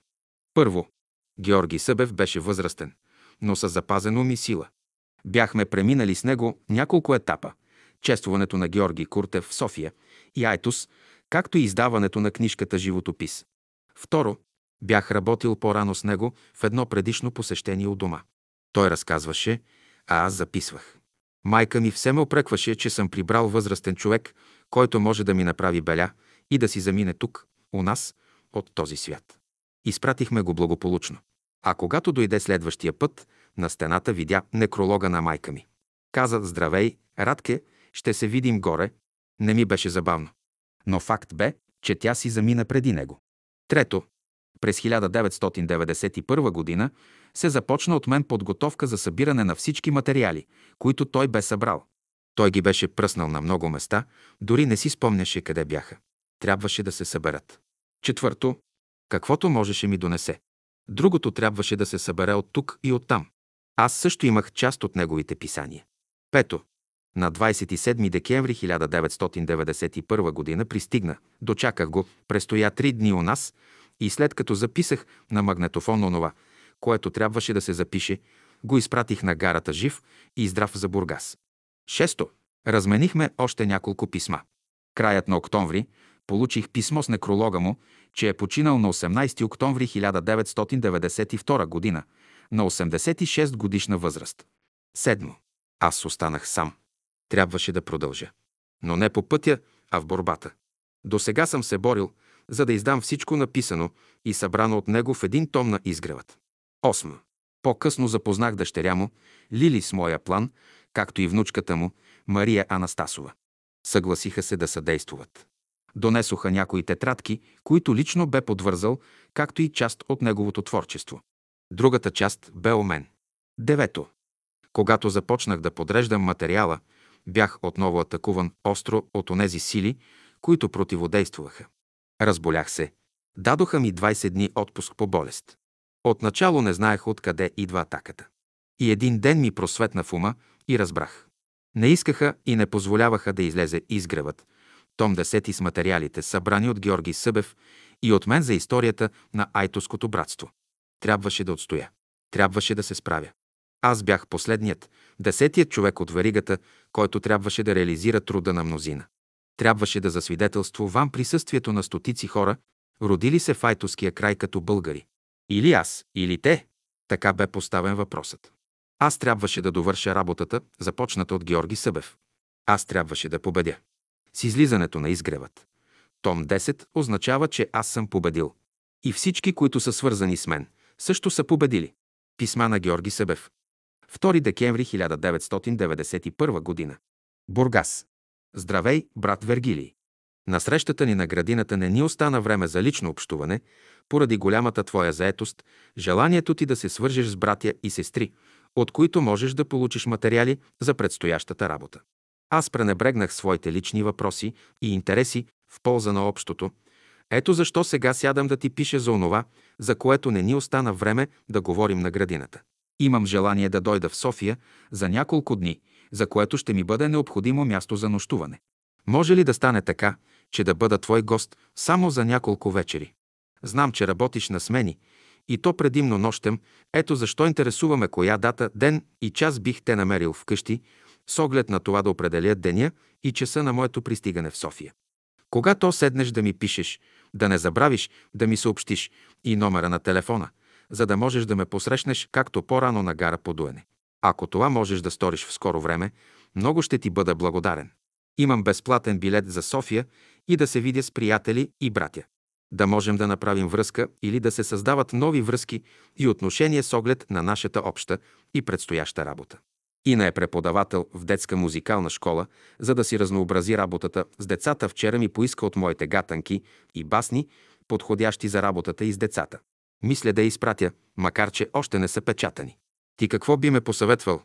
Първо. Георги Събев беше възрастен, но с запазено ми сила. Бяхме преминали с него няколко етапа. Чествуването на Георги Куртев в София и Айтус, както и издаването на книжката Животопис. Второ, бях работил по-рано с него в едно предишно посещение у дома. Той разказваше, а аз записвах. Майка ми все ме опрекваше, че съм прибрал възрастен човек, който може да ми направи беля и да си замине тук, у нас, от този свят. Изпратихме го благополучно. А когато дойде следващия път, на стената видя некролога на майка ми. Каза, здравей, Радке, ще се видим горе. Не ми беше забавно. Но факт бе, че тя си замина преди него. Трето, през 1991 година се започна от мен подготовка за събиране на всички материали, които той бе събрал. Той ги беше пръснал на много места, дори не си спомняше къде бяха. Трябваше да се съберат. Четвърто, каквото можеше ми донесе. Другото трябваше да се събере от тук и от там. Аз също имах част от неговите писания. Пето. На 27 декември 1991 г. пристигна, дочаках го, престоя три дни у нас и след като записах на магнетофон онова, което трябваше да се запише, го изпратих на гарата жив и здрав за Бургас. Шесто. Разменихме още няколко писма. Краят на октомври получих писмо с некролога му, че е починал на 18 октомври 1992 г. на 86 годишна възраст. Седмо. Аз останах сам. Трябваше да продължа. Но не по пътя, а в борбата. До сега съм се борил, за да издам всичко написано и събрано от него в един том на изгревът. Осмо. По-късно запознах дъщеря му, Лили с моя план, както и внучката му, Мария Анастасова. Съгласиха се да съдействуват. Донесоха някои тетрадки, които лично бе подвързал, както и част от неговото творчество. Другата част бе у мен. Девето. Когато започнах да подреждам материала, бях отново атакуван остро от онези сили, които противодействуваха. Разболях се. Дадоха ми 20 дни отпуск по болест. Отначало не знаех откъде идва атаката. И един ден ми просветна в ума и разбрах. Не искаха и не позволяваха да излезе изгревът, том 10 с материалите, събрани от Георги Събев и от мен за историята на Айтоското братство. Трябваше да отстоя. Трябваше да се справя. Аз бях последният, десетият човек от варигата, който трябваше да реализира труда на мнозина. Трябваше да засвидетелствувам присъствието на стотици хора, родили се в Айтоския край като българи. Или аз, или те. Така бе поставен въпросът. Аз трябваше да довърша работата, започната от Георги Събев. Аз трябваше да победя. С излизането на изгревът. Том 10 означава, че аз съм победил. И всички, които са свързани с мен, също са победили. Писма на Георги Събев. 2 декември 1991 година. Бургас. Здравей, брат Вергилий. На срещата ни на градината не ни остана време за лично общуване, поради голямата твоя заетост, желанието ти да се свържеш с братя и сестри, от които можеш да получиш материали за предстоящата работа. Аз пренебрегнах своите лични въпроси и интереси в полза на общото. Ето защо сега сядам да ти пиша за онова, за което не ни остана време да говорим на градината. Имам желание да дойда в София за няколко дни, за което ще ми бъде необходимо място за нощуване. Може ли да стане така, че да бъда твой гост само за няколко вечери? Знам, че работиш на смени, и то предимно нощем, ето защо интересуваме коя дата, ден и час бих те намерил вкъщи, с оглед на това да определя деня и часа на моето пристигане в София. Когато седнеш да ми пишеш, да не забравиш да ми съобщиш и номера на телефона, за да можеш да ме посрещнеш както по-рано на гара Подуене. Ако това можеш да сториш в скоро време, много ще ти бъда благодарен. Имам безплатен билет за София и да се видя с приятели и братя. Да можем да направим връзка или да се създават нови връзки и отношения с оглед на нашата обща и предстояща работа. Ина е преподавател в детска музикална школа, за да си разнообрази работата с децата. Вчера ми поиска от моите гатанки и басни, подходящи за работата и с децата. Мисля да я изпратя, макар че още не са печатани. Ти какво би ме посъветвал?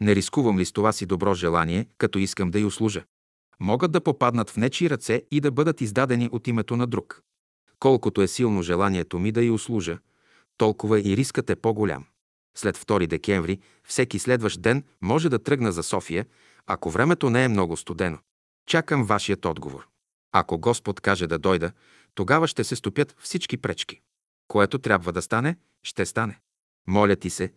Не рискувам ли с това си добро желание, като искам да й услужа? могат да попаднат в нечи ръце и да бъдат издадени от името на друг. Колкото е силно желанието ми да й услужа, толкова и рискът е по-голям. След 2 декември, всеки следващ ден може да тръгна за София, ако времето не е много студено. Чакам вашият отговор. Ако Господ каже да дойда, тогава ще се стопят всички пречки. Което трябва да стане, ще стане. Моля ти се,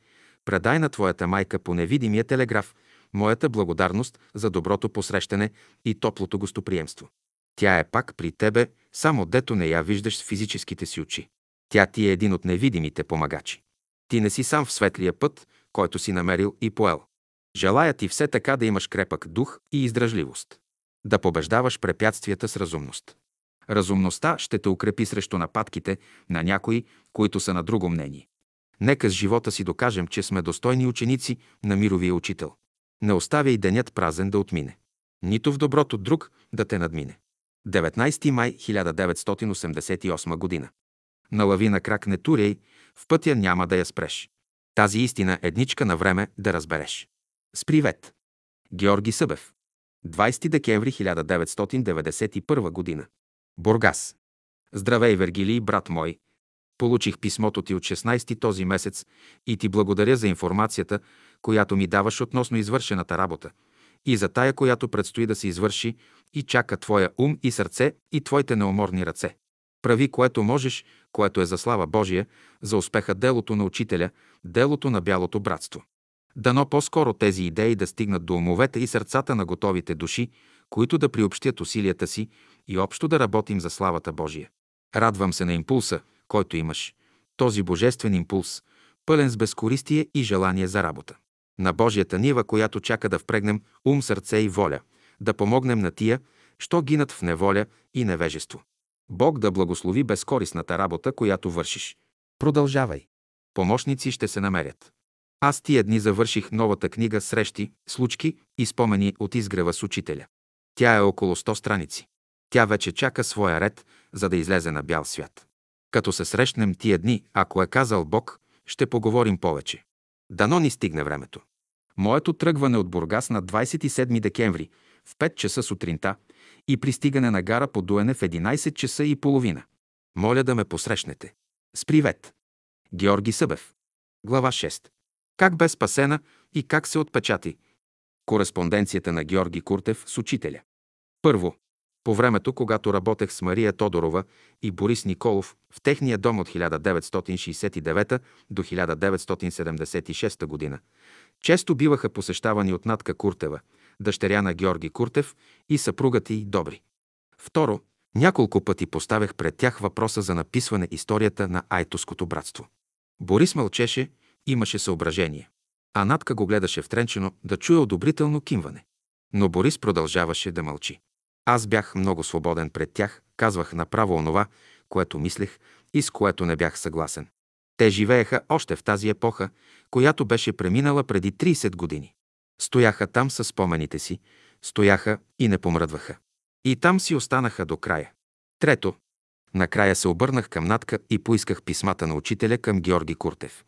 предай на твоята майка по невидимия телеграф моята благодарност за доброто посрещане и топлото гостоприемство. Тя е пак при тебе, само дето не я виждаш с физическите си очи. Тя ти е един от невидимите помагачи. Ти не си сам в светлия път, който си намерил и поел. Желая ти все така да имаш крепък дух и издръжливост. Да побеждаваш препятствията с разумност. Разумността ще те укрепи срещу нападките на някои, които са на друго мнение. Нека с живота си докажем, че сме достойни ученици на мировия учител. Не оставяй денят празен да отмине. Нито в доброто друг да те надмине. 19 май 1988 година. На лавина крак не туряй, в пътя няма да я спреш. Тази истина едничка на време да разбереш. С привет! Георги Събев. 20 декември 1991 година. Бургас. Здравей, Вергилий, брат мой! Получих писмото ти от 16 този месец и ти благодаря за информацията, която ми даваш относно извършената работа и за тая, която предстои да се извърши и чака твоя ум и сърце и твоите неуморни ръце. Прави което можеш, което е за слава Божия, за успеха делото на учителя, делото на бялото братство. Дано по-скоро тези идеи да стигнат до умовете и сърцата на готовите души, които да приобщят усилията си и общо да работим за славата Божия. Радвам се на импулса, който имаш. Този божествен импулс, пълен с безкористие и желание за работа. На Божията нива, която чака да впрегнем ум, сърце и воля, да помогнем на тия, що гинат в неволя и невежество. Бог да благослови безкорисната работа, която вършиш. Продължавай. Помощници ще се намерят. Аз тия дни завърших новата книга Срещи, случки и спомени от изгрева с учителя. Тя е около 100 страници. Тя вече чака своя ред, за да излезе на бял свят. Като се срещнем тия дни, ако е казал Бог, ще поговорим повече. Дано ни стигне времето. Моето тръгване от Бургас на 27 декември в 5 часа сутринта и пристигане на гара по Дуене в 11 часа и половина. Моля да ме посрещнете. С привет! Георги Събев. Глава 6. Как бе спасена и как се отпечати? Кореспонденцията на Георги Куртев с учителя. Първо. По времето, когато работех с Мария Тодорова и Борис Николов в техния дом от 1969 до 1976 година, често биваха посещавани от Натка Куртева, дъщеря на Георги Куртев и съпругата й Добри. Второ, няколко пъти поставях пред тях въпроса за написване историята на Айтоското братство. Борис мълчеше, имаше съображение. А Натка го гледаше втренчено да чуе одобрително кимване. Но Борис продължаваше да мълчи. Аз бях много свободен пред тях, казвах направо онова, което мислех и с което не бях съгласен. Те живееха още в тази епоха, която беше преминала преди 30 години. Стояха там със спомените си, стояха и не помръдваха. И там си останаха до края. Трето, накрая се обърнах към Натка и поисках писмата на учителя към Георги Куртев.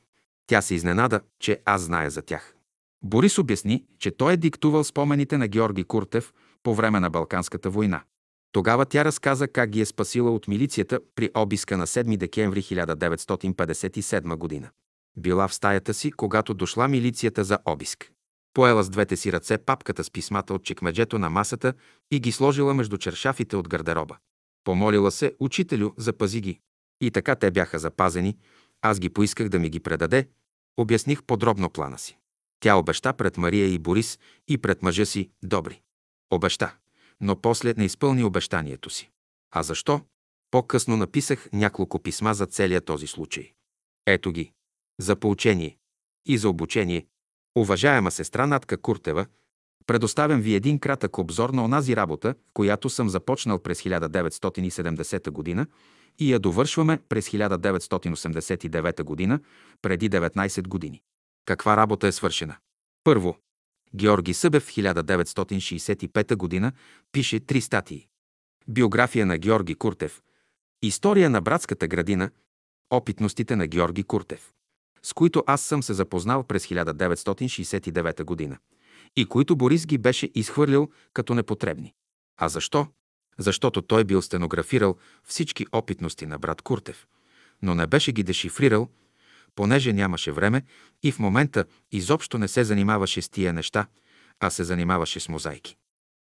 Тя се изненада, че аз зная за тях. Борис обясни, че той е диктувал спомените на Георги Куртев по време на Балканската война. Тогава тя разказа как ги е спасила от милицията при обиска на 7 декември 1957 година. Била в стаята си, когато дошла милицията за обиск. Поела с двете си ръце папката с писмата от чекмеджето на масата и ги сложила между чершафите от гардероба. Помолила се, учителю, запази ги. И така те бяха запазени, аз ги поисках да ми ги предаде, обясних подробно плана си. Тя обеща пред Мария и Борис и пред мъжа си добри. Обеща, но после не изпълни обещанието си. А защо? По-късно написах няколко писма за целия този случай. Ето ги. За поучение и за обучение. Уважаема сестра Натка Куртева, предоставям ви един кратък обзор на онази работа, която съм започнал през 1970 година и я довършваме през 1989 година, преди 19 години. Каква работа е свършена? Първо, Георги Събев 1965 г. пише три статии. Биография на Георги Куртев. История на братската градина. Опитностите на Георги Куртев, с които аз съм се запознал през 1969 г. и които Борис ги беше изхвърлил като непотребни. А защо? Защото той бил стенографирал всички опитности на брат Куртев, но не беше ги дешифрирал, понеже нямаше време и в момента изобщо не се занимаваше с тия неща, а се занимаваше с мозайки.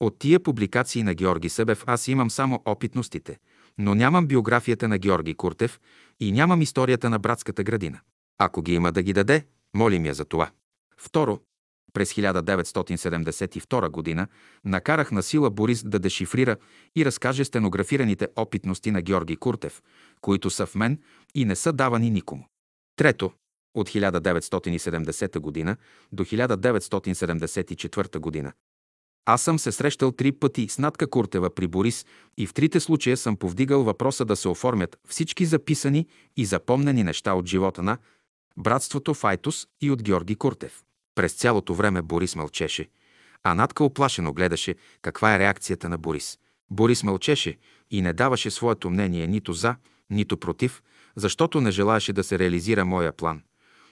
От тия публикации на Георги Събев аз имам само опитностите, но нямам биографията на Георги Куртев и нямам историята на братската градина. Ако ги има да ги даде, молим я за това. Второ, през 1972 година накарах на сила Борис да дешифрира и разкаже стенографираните опитности на Георги Куртев, които са в мен и не са давани никому. Трето, от 1970 година до 1974 година. Аз съм се срещал три пъти с Натка Куртева при Борис и в трите случая съм повдигал въпроса да се оформят всички записани и запомнени неща от живота на братството Файтус и от Георги Куртев. През цялото време Борис мълчеше, а Натка оплашено гледаше каква е реакцията на Борис. Борис мълчеше и не даваше своето мнение нито за, нито против, защото не желаеше да се реализира моя план.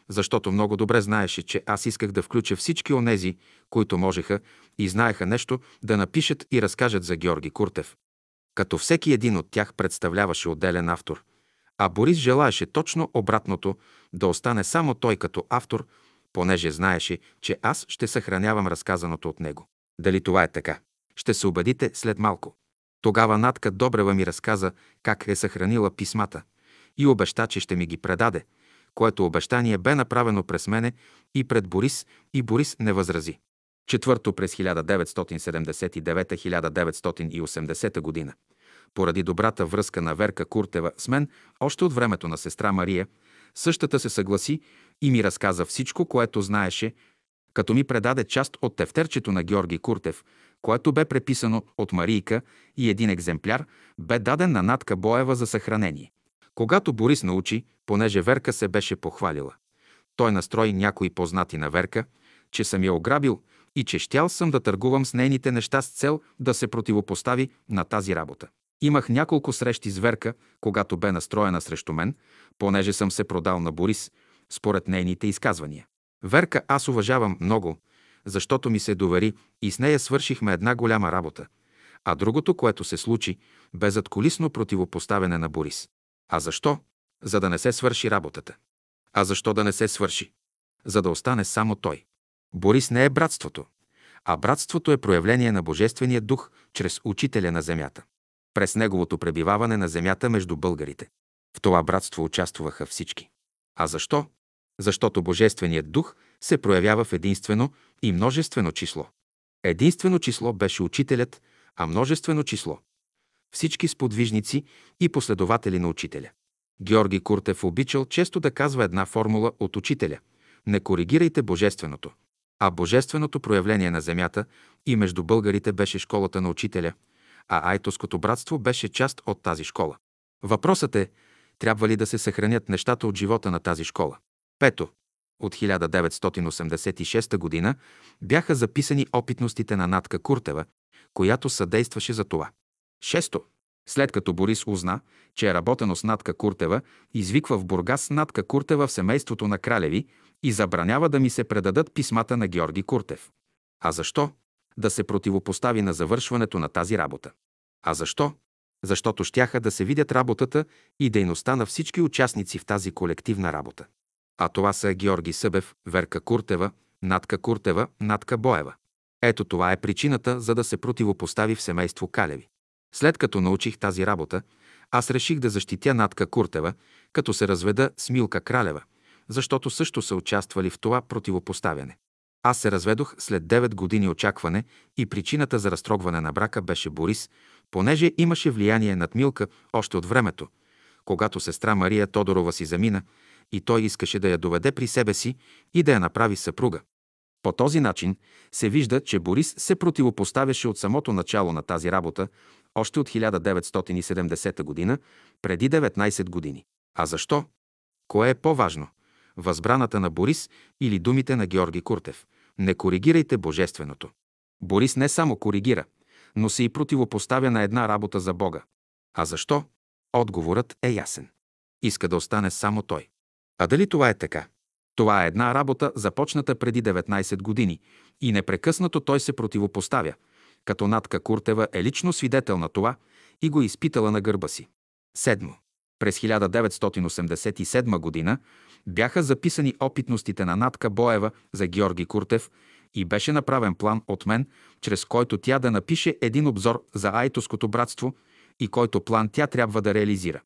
Защото много добре знаеше, че аз исках да включа всички онези, които можеха и знаеха нещо, да напишат и разкажат за Георги Куртев. Като всеки един от тях представляваше отделен автор. А Борис желаеше точно обратното да остане само той като автор, понеже знаеше, че аз ще съхранявам разказаното от него. Дали това е така? Ще се убедите след малко. Тогава Натка Добрева ми разказа как е съхранила писмата и обеща, че ще ми ги предаде, което обещание бе направено през мене и пред Борис, и Борис не възрази. Четвърто през 1979-1980 година. Поради добрата връзка на Верка Куртева с мен, още от времето на сестра Мария, същата се съгласи и ми разказа всичко, което знаеше, като ми предаде част от тефтерчето на Георги Куртев, което бе преписано от Марийка и един екземпляр бе даден на Натка Боева за съхранение. Когато Борис научи, понеже Верка се беше похвалила, той настрои някои познати на Верка, че съм я ограбил и че щял съм да търгувам с нейните неща с цел да се противопостави на тази работа. Имах няколко срещи с Верка, когато бе настроена срещу мен, понеже съм се продал на Борис, според нейните изказвания. Верка аз уважавам много, защото ми се довери и с нея свършихме една голяма работа. А другото, което се случи, бе задколисно противопоставяне на Борис. А защо? За да не се свърши работата. А защо да не се свърши? За да остане само той. Борис не е братството, а братството е проявление на Божествения дух чрез учителя на земята. През неговото пребиваване на земята между българите. В това братство участваха всички. А защо? Защото Божественият дух се проявява в единствено и множествено число. Единствено число беше учителят, а множествено число – всички сподвижници и последователи на учителя. Георги Куртев обичал често да казва една формула от учителя – не коригирайте божественото. А божественото проявление на земята и между българите беше школата на учителя, а Айтоското братство беше част от тази школа. Въпросът е, трябва ли да се съхранят нещата от живота на тази школа? Пето. От 1986 г. бяха записани опитностите на Натка Куртева, която съдействаше за това. Шесто. След като Борис узна, че е работено с Натка Куртева, извиква в Бургас Натка Куртева в семейството на Кралеви и забранява да ми се предадат писмата на Георги Куртев. А защо? Да се противопостави на завършването на тази работа. А защо? Защото щяха да се видят работата и дейността на всички участници в тази колективна работа. А това са Георги Събев, Верка Куртева, Натка Куртева, Натка Боева. Ето това е причината, за да се противопостави в семейство Калеви. След като научих тази работа, аз реших да защитя Натка Куртева, като се разведа с Милка Кралева, защото също са участвали в това противопоставяне. Аз се разведох след 9 години очакване и причината за разтрогване на брака беше Борис, понеже имаше влияние над Милка още от времето, когато сестра Мария Тодорова си замина и той искаше да я доведе при себе си и да я направи съпруга. По този начин се вижда, че Борис се противопоставяше от самото начало на тази работа, още от 1970 година, преди 19 години. А защо? Кое е по-важно? Възбраната на Борис или думите на Георги Куртев? Не коригирайте Божественото. Борис не само коригира, но се и противопоставя на една работа за Бога. А защо? Отговорът е ясен. Иска да остане само той. А дали това е така? Това е една работа, започната преди 19 години и непрекъснато той се противопоставя, като Натка Куртева е лично свидетел на това и го изпитала на гърба си. Седмо. През 1987 г. бяха записани опитностите на Натка Боева за Георги Куртев и беше направен план от мен, чрез който тя да напише един обзор за Айтоското братство и който план тя трябва да реализира.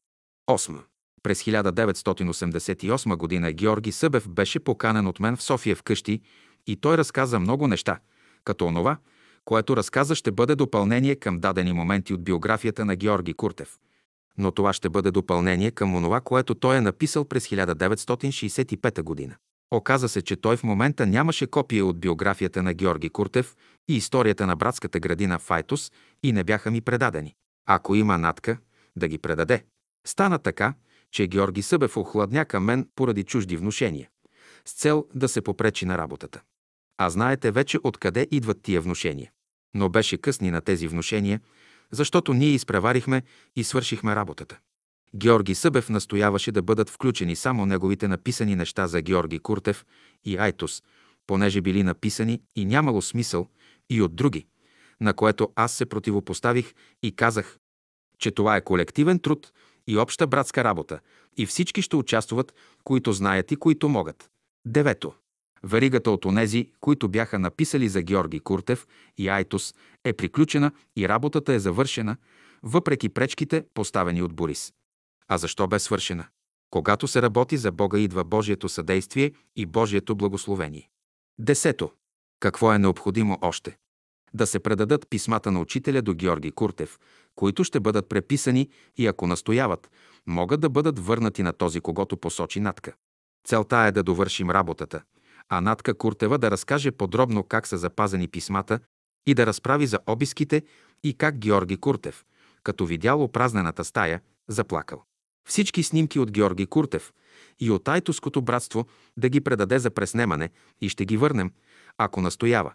8. През 1988 г. Георги Събев беше поканен от мен в София вкъщи и той разказа много неща, като онова, което разказа ще бъде допълнение към дадени моменти от биографията на Георги Куртев. Но това ще бъде допълнение към онова, което той е написал през 1965 година. Оказа се, че той в момента нямаше копия от биографията на Георги Куртев и историята на братската градина Файтус и не бяха ми предадени. Ако има натка, да ги предаде. Стана така, че Георги Събев охладня към мен поради чужди внушения, с цел да се попречи на работата. А знаете вече откъде идват тия внушения. Но беше късни на тези внушения, защото ние изпреварихме и свършихме работата. Георги Събев настояваше да бъдат включени само неговите написани неща за Георги Куртев и Айтос, понеже били написани и нямало смисъл и от други, на което аз се противопоставих и казах, че това е колективен труд и обща братска работа и всички ще участват, които знаят и които могат. Девето. Варигата от онези, които бяха написали за Георги Куртев и Айтос, е приключена и работата е завършена, въпреки пречките, поставени от Борис. А защо бе свършена? Когато се работи за Бога, идва Божието съдействие и Божието благословение. Десето. Какво е необходимо още? Да се предадат писмата на учителя до Георги Куртев, които ще бъдат преписани и ако настояват, могат да бъдат върнати на този, когато посочи Натка. Целта е да довършим работата, а Натка Куртева да разкаже подробно как са запазени писмата и да разправи за обиските и как Георги Куртев, като видял опразнената стая, заплакал. Всички снимки от Георги Куртев и от Айтоското братство да ги предаде за преснемане и ще ги върнем, ако настоява,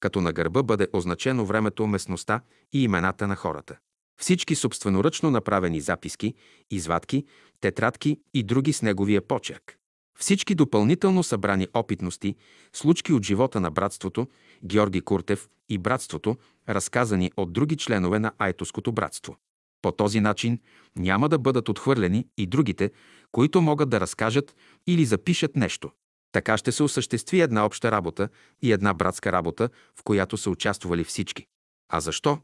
като на гърба бъде означено времето, местността и имената на хората. Всички собственоръчно направени записки, извадки, тетрадки и други с неговия почерк. Всички допълнително събрани опитности, случки от живота на братството, Георги Куртев и братството, разказани от други членове на Айтоското братство. По този начин няма да бъдат отхвърлени и другите, които могат да разкажат или запишат нещо. Така ще се осъществи една обща работа и една братска работа, в която са участвали всички. А защо?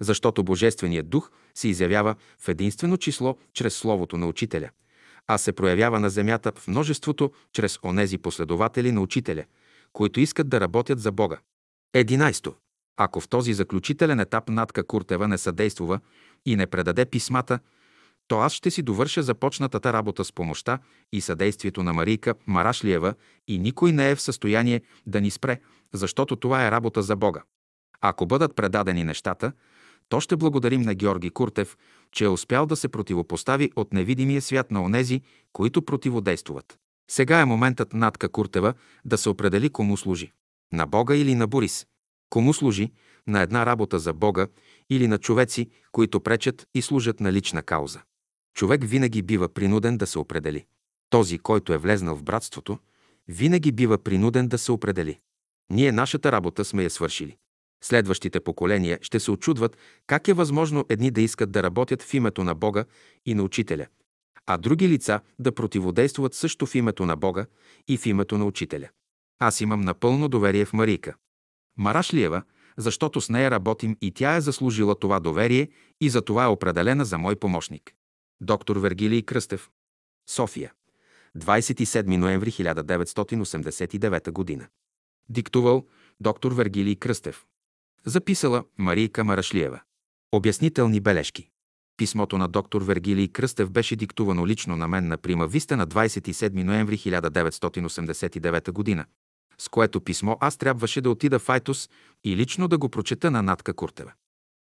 Защото Божественият дух се изявява в единствено число чрез Словото на Учителя, а се проявява на земята в множеството чрез онези последователи на Учителя, които искат да работят за Бога. Единайсто. Ако в този заключителен етап Натка Куртева не съдействува и не предаде писмата, то аз ще си довърша започнатата работа с помощта и съдействието на Марийка Марашлиева и никой не е в състояние да ни спре, защото това е работа за Бога. Ако бъдат предадени нещата, то ще благодарим на Георги Куртев, че е успял да се противопостави от невидимия свят на онези, които противодействуват. Сега е моментът Натка Куртева да се определи кому служи. На Бога или на Борис. Кому служи? На една работа за Бога или на човеци, които пречат и служат на лична кауза. Човек винаги бива принуден да се определи. Този, който е влезнал в братството, винаги бива принуден да се определи. Ние нашата работа сме я свършили. Следващите поколения ще се очудват как е възможно едни да искат да работят в името на Бога и на Учителя, а други лица да противодействат също в името на Бога и в името на Учителя. Аз имам напълно доверие в Марийка. Марашлиева, защото с нея работим и тя е заслужила това доверие и за това е определена за мой помощник. Доктор Вергилий Кръстев. София. 27 ноември 1989 г. Диктувал доктор Вергилий Кръстев. Записала Марийка Марашлиева. Обяснителни бележки. Писмото на доктор Вергилий Кръстев беше диктувано лично на мен на Прима Виста на 27 ноември 1989 г., с което писмо аз трябваше да отида в Айтос и лично да го прочета на Натка Куртева.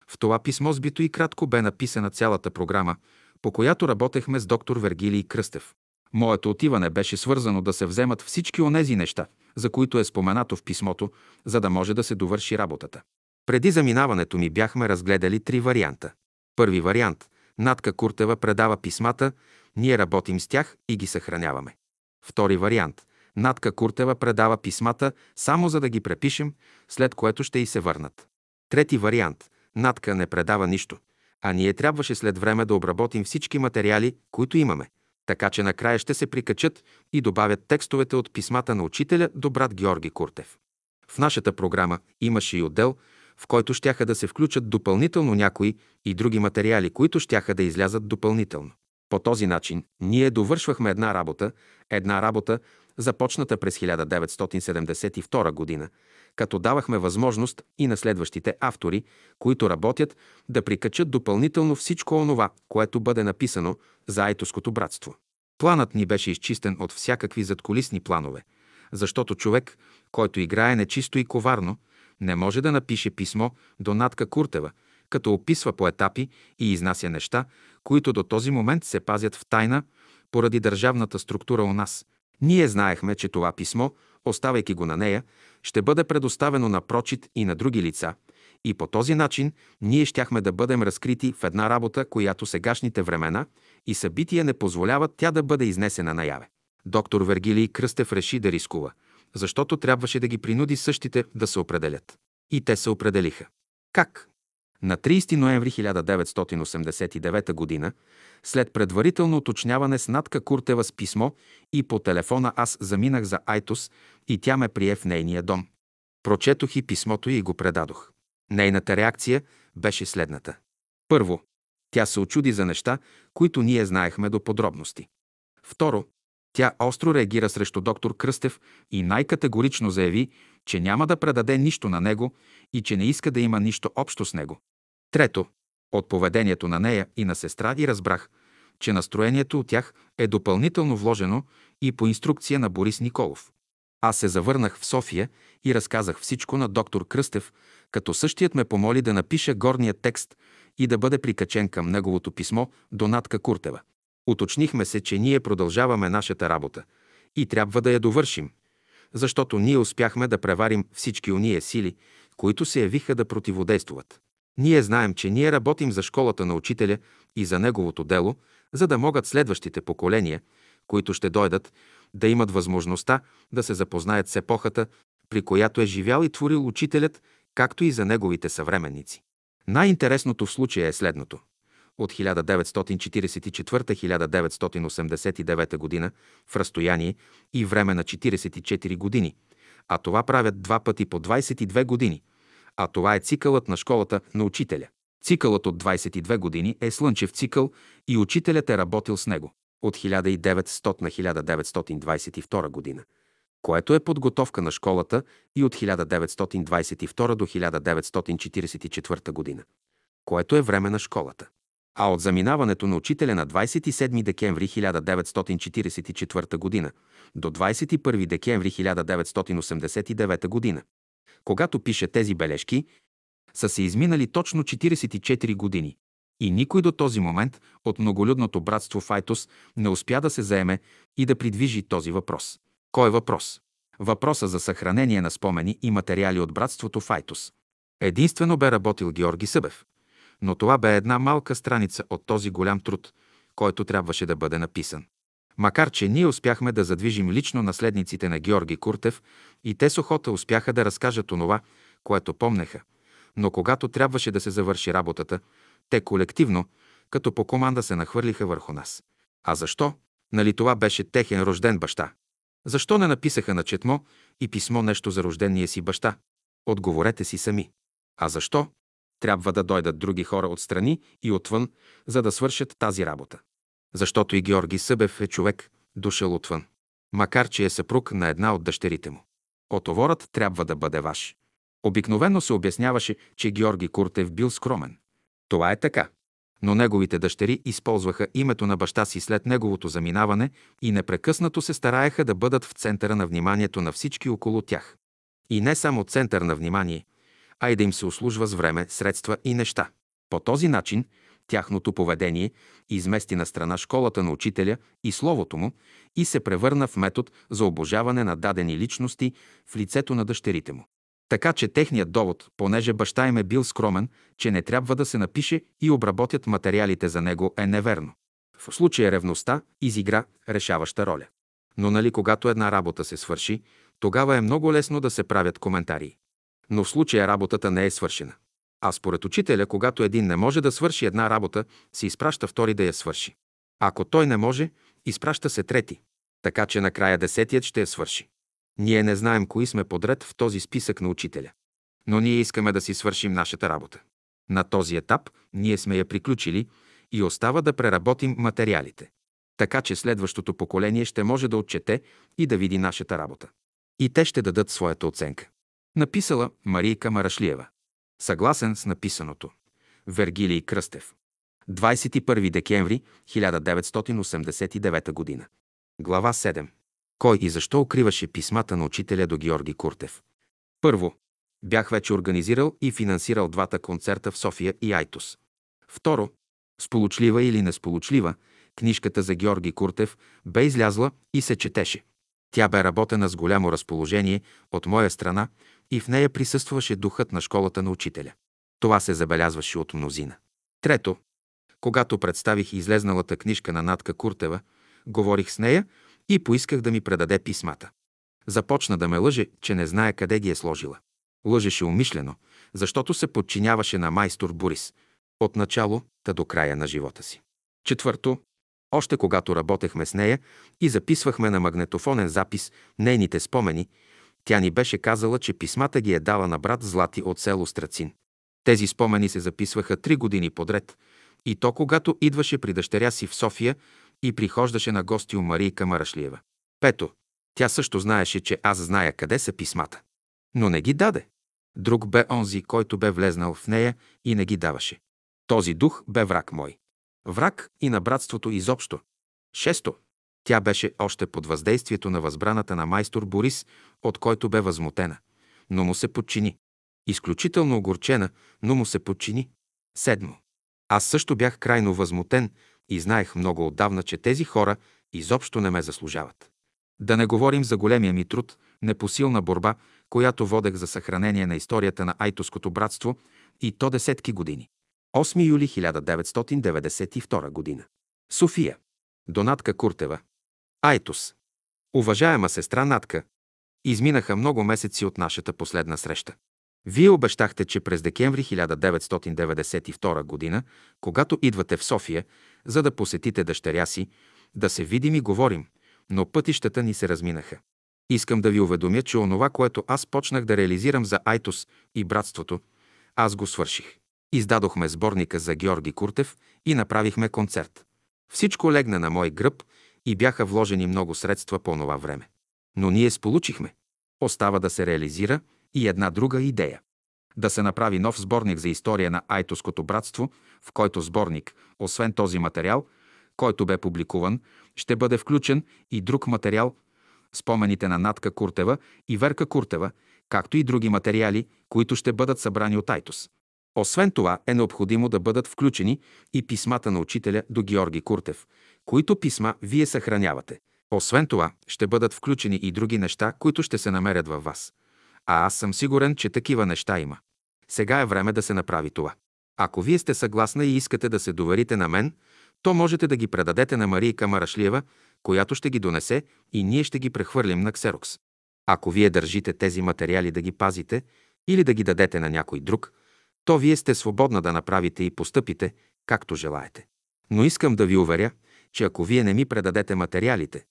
В това писмо сбито и кратко бе написана цялата програма, по която работехме с доктор Вергилий Кръстев. Моето отиване беше свързано да се вземат всички онези неща, за които е споменато в писмото, за да може да се довърши работата. Преди заминаването ми бяхме разгледали три варианта. Първи вариант – Натка Куртева предава писмата, ние работим с тях и ги съхраняваме. Втори вариант – Натка Куртева предава писмата само за да ги препишем, след което ще и се върнат. Трети вариант. Натка не предава нищо, а ние трябваше след време да обработим всички материали, които имаме, така че накрая ще се прикачат и добавят текстовете от писмата на учителя до брат Георги Куртев. В нашата програма имаше и отдел, в който щяха да се включат допълнително някои и други материали, които щяха да излязат допълнително. По този начин ние довършвахме една работа, една работа, започната през 1972 година, като давахме възможност и на следващите автори, които работят, да прикачат допълнително всичко онова, което бъде написано за Айтоското братство. Планът ни беше изчистен от всякакви задколисни планове, защото човек, който играе нечисто и коварно, не може да напише писмо до Натка Куртева, като описва по етапи и изнася неща, които до този момент се пазят в тайна поради държавната структура у нас. Ние знаехме, че това писмо, оставайки го на нея, ще бъде предоставено на прочит и на други лица, и по този начин ние щяхме да бъдем разкрити в една работа, която сегашните времена и събития не позволяват тя да бъде изнесена наяве. Доктор Вергилий Кръстев реши да рискува, защото трябваше да ги принуди същите да се определят. И те се определиха. Как? На 30 ноември 1989 г., след предварително уточняване с Натка Куртева с писмо и по телефона аз заминах за Айтос и тя ме прие в нейния дом. Прочетох и писмото и го предадох. Нейната реакция беше следната. Първо, тя се очуди за неща, които ние знаехме до подробности. Второ, тя остро реагира срещу доктор Кръстев и най-категорично заяви, че няма да предаде нищо на него и че не иска да има нищо общо с него. Трето, от поведението на нея и на сестра и разбрах, че настроението от тях е допълнително вложено и по инструкция на Борис Николов. Аз се завърнах в София и разказах всичко на доктор Кръстев, като същият ме помоли да напиша горния текст и да бъде прикачен към неговото писмо до Натка Куртева. Уточнихме се, че ние продължаваме нашата работа и трябва да я довършим, защото ние успяхме да преварим всички уния сили, които се явиха да противодействуват. Ние знаем, че ние работим за школата на учителя и за неговото дело, за да могат следващите поколения, които ще дойдат, да имат възможността да се запознаят с епохата, при която е живял и творил учителят, както и за неговите съвременници. Най-интересното в случая е следното. От 1944-1989 г. в разстояние и време на 44 години, а това правят два пъти по 22 години, а това е цикълът на школата на учителя. Цикълът от 22 години е слънчев цикъл и учителят е работил с него от 1900 на 1922 година, което е подготовка на школата и от 1922 до 1944 година, което е време на школата. А от заминаването на учителя на 27 декември 1944 година до 21 декември 1989 година, когато пише тези бележки, са се изминали точно 44 години. И никой до този момент от многолюдното братство Файтос не успя да се заеме и да придвижи този въпрос. Кой е въпрос? Въпроса за съхранение на спомени и материали от братството Файтос. Единствено бе работил Георги Събев. Но това бе една малка страница от този голям труд, който трябваше да бъде написан. Макар, че ние успяхме да задвижим лично наследниците на Георги Куртев и те с охота успяха да разкажат онова, което помнеха. Но когато трябваше да се завърши работата, те колективно, като по команда се нахвърлиха върху нас. А защо? Нали това беше техен рожден баща? Защо не написаха на четмо и писмо нещо за рождения си баща? Отговорете си сами. А защо? Трябва да дойдат други хора отстрани и отвън, за да свършат тази работа. Защото и Георги Събев е човек, дошъл отвън. Макар, че е съпруг на една от дъщерите му. Отоворът трябва да бъде ваш. Обикновено се обясняваше, че Георги Куртев бил скромен. Това е така. Но неговите дъщери използваха името на баща си след неговото заминаване и непрекъснато се стараеха да бъдат в центъра на вниманието на всички около тях. И не само център на внимание, а и да им се услужва с време, средства и неща. По този начин тяхното поведение измести на страна школата на учителя и словото му и се превърна в метод за обожаване на дадени личности в лицето на дъщерите му. Така че техният довод, понеже баща им е бил скромен, че не трябва да се напише и обработят материалите за него, е неверно. В случая ревността изигра решаваща роля. Но нали когато една работа се свърши, тогава е много лесно да се правят коментари. Но в случая работата не е свършена. А според учителя, когато един не може да свърши една работа, се изпраща втори да я свърши. Ако той не може, изпраща се трети. Така че накрая десетият ще я свърши. Ние не знаем кои сме подред в този списък на учителя. Но ние искаме да си свършим нашата работа. На този етап ние сме я приключили и остава да преработим материалите. Така че следващото поколение ще може да отчете и да види нашата работа. И те ще дадат своята оценка. Написала Марийка Марашлиева. Съгласен с написаното. Вергилий Кръстев. 21 декември 1989 г. Глава 7. Кой и защо укриваше писмата на учителя до Георги Куртев? Първо, бях вече организирал и финансирал двата концерта в София и Айтос. Второ, сполучлива или несполучлива, книжката за Георги Куртев бе излязла и се четеше. Тя бе работена с голямо разположение от моя страна и в нея присъстваше духът на школата на учителя. Това се забелязваше от мнозина. Трето, когато представих излезналата книжка на Натка Куртева, говорих с нея и поисках да ми предаде писмата. Започна да ме лъже, че не знае къде ги е сложила. Лъжеше умишлено, защото се подчиняваше на майстор Борис, от начало та до края на живота си. Четвърто, още когато работехме с нея и записвахме на магнетофонен запис нейните спомени, тя ни беше казала, че писмата ги е дала на брат Злати от село Страцин. Тези спомени се записваха три години подред, и то когато идваше при дъщеря си в София и прихождаше на гости у Марийка Марашлиева. Пето, тя също знаеше, че аз зная къде са писмата. Но не ги даде. Друг бе онзи, който бе влезнал в нея и не ги даваше. Този дух бе враг мой. Враг и на братството изобщо. Шесто. Тя беше още под въздействието на възбраната на майстор Борис, от който бе възмутена, но му се подчини. Изключително огорчена, но му се подчини. Седмо. Аз също бях крайно възмутен и знаех много отдавна, че тези хора изобщо не ме заслужават. Да не говорим за големия ми труд, непосилна борба, която водех за съхранение на историята на Айтоското братство и то десетки години. 8 юли 1992 година. София. Донатка Куртева. Айтос. Уважаема сестра Натка, изминаха много месеци от нашата последна среща. Вие обещахте, че през декември 1992 година, когато идвате в София, за да посетите дъщеря си, да се видим и говорим, но пътищата ни се разминаха. Искам да ви уведомя, че онова, което аз почнах да реализирам за Айтос и братството, аз го свърших. Издадохме сборника за Георги Куртев и направихме концерт. Всичко легна на мой гръб и бяха вложени много средства по това време. Но ние сполучихме. Остава да се реализира и една друга идея. Да се направи нов сборник за история на Айтоското братство, в който сборник, освен този материал, който бе публикуван, ще бъде включен и друг материал, спомените на Натка Куртева и Верка Куртева, както и други материали, които ще бъдат събрани от Айтос. Освен това е необходимо да бъдат включени и писмата на учителя до Георги Куртев, които писма вие съхранявате. Освен това ще бъдат включени и други неща, които ще се намерят във вас. А аз съм сигурен, че такива неща има. Сега е време да се направи това. Ако вие сте съгласна и искате да се доверите на мен, то можете да ги предадете на Марийка Марашлиева, която ще ги донесе и ние ще ги прехвърлим на Ксерокс. Ако вие държите тези материали да ги пазите или да ги дадете на някой друг, то вие сте свободна да направите и постъпите, както желаете. Но искам да ви уверя, че ако вие не ми предадете материалите,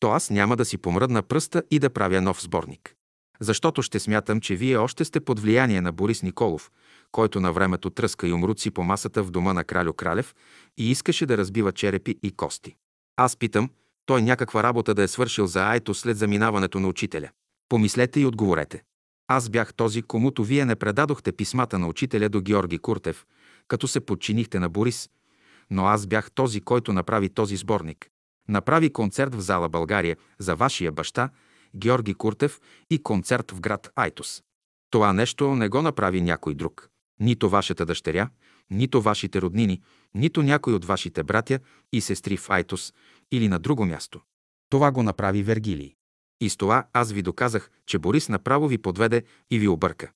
то аз няма да си помръдна пръста и да правя нов сборник. Защото ще смятам, че вие още сте под влияние на Борис Николов, който на времето тръска и умруци по масата в дома на Кралю Кралев и искаше да разбива черепи и кости. Аз питам, той някаква работа да е свършил за Айто след заминаването на учителя. Помислете и отговорете. Аз бях този, комуто вие не предадохте писмата на учителя до Георги Куртев, като се подчинихте на Борис, но аз бях този, който направи този сборник. Направи концерт в зала България за вашия баща, Георги Куртев и концерт в град Айтос. Това нещо не го направи някой друг. Нито вашата дъщеря, нито вашите роднини, нито някой от вашите братя и сестри в Айтос или на друго място. Това го направи Вергилий. И с това аз ви доказах, че Борис направо ви подведе и ви обърка.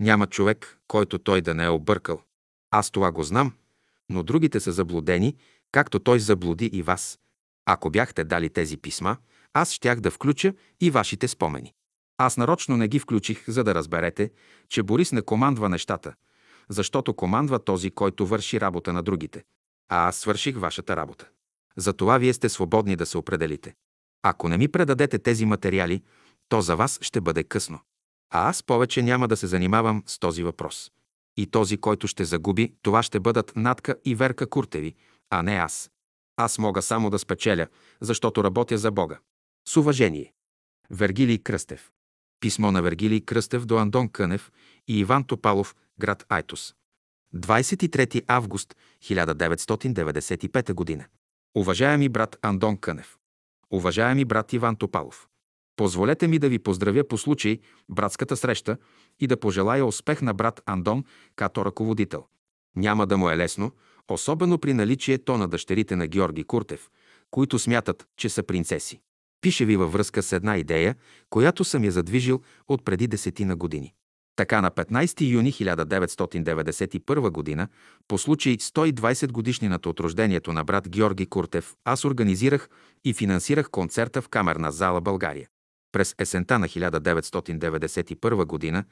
Няма човек, който той да не е объркал. Аз това го знам, но другите са заблудени, както той заблуди и вас. Ако бяхте дали тези писма, аз щях да включа и вашите спомени. Аз нарочно не ги включих, за да разберете, че Борис не командва нещата, защото командва този, който върши работа на другите. А аз свърших вашата работа. Затова вие сте свободни да се определите. Ако не ми предадете тези материали, то за вас ще бъде късно. А аз повече няма да се занимавам с този въпрос. И този, който ще загуби, това ще бъдат Натка и Верка Куртеви, а не аз. Аз мога само да спечеля, защото работя за Бога. С уважение. Вергилий Кръстев. Писмо на Вергилий Кръстев до Андон Кънев и Иван Топалов, град Айтос. 23 август 1995 г. Уважаеми брат Андон Кънев. Уважаеми брат Иван Топалов. Позволете ми да ви поздравя по случай братската среща и да пожелая успех на брат Андон като ръководител. Няма да му е лесно, особено при наличието на дъщерите на Георги Куртев, които смятат, че са принцеси. Пише ви във връзка с една идея, която съм я задвижил от преди десетина години. Така на 15 юни 1991 г. по случай 120 годишнината от рождението на брат Георги Куртев, аз организирах и финансирах концерта в Камерна зала България. През есента на 1991 г.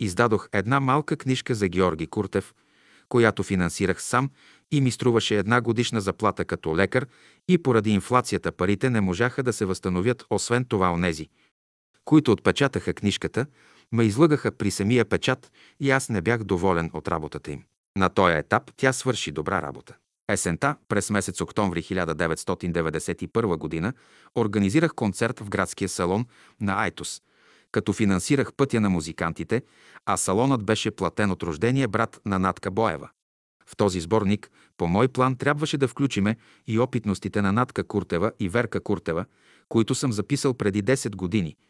издадох една малка книжка за Георги Куртев, която финансирах сам и ми струваше една годишна заплата като лекар и поради инфлацията парите не можаха да се възстановят, освен това онези, които отпечатаха книжката, ме излъгаха при самия печат и аз не бях доволен от работата им. На този етап тя свърши добра работа. Есента, през месец октомври 1991 г., организирах концерт в градския салон на Айтос, като финансирах пътя на музикантите, а салонът беше платен от рождения брат на Натка Боева. В този сборник, по мой план, трябваше да включиме и опитностите на Натка Куртева и Верка Куртева, които съм записал преди 10 години –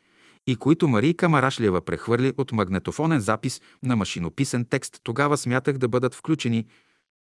и които Марийка Марашлева прехвърли от магнетофонен запис на машинописен текст, тогава смятах да бъдат включени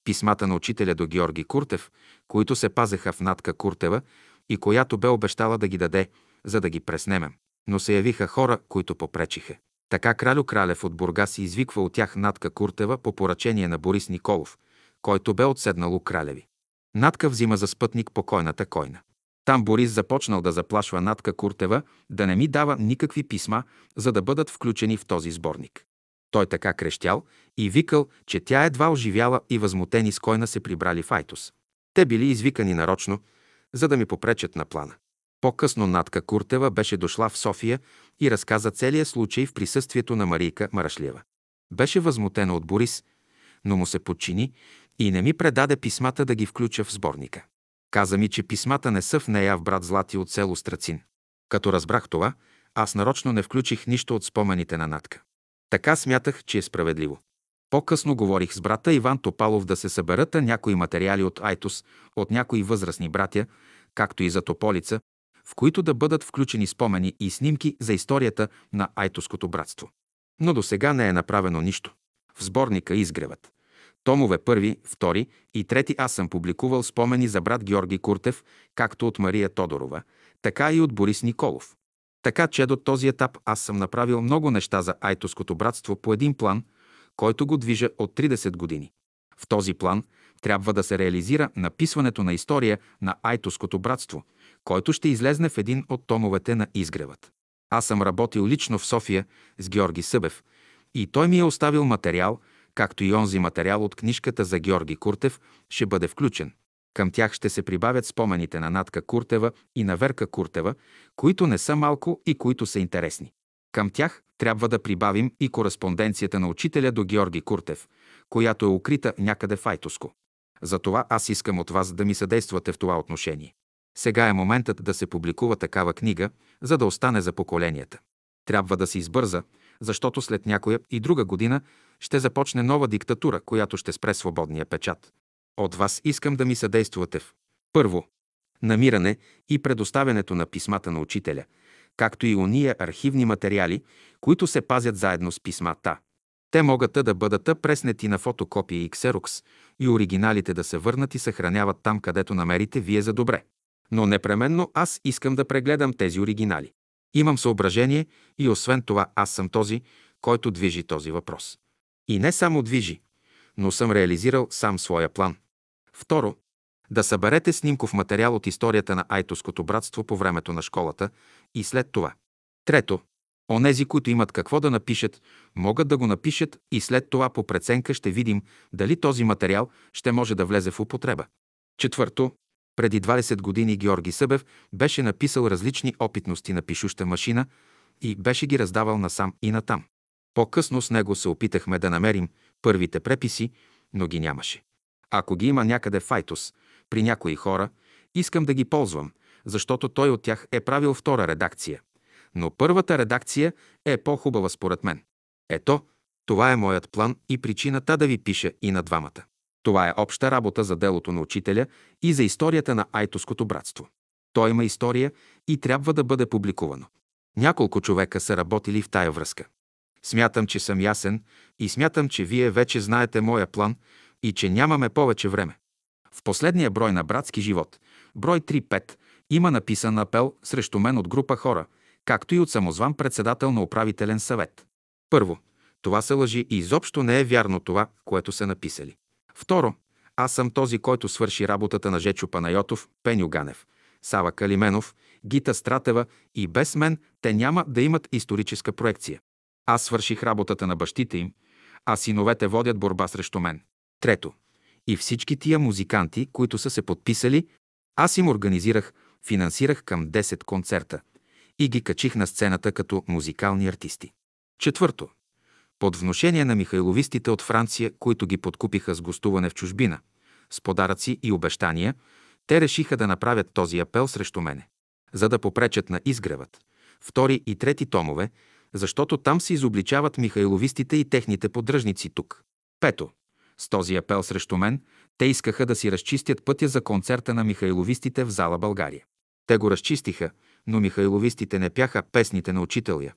писмата на учителя до Георги Куртев, които се пазеха в Натка Куртева и която бе обещала да ги даде, за да ги преснемем. Но се явиха хора, които попречиха. Така Кралю Кралев от Бургас извиква от тях Натка Куртева по поръчение на Борис Николов, който бе отседнал у Кралеви. Натка взима за спътник покойната койна. Там Борис започнал да заплашва Натка Куртева да не ми дава никакви писма, за да бъдат включени в този сборник. Той така крещял и викал, че тя едва оживяла и възмутени с койна се прибрали в Айтос. Те били извикани нарочно, за да ми попречат на плана. По-късно Натка Куртева беше дошла в София и разказа целия случай в присъствието на Марийка Марашлева. Беше възмутена от Борис, но му се подчини и не ми предаде писмата да ги включа в сборника. Каза ми, че писмата не са в нея в брат Злати от село Страцин. Като разбрах това, аз нарочно не включих нищо от спомените на Натка. Така смятах, че е справедливо. По-късно говорих с брата Иван Топалов да се съберат някои материали от Айтос, от някои възрастни братя, както и за Тополица, в които да бъдат включени спомени и снимки за историята на Айтоското братство. Но до сега не е направено нищо. В сборника Изгревът. Томове първи, втори и трети аз съм публикувал спомени за брат Георги Куртев, както от Мария Тодорова, така и от Борис Николов. Така че до този етап аз съм направил много неща за Айтоското братство по един план, който го движа от 30 години. В този план трябва да се реализира написването на история на Айтоското братство, който ще излезне в един от томовете на изгревът. Аз съм работил лично в София с Георги Събев и той ми е оставил материал, както и онзи материал от книжката за Георги Куртев, ще бъде включен. Към тях ще се прибавят спомените на Натка Куртева и на Верка Куртева, които не са малко и които са интересни. Към тях трябва да прибавим и кореспонденцията на учителя до Георги Куртев, която е укрита някъде в Айтоско. Затова аз искам от вас да ми съдействате в това отношение. Сега е моментът да се публикува такава книга, за да остане за поколенията. Трябва да се избърза, защото след някоя и друга година ще започне нова диктатура, която ще спре свободния печат. От вас искам да ми съдействате в първо намиране и предоставянето на писмата на учителя, както и уния архивни материали, които се пазят заедно с писмата. Те могат да бъдат преснети на фотокопия и ксерокс и оригиналите да се върнат и съхраняват там, където намерите вие за добре. Но непременно аз искам да прегледам тези оригинали. Имам съображение и освен това аз съм този, който движи този въпрос. И не само движи, но съм реализирал сам своя план. Второ, да съберете снимков материал от историята на Айтоското братство по времето на школата и след това. Трето, Онези, които имат какво да напишат, могат да го напишат и след това по преценка ще видим дали този материал ще може да влезе в употреба. Четвърто, преди 20 години Георги Събев беше написал различни опитности на пишуща машина и беше ги раздавал насам и натам. По-късно с него се опитахме да намерим първите преписи, но ги нямаше. Ако ги има някъде в Айтос, при някои хора, искам да ги ползвам, защото той от тях е правил втора редакция. Но първата редакция е по-хубава според мен. Ето, това е моят план и причината да ви пиша и на двамата. Това е обща работа за делото на учителя и за историята на Айтоското братство. Той има история и трябва да бъде публикувано. Няколко човека са работили в тая връзка. Смятам, че съм ясен и смятам, че вие вече знаете моя план и че нямаме повече време. В последния брой на Братски живот, брой 3.5, има написан апел срещу мен от група хора, както и от самозван председател на управителен съвет. Първо, това се лъжи и изобщо не е вярно това, което са написали. Второ, аз съм този, който свърши работата на Жечо Панайотов, Пеню Ганев, Сава Калименов, Гита Стратева и без мен те няма да имат историческа проекция. Аз свърших работата на бащите им, а синовете водят борба срещу мен. Трето, и всички тия музиканти, които са се подписали, аз им организирах, финансирах към 10 концерта и ги качих на сцената като музикални артисти. Четвърто, под вношение на михайловистите от Франция, които ги подкупиха с гостуване в чужбина, с подаръци и обещания, те решиха да направят този апел срещу мене, за да попречат на изгревът, втори и трети томове, защото там се изобличават михайловистите и техните поддръжници тук. Пето. С този апел срещу мен, те искаха да си разчистят пътя за концерта на михайловистите в зала България. Те го разчистиха, но михайловистите не пяха песните на учителя,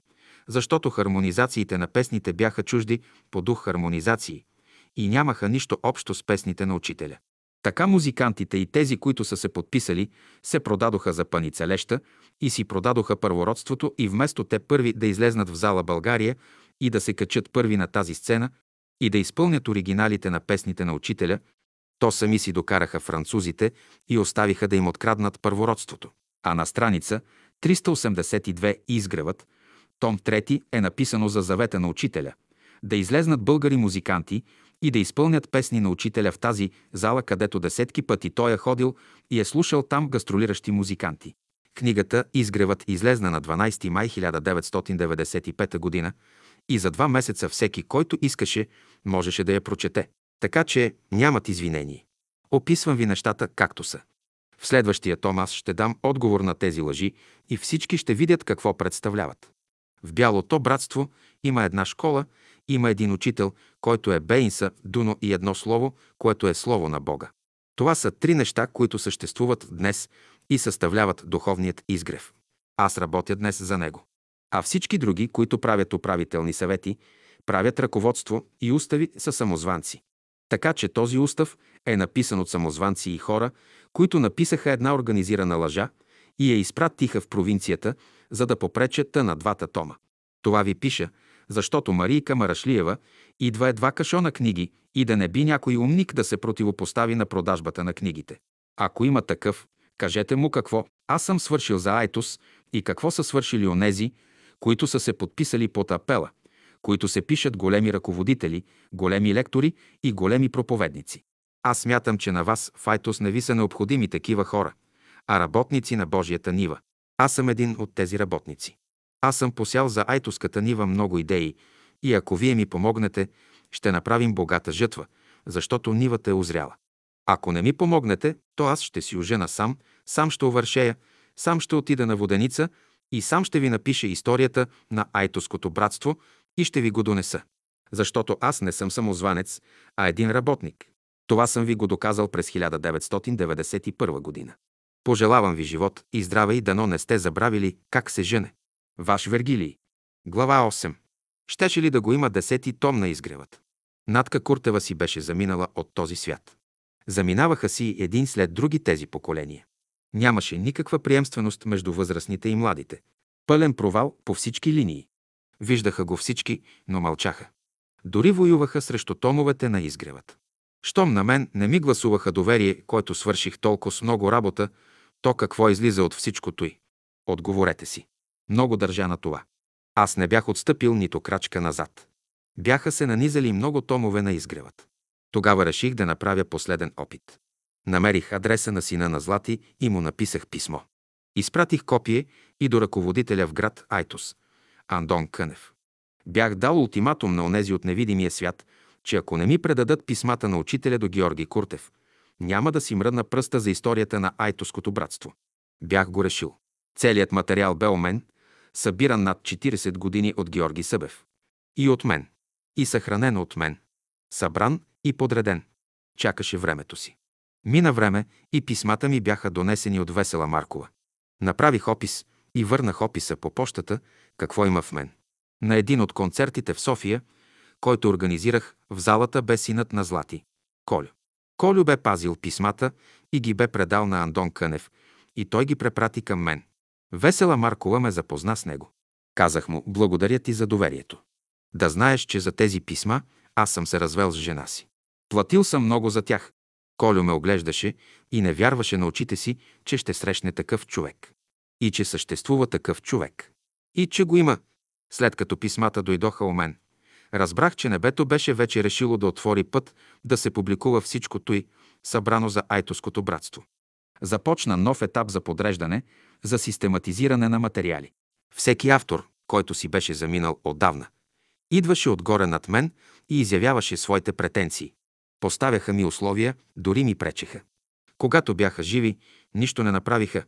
защото хармонизациите на песните бяха чужди по дух хармонизации и нямаха нищо общо с песните на учителя. Така музикантите и тези, които са се подписали, се продадоха за паницелеща и си продадоха първородството и вместо те първи да излезнат в зала България и да се качат първи на тази сцена и да изпълнят оригиналите на песните на учителя, то сами си докараха французите и оставиха да им откраднат първородството. А на страница 382 изгревът, том 3 е написано за завета на учителя, да излезнат българи музиканти и да изпълнят песни на учителя в тази зала, където десетки пъти той е ходил и е слушал там гастролиращи музиканти. Книгата «Изгревът» излезна на 12 май 1995 г. и за два месеца всеки, който искаше, можеше да я прочете. Така че нямат извинение. Описвам ви нещата както са. В следващия том аз ще дам отговор на тези лъжи и всички ще видят какво представляват. В Бялото братство има една школа, има един учител, който е Бейнса, Дуно и едно слово, което е слово на Бога. Това са три неща, които съществуват днес и съставляват духовният изгрев. Аз работя днес за него. А всички други, които правят управителни съвети, правят ръководство и устави са самозванци. Така че този устав е написан от самозванци и хора, които написаха една организирана лъжа и я изпратиха в провинцията, за да попречат на двата тома. Това ви пиша, защото Марийка Марашлиева идва едва кашона книги и да не би някой умник да се противопостави на продажбата на книгите. Ако има такъв, кажете му какво аз съм свършил за Айтос и какво са свършили онези, които са се подписали под апела, които се пишат големи ръководители, големи лектори и големи проповедници. Аз смятам, че на вас в Айтос не ви са необходими такива хора, а работници на Божията нива. Аз съм един от тези работници. Аз съм посял за Айтоската нива много идеи и ако вие ми помогнете, ще направим богата жътва, защото нивата е озряла. Ако не ми помогнете, то аз ще си ожена сам, сам ще увършея, сам ще отида на воденица и сам ще ви напиша историята на Айтоското братство и ще ви го донеса. Защото аз не съм самозванец, а един работник. Това съм ви го доказал през 1991 година. Пожелавам ви живот и здраве и дано не сте забравили как се жене. Ваш Вергилий. Глава 8. Щеше ли да го има десети том на изгревът? Надка Куртева си беше заминала от този свят. Заминаваха си един след други тези поколения. Нямаше никаква приемственост между възрастните и младите. Пълен провал по всички линии. Виждаха го всички, но мълчаха. Дори воюваха срещу томовете на изгревът. Щом на мен не ми гласуваха доверие, който свърших толкова с много работа, то какво излиза от всичко той? Отговорете си. Много държа на това. Аз не бях отстъпил нито крачка назад. Бяха се нанизали много томове на изгревът. Тогава реших да направя последен опит. Намерих адреса на сина на Злати и му написах писмо. Изпратих копие и до ръководителя в град Айтос, Андон Кънев. Бях дал ултиматум на онези от невидимия свят, че ако не ми предадат писмата на учителя до Георги Куртев, няма да си мръдна пръста за историята на Айтоското братство. Бях го решил. Целият материал бе у мен, събиран над 40 години от Георги Събев. И от мен. И съхранен от мен. Събран и подреден. Чакаше времето си. Мина време и писмата ми бяха донесени от Весела Маркова. Направих опис и върнах описа по почтата, какво има в мен. На един от концертите в София, който организирах в залата, бе синът на Злати. Колю. Колю бе пазил писмата и ги бе предал на Андон Кънев и той ги препрати към мен. Весела Маркова ме запозна с него. Казах му, благодаря ти за доверието. Да знаеш, че за тези писма аз съм се развел с жена си. Платил съм много за тях. Колю ме оглеждаше и не вярваше на очите си, че ще срещне такъв човек. И че съществува такъв човек. И че го има. След като писмата дойдоха у мен, разбрах, че небето беше вече решило да отвори път да се публикува всичко той, събрано за Айтоското братство. Започна нов етап за подреждане, за систематизиране на материали. Всеки автор, който си беше заминал отдавна, идваше отгоре над мен и изявяваше своите претенции. Поставяха ми условия, дори ми пречеха. Когато бяха живи, нищо не направиха,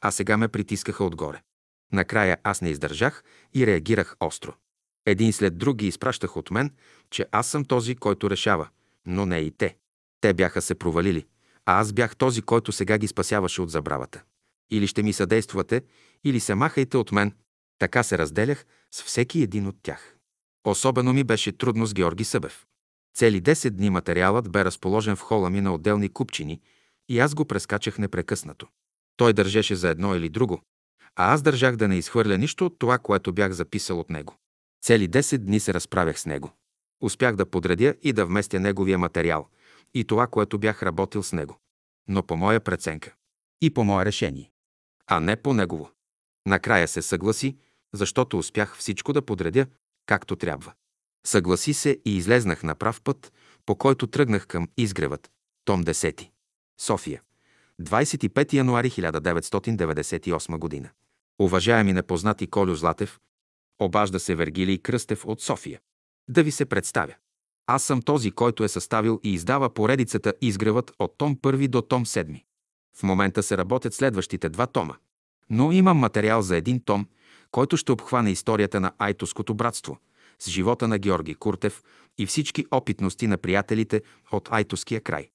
а сега ме притискаха отгоре. Накрая аз не издържах и реагирах остро. Един след друг ги изпращах от мен, че аз съм този, който решава, но не и те. Те бяха се провалили, а аз бях този, който сега ги спасяваше от забравата. Или ще ми съдействате, или се махайте от мен. Така се разделях с всеки един от тях. Особено ми беше трудно с Георги Събев. Цели 10 дни материалът бе разположен в хола ми на отделни купчини и аз го прескачах непрекъснато. Той държеше за едно или друго, а аз държах да не изхвърля нищо от това, което бях записал от него. Цели 10 дни се разправях с него. Успях да подредя и да вместя неговия материал и това, което бях работил с него. Но по моя преценка и по мое решение, а не по негово. Накрая се съгласи, защото успях всичко да подредя както трябва. Съгласи се и излезнах на прав път, по който тръгнах към изгревът. Том 10. София. 25 януари 1998 година. Уважаеми непознати Колю Златев, обажда се Вергилий Кръстев от София. Да ви се представя. Аз съм този, който е съставил и издава поредицата Изгревът от том 1 до том 7. В момента се работят следващите два тома. Но имам материал за един том, който ще обхване историята на Айтоското братство, с живота на Георги Куртев и всички опитности на приятелите от Айтоския край.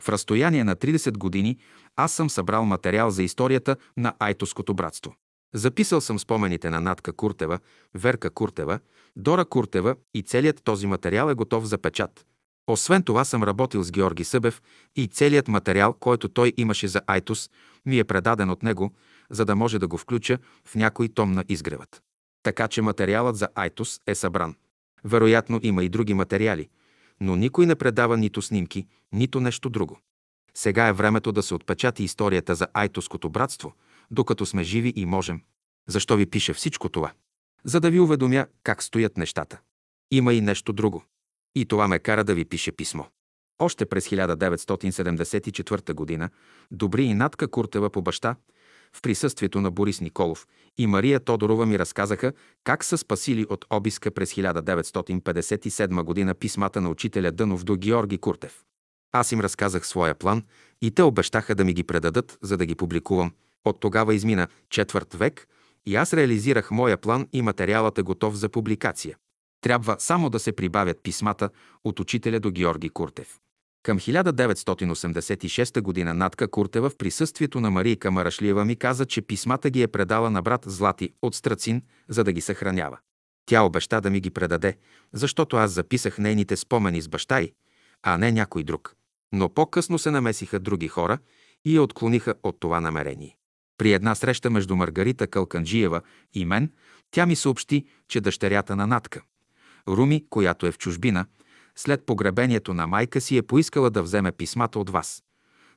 В разстояние на 30 години аз съм събрал материал за историята на Айтоското братство. Записал съм спомените на Натка Куртева, Верка Куртева, Дора Куртева и целият този материал е готов за печат. Освен това съм работил с Георги Събев и целият материал, който той имаше за Айтос, ми е предаден от него, за да може да го включа в някой том на изгревът. Така че материалът за Айтос е събран. Вероятно има и други материали, но никой не предава нито снимки, нито нещо друго. Сега е времето да се отпечати историята за Айтоското братство, докато сме живи и можем. Защо ви пише всичко това? За да ви уведомя как стоят нещата. Има и нещо друго. И това ме кара да ви пише писмо. Още през 1974 г. Добри и Натка Куртева по баща, в присъствието на Борис Николов и Мария Тодорова ми разказаха как са спасили от обиска през 1957 г. писмата на учителя Дънов до Георги Куртев. Аз им разказах своя план и те обещаха да ми ги предадат, за да ги публикувам. От тогава измина четвърт век и аз реализирах моя план и материалът е готов за публикация. Трябва само да се прибавят писмата от учителя до Георги Куртев. Към 1986 г. Натка Куртева в присъствието на Марийка Марашлиева ми каза, че писмата ги е предала на брат Злати от Страцин, за да ги съхранява. Тя обеща да ми ги предаде, защото аз записах нейните спомени с баща й, а не някой друг. Но по-късно се намесиха други хора и я отклониха от това намерение. При една среща между Маргарита Калканджиева и мен, тя ми съобщи, че дъщерята на Натка, Руми, която е в чужбина, след погребението на майка си е поискала да вземе писмата от вас.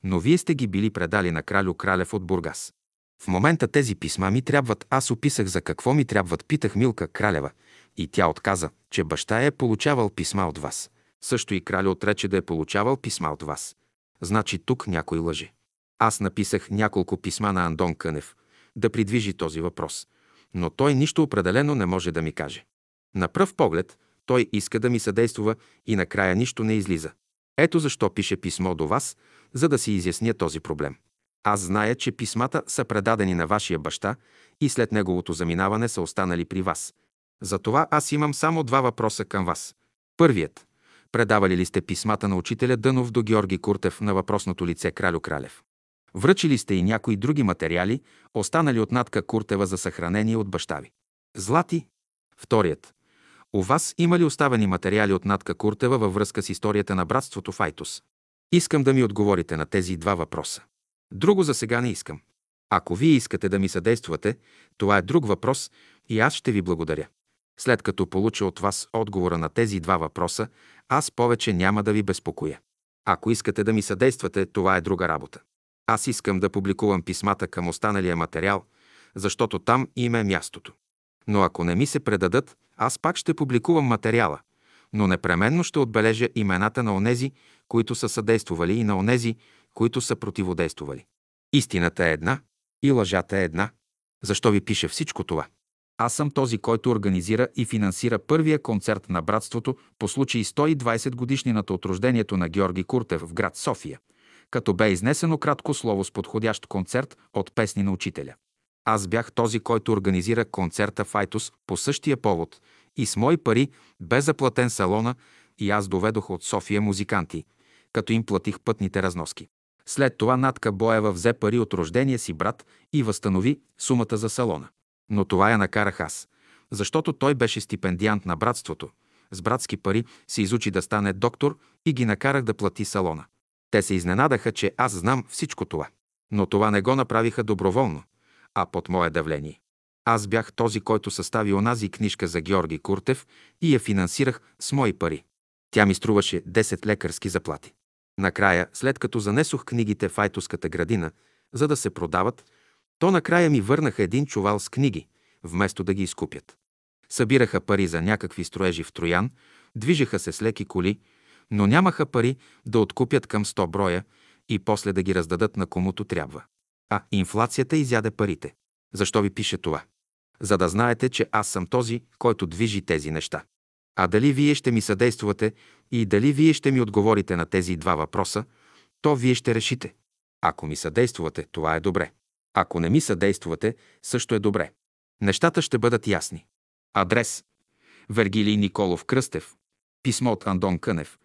Но вие сте ги били предали на кралю Кралев от Бургас. В момента тези писма ми трябват, аз описах за какво ми трябват, питах Милка Кралева и тя отказа, че баща е получавал писма от вас. Също и краля отрече да е получавал писма от вас. Значи тук някой лъже. Аз написах няколко писма на Андон Кънев да придвижи този въпрос, но той нищо определено не може да ми каже. На пръв поглед той иска да ми съдействува и накрая нищо не излиза. Ето защо пише писмо до вас, за да си изясня този проблем. Аз зная, че писмата са предадени на вашия баща и след неговото заминаване са останали при вас. Затова аз имам само два въпроса към вас. Първият. Предавали ли сте писмата на учителя Дънов до Георги Куртев на въпросното лице Кралю Кралев? Връчили сте и някои други материали, останали от Натка Куртева за съхранение от баща ви. Злати. Вторият. У вас има ли оставени материали от Натка Куртева във връзка с историята на братството Файтус? Искам да ми отговорите на тези два въпроса. Друго за сега не искам. Ако вие искате да ми съдействате, това е друг въпрос и аз ще ви благодаря. След като получа от вас отговора на тези два въпроса, аз повече няма да ви безпокоя. Ако искате да ми съдействате, това е друга работа. Аз искам да публикувам писмата към останалия материал, защото там им е мястото. Но ако не ми се предадат, аз пак ще публикувам материала, но непременно ще отбележа имената на онези, които са съдействували и на онези, които са противодействували. Истината е една и лъжата е една. Защо ви пише всичко това? Аз съм този, който организира и финансира първия концерт на братството по случай 120 годишнината от рождението на Георги Куртев в град София, като бе изнесено кратко слово с подходящ концерт от песни на учителя. Аз бях този, който организира концерта в Айтос по същия повод и с мои пари бе заплатен салона и аз доведох от София музиканти, като им платих пътните разноски. След това Натка Боева взе пари от рождения си брат и възстанови сумата за салона. Но това я накарах аз, защото той беше стипендиант на братството. С братски пари се изучи да стане доктор и ги накарах да плати салона. Те се изненадаха, че аз знам всичко това. Но това не го направиха доброволно, а под мое давление. Аз бях този, който състави онази книжка за Георги Куртев и я финансирах с мои пари. Тя ми струваше 10 лекарски заплати. Накрая, след като занесох книгите в Айтоската градина, за да се продават, то накрая ми върнаха един чувал с книги, вместо да ги изкупят. Събираха пари за някакви строежи в Троян, движеха се с леки коли, но нямаха пари да откупят към 100 броя и после да ги раздадат на комуто трябва. А инфлацията изяде парите. Защо ви пише това? За да знаете, че аз съм този, който движи тези неща. А дали вие ще ми съдействате и дали вие ще ми отговорите на тези два въпроса, то вие ще решите. Ако ми съдействате, това е добре. Ако не ми съдействате, също е добре. Нещата ще бъдат ясни. Адрес Вергилий Николов Кръстев. Писмо от Андон Кънев.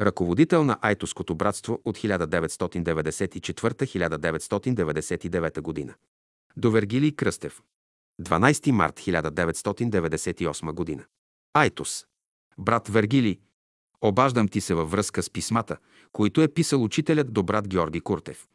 Ръководител на Айтоското братство от 1994-1999 година. До Вергилий Кръстев. 12 март 1998 година. Айтос. Брат Вергили, обаждам ти се във връзка с писмата, които е писал учителят до брат Георги Куртев.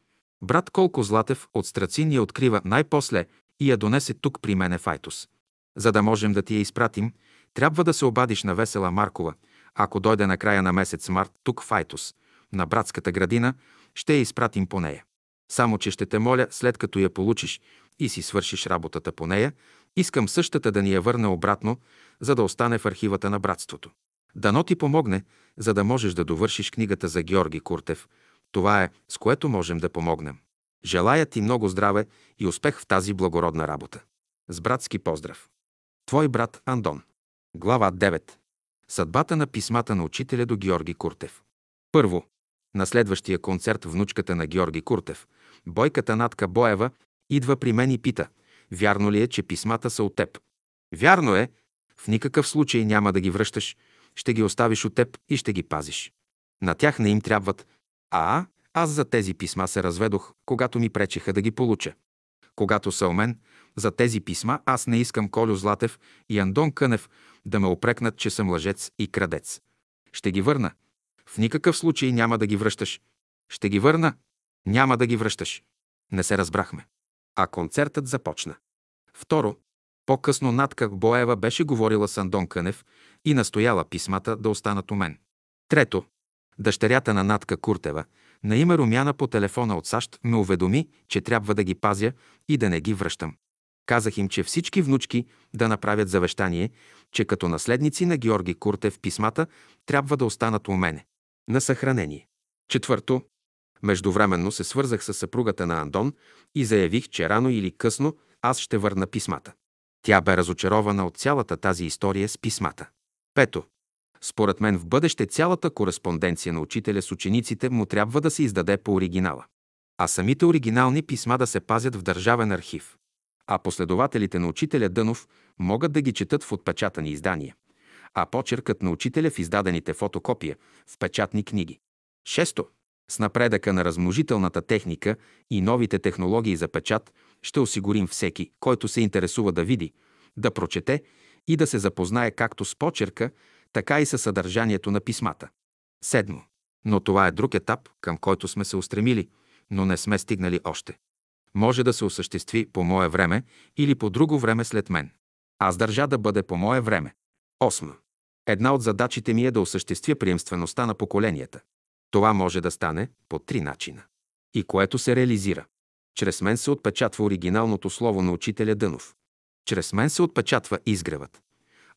Брат Колко Златев от Страцин я открива най-после и я донесе тук при мене в Айтос. За да можем да ти я изпратим, трябва да се обадиш на Весела Маркова. Ако дойде на края на месец март тук в Айтос, на братската градина, ще я изпратим по нея. Само, че ще те моля, след като я получиш и си свършиш работата по нея, искам същата да ни я върне обратно, за да остане в архивата на братството. Дано ти помогне, за да можеш да довършиш книгата за Георги Куртев. Това е, с което можем да помогнем. Желая ти много здраве и успех в тази благородна работа. С братски поздрав. Твой брат Андон. Глава 9. Съдбата на писмата на учителя до Георги Куртев. Първо. На следващия концерт внучката на Георги Куртев, бойката Натка Боева, идва при мен и пита, вярно ли е, че писмата са от теб? Вярно е, в никакъв случай няма да ги връщаш, ще ги оставиш от теб и ще ги пазиш. На тях не им трябват. А, аз за тези писма се разведох, когато ми пречеха да ги получа. Когато са у мен, за тези писма аз не искам Колю Златев и Андон Кънев да ме опрекнат, че съм лъжец и крадец. Ще ги върна. В никакъв случай няма да ги връщаш. Ще ги върна. Няма да ги връщаш. Не се разбрахме. А концертът започна. Второ, по-късно Натка Боева беше говорила с Андон Кънев и настояла писмата да останат у мен. Трето, дъщерята на Натка Куртева, На име Румяна по телефона от САЩ ме уведоми, че трябва да ги пазя и да не ги връщам. Казах им, че всички внучки да направят завещание, че като наследници на Георги Куртев писмата трябва да останат у мене. На съхранение. Четвърто. Междувременно се свързах с съпругата на Андон и заявих, че рано или късно аз ще върна писмата. Тя бе разочарована от цялата тази история с писмата. Пето. Според мен в бъдеще цялата кореспонденция на учителя с учениците му трябва да се издаде по оригинала, а самите оригинални писма да се пазят в държавен архив. А последователите на учителя Дънов могат да ги четат в отпечатани издания, а почеркът на учителя в издадените фотокопия в печатни книги. Шесто. С напредъка на размножителната техника и новите технологии за печат ще осигурим всеки, който се интересува да види, да прочете и да се запознае както с почерка, така и със съдържанието на писмата. Седмо. Но това е друг етап, към който сме се устремили, но не сме стигнали още. Може да се осъществи по мое време или по друго време след мен. Аз държа да бъде по мое време. Осмо. Една от задачите ми е да осъществя приемствеността на поколенията. Това може да стане по три начина. И което се реализира. Чрез мен се отпечатва оригиналното слово на учителя Дънов. Чрез мен се отпечатва изгревът.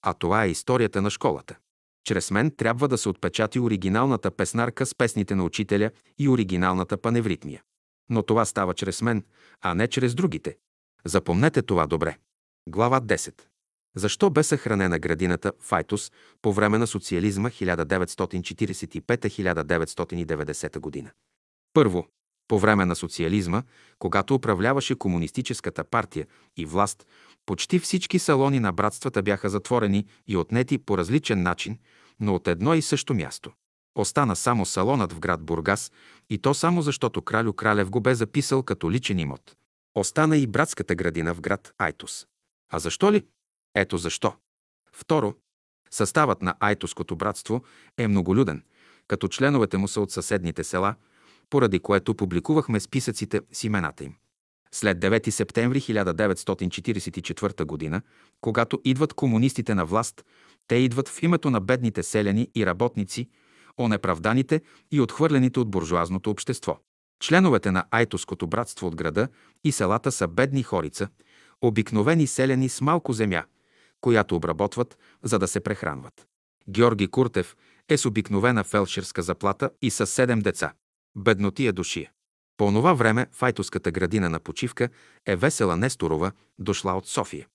А това е историята на школата. Чрез мен трябва да се отпечати оригиналната песнарка с песните на учителя и оригиналната паневритмия. Но това става чрез мен, а не чрез другите. Запомнете това добре. Глава 10. Защо бе съхранена градината Файтус по време на социализма 1945-1990 година? Първо, по време на социализма, когато управляваше Комунистическата партия и власт, почти всички салони на братствата бяха затворени и отнети по различен начин, но от едно и също място. Остана само салонът в град Бургас и то само защото кралю Кралев го бе записал като личен имот. Остана и братската градина в град Айтос. А защо ли? Ето защо. Второ, съставът на Айтоското братство е многолюден, като членовете му са от съседните села, поради което публикувахме списъците с имената им. След 9 септември 1944 г., когато идват комунистите на власт, те идват в името на бедните селяни и работници, онеправданите и отхвърлените от буржуазното общество. Членовете на Айтоското братство от града и селата са бедни хорица, обикновени селяни с малко земя, която обработват, за да се прехранват. Георги Куртев е с обикновена фелшерска заплата и с седем деца. Беднотия душия. По това време в Айтоската градина на почивка е Весела Несторова, дошла от София.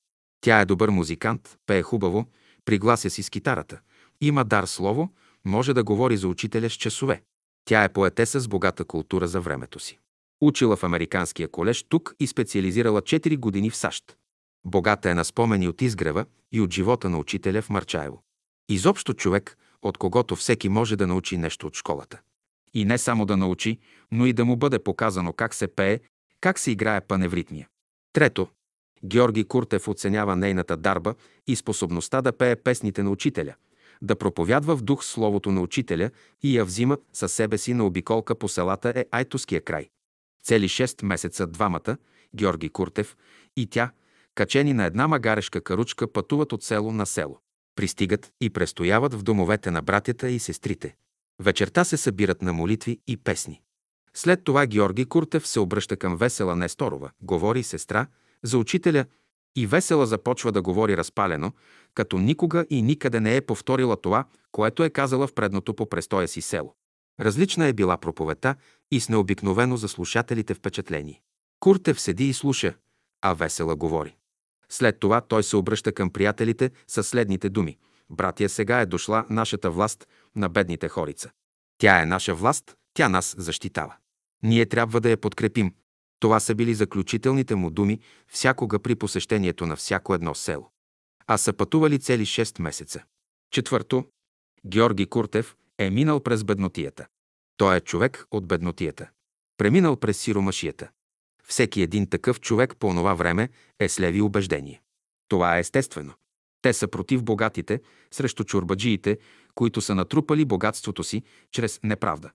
Тя е добър музикант, пее хубаво, приглася си с китарата. Има дар слово, може да говори за учителя с часове. Тя е поетеса с богата култура за времето си. Учила в Американския колеж тук и специализирала 4 години в САЩ. Богата е на спомени от изгрева и от живота на учителя в Марчаево. Изобщо човек, от когото всеки може да научи нещо от школата. И не само да научи, но и да му бъде показано как се пее, как се играе паневритмия. Трето, Георги Куртев оценява нейната дарба и способността да пее песните на учителя, да проповядва в дух словото на учителя и я взима със себе си на обиколка по селата е Айтоския край. Цели 6 месеца двамата, Георги Куртев и тя, качени на една магарешка каручка, пътуват от село на село. Пристигат и престояват в домовете на братята и сестрите. Вечерта се събират на молитви и песни. След това Георги Куртев се обръща към Весела Несторова, говори сестра, за учителя и Весела започва да говори разпалено, като никога и никъде не е повторила това, което е казала в предното по престоя си село. Различна е била проповета и с необикновено за слушателите впечатление. Куртев седи и слуша, а Весела говори. След това той се обръща към приятелите със следните думи. Братия, сега е дошла нашата власт на бедните хорица. Тя е наша власт, тя нас защитава. Ние трябва да я подкрепим. Това са били заключителните му думи всякога при посещението на всяко едно село. А са пътували цели 6 месеца. Четвърто, Георги Куртев е минал през беднотията. Той е човек от беднотията. Преминал през сиромашията. Всеки един такъв човек по онова време е с леви убеждения. Това е естествено. Те са против богатите, срещу чурбаджиите, които са натрупали богатството си чрез неправда.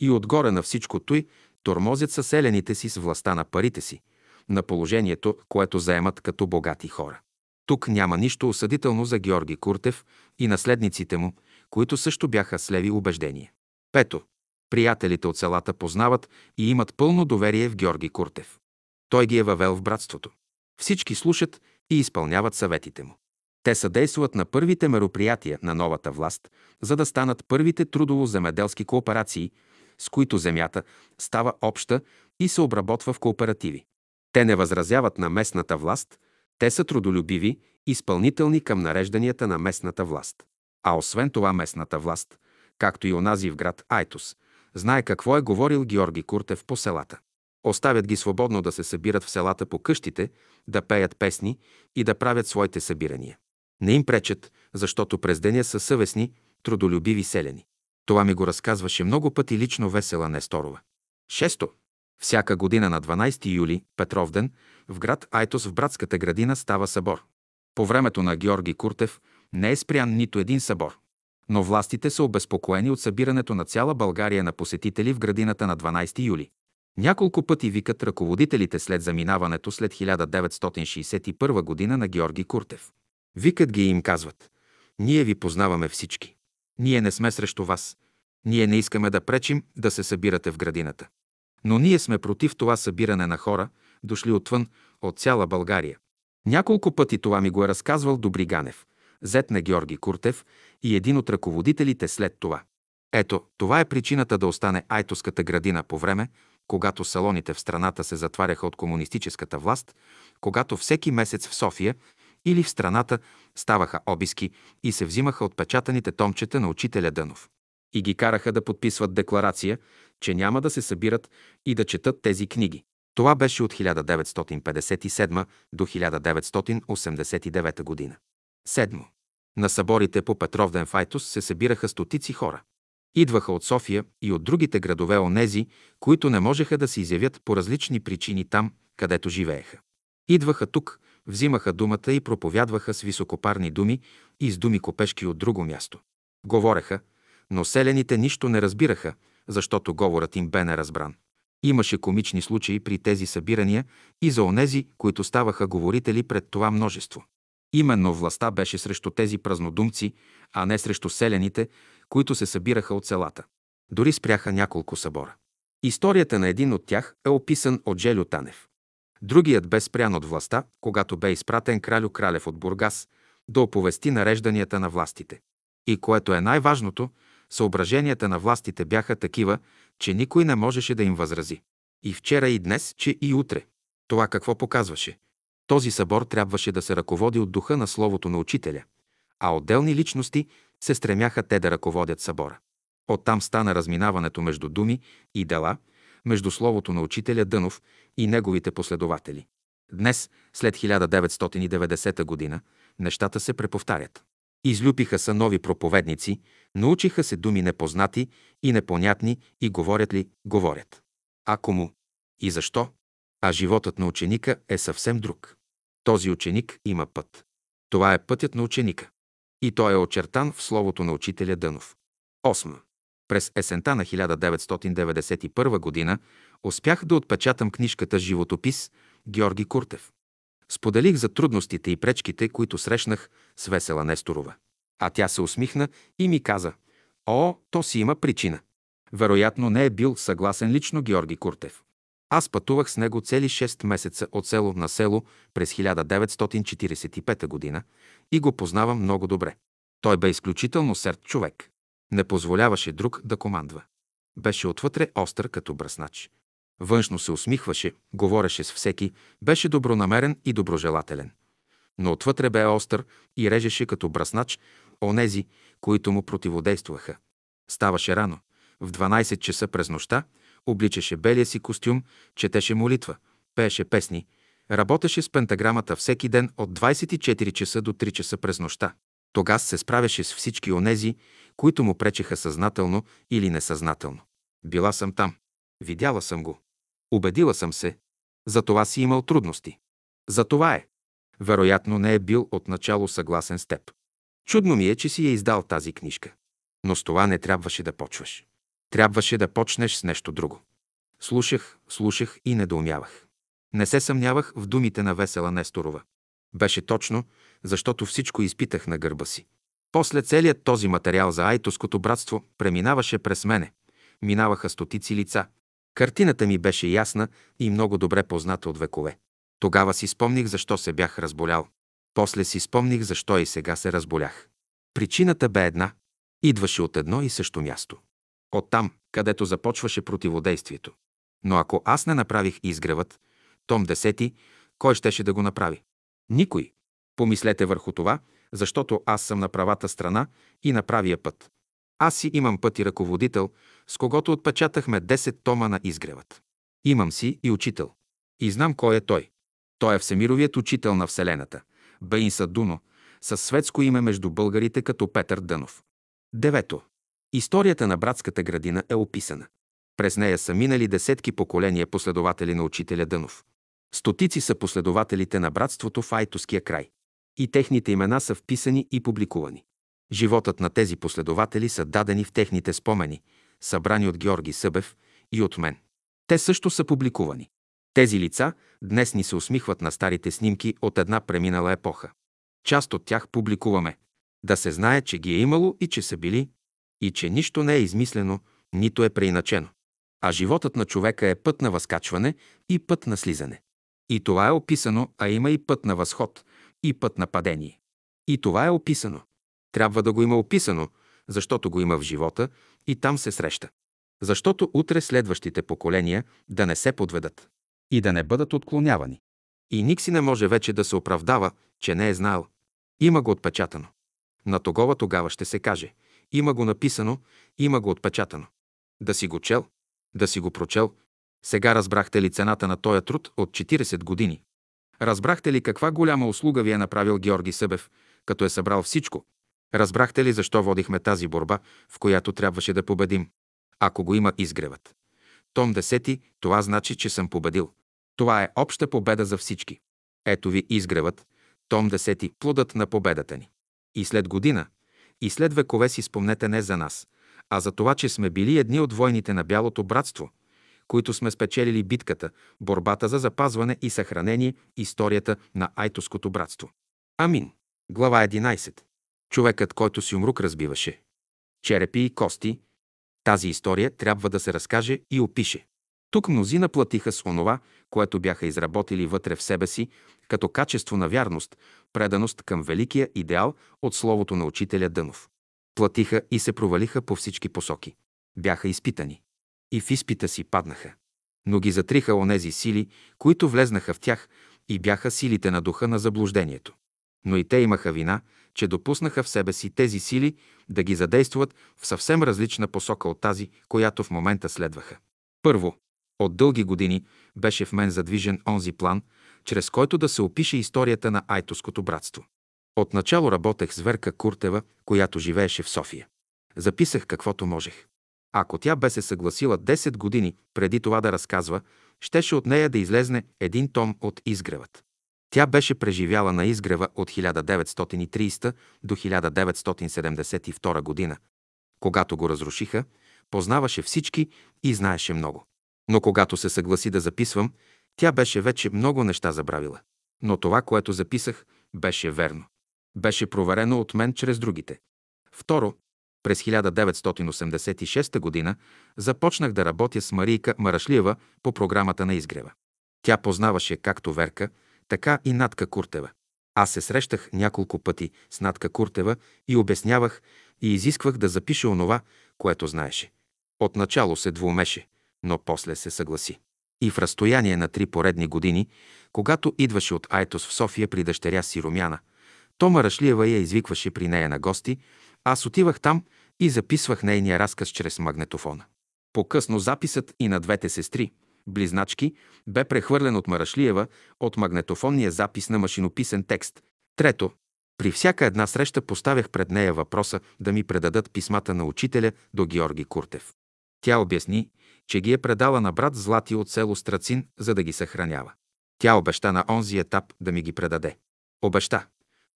И отгоре на всичко той тормозят съселените си с властта на парите си, на положението, което заемат като богати хора. Тук няма нищо осъдително за Георги Куртев и наследниците му, които също бяха с леви убеждения. Пето. Приятелите от селата познават и имат пълно доверие в Георги Куртев. Той ги е въвел в братството. Всички слушат и изпълняват съветите му. Те съдействат на първите мероприятия на новата власт, за да станат първите трудово-земеделски кооперации, с които земята става обща и се обработва в кооперативи. Те не възразяват на местната власт, те са трудолюбиви, изпълнителни към нарежданията на местната власт. А освен това местната власт, както и онази в град Айтос, знае какво е говорил Георги Куртев по селата. Оставят ги свободно да се събират в селата по къщите, да пеят песни и да правят своите събирания. Не им пречат, защото през деня са съвестни, трудолюбиви селени. Това ми го разказваше много пъти лично Весела Несторова. Шесто. Всяка година на 12 юли, Петров ден, в град Айтос в братската градина става събор. По времето на Георги Куртев не е спрян нито един събор. Но властите са обезпокоени от събирането на цяла България на посетители в градината на 12 юли. Няколко пъти викат ръководителите след заминаването след 1961 година на Георги Куртев. Викат ги и им казват «Ние ви познаваме всички. Ние не сме срещу вас. Ние не искаме да пречим да се събирате в градината. Но ние сме против това събиране на хора, дошли отвън, от цяла България. Няколко пъти това ми го е разказвал Добри Ганев, зет на Георги Куртев и един от ръководителите след това. Ето, това е причината да остане Айтоската градина по време, когато салоните в страната се затваряха от комунистическата власт, когато всеки месец в София или в страната ставаха обиски и се взимаха отпечатаните томчета на учителя Дънов. И ги караха да подписват декларация, че няма да се събират и да четат тези книги. Това беше от 1957 до 1989 година. Седмо. На съборите по Петровден Файтус се събираха стотици хора. Идваха от София и от другите градове онези, които не можеха да се изявят по различни причини там, където живееха. Идваха тук, взимаха думата и проповядваха с високопарни думи и с думи копешки от друго място. Говореха, но селените нищо не разбираха, защото говорът им бе неразбран. Имаше комични случаи при тези събирания и за онези, които ставаха говорители пред това множество. Именно властта беше срещу тези празнодумци, а не срещу селените, които се събираха от селата. Дори спряха няколко събора. Историята на един от тях е описан от Желю Танев. Другият бе спрян от властта, когато бе изпратен кралю Кралев от Бургас да оповести нарежданията на властите. И което е най-важното, съображенията на властите бяха такива, че никой не можеше да им възрази. И вчера, и днес, че и утре. Това какво показваше? Този събор трябваше да се ръководи от духа на Словото на Учителя, а отделни личности се стремяха те да ръководят събора. Оттам стана разминаването между думи и дела, между Словото на Учителя Дънов и неговите последователи. Днес, след 1990 година, нещата се преповтарят. Излюпиха са нови проповедници, научиха се думи непознати и непонятни и говорят ли, говорят. А кому? И защо? А животът на ученика е съвсем друг. Този ученик има път. Това е пътят на ученика. И той е очертан в словото на учителя Дънов. 8. През есента на 1991 година успях да отпечатам книжката Животопис Георги Куртев. Споделих за трудностите и пречките, които срещнах с Весела Несторова. А тя се усмихна и ми каза, «О, то си има причина». Вероятно не е бил съгласен лично Георги Куртев. Аз пътувах с него цели 6 месеца от село на село през 1945 година и го познавам много добре. Той бе изключително серд човек. Не позволяваше друг да командва. Беше отвътре остър като бръснач. Външно се усмихваше, говореше с всеки, беше добронамерен и доброжелателен. Но отвътре бе остър и режеше като бръснач онези, които му противодействаха. Ставаше рано, в 12 часа през нощта, обличаше белия си костюм, четеше молитва, пееше песни, работеше с пентаграмата всеки ден от 24 часа до 3 часа през нощта. Тогас се справяше с всички онези, които му пречеха съзнателно или несъзнателно. Била съм там. Видяла съм го. Убедила съм се. За това си имал трудности. За това е. Вероятно не е бил отначало съгласен с теб. Чудно ми е, че си я издал тази книжка. Но с това не трябваше да почваш. Трябваше да почнеш с нещо друго. Слушах, слушах и недоумявах. Не се съмнявах в думите на Весела Несторова. Беше точно, защото всичко изпитах на гърба си. После целият този материал за Айтоското братство преминаваше през мене. минаваха стотици лица. Картината ми беше ясна и много добре позната от векове. Тогава си спомних защо се бях разболял. После си спомних защо и сега се разболях. Причината бе една. Идваше от едно и също място. От там, където започваше противодействието. Но ако аз не направих изгревът, том 10, кой щеше да го направи? Никой. Помислете върху това, защото аз съм на правата страна и на правия път. Аз си имам път и ръководител, с когото отпечатахме 10 тома на изгревът. Имам си и учител. И знам кой е той. Той е Всемировият учител на Вселената, Баинса Дуно, със светско име между българите като Петър Дънов. Девето. Историята на братската градина е описана. През нея са минали десетки поколения последователи на учителя Дънов. Стотици са последователите на братството в Айтоския край. И техните имена са вписани и публикувани. Животът на тези последователи са дадени в техните спомени, събрани от Георги Събев и от мен. Те също са публикувани. Тези лица днес ни се усмихват на старите снимки от една преминала епоха. Част от тях публикуваме. Да се знае, че ги е имало и че са били, и че нищо не е измислено, нито е преиначено. А животът на човека е път на възкачване и път на слизане. И това е описано, а има и път на възход, и път на падение. И това е описано. Трябва да го има описано, защото го има в живота и там се среща. Защото утре следващите поколения да не се подведат и да не бъдат отклонявани. И ник си не може вече да се оправдава, че не е знаел. Има го отпечатано. На тогова тогава ще се каже. Има го написано, има го отпечатано. Да си го чел, да си го прочел. Сега разбрахте ли цената на този труд от 40 години? Разбрахте ли каква голяма услуга ви е направил Георги Събев, като е събрал всичко? Разбрахте ли защо водихме тази борба, в която трябваше да победим? Ако го има изгревът. Том 10, това значи, че съм победил. Това е обща победа за всички. Ето ви изгревът, том 10, плодът на победата ни. И след година, и след векове си спомнете не за нас, а за това, че сме били едни от войните на Бялото братство, които сме спечелили битката, борбата за запазване и съхранение, историята на Айтоското братство. Амин. Глава 11. Човекът, който си умрук разбиваше. Черепи и кости. Тази история трябва да се разкаже и опише. Тук мнозина платиха с онова, което бяха изработили вътре в себе си, като качество на вярност, преданост към великия идеал от словото на учителя Дънов. Платиха и се провалиха по всички посоки. Бяха изпитани. И в изпита си паднаха. Но ги затриха онези сили, които влезнаха в тях и бяха силите на духа на заблуждението. Но и те имаха вина, че допуснаха в себе си тези сили да ги задействат в съвсем различна посока от тази, която в момента следваха. Първо, от дълги години беше в мен задвижен онзи план, чрез който да се опише историята на Айтоското братство. Отначало работех с Верка Куртева, която живееше в София. Записах каквото можех. Ако тя бе се съгласила 10 години преди това да разказва, щеше от нея да излезне един том от изгревът. Тя беше преживяла на изгрева от 1930 до 1972 година. Когато го разрушиха, познаваше всички и знаеше много. Но когато се съгласи да записвам, тя беше вече много неща забравила. Но това, което записах, беше верно. Беше проверено от мен чрез другите. Второ, през 1986 г. започнах да работя с Марийка Марашлиева по програмата на изгрева. Тя познаваше както Верка, така и Натка Куртева. Аз се срещах няколко пъти с Натка Куртева и обяснявах и изисквах да запише онова, което знаеше. Отначало се двумеше, но после се съгласи. И в разстояние на три поредни години, когато идваше от Айтос в София при дъщеря си Румяна, Тома Рашлиева я извикваше при нея на гости, аз отивах там и записвах нейния разказ чрез магнетофона. По-късно записът и на двете сестри, близначки, бе прехвърлен от Марашлиева от магнетофонния запис на машинописен текст. Трето, при всяка една среща поставях пред нея въпроса да ми предадат писмата на учителя до Георги Куртев. Тя обясни, че ги е предала на брат Злати от село Страцин, за да ги съхранява. Тя обеща на онзи етап да ми ги предаде. Обеща,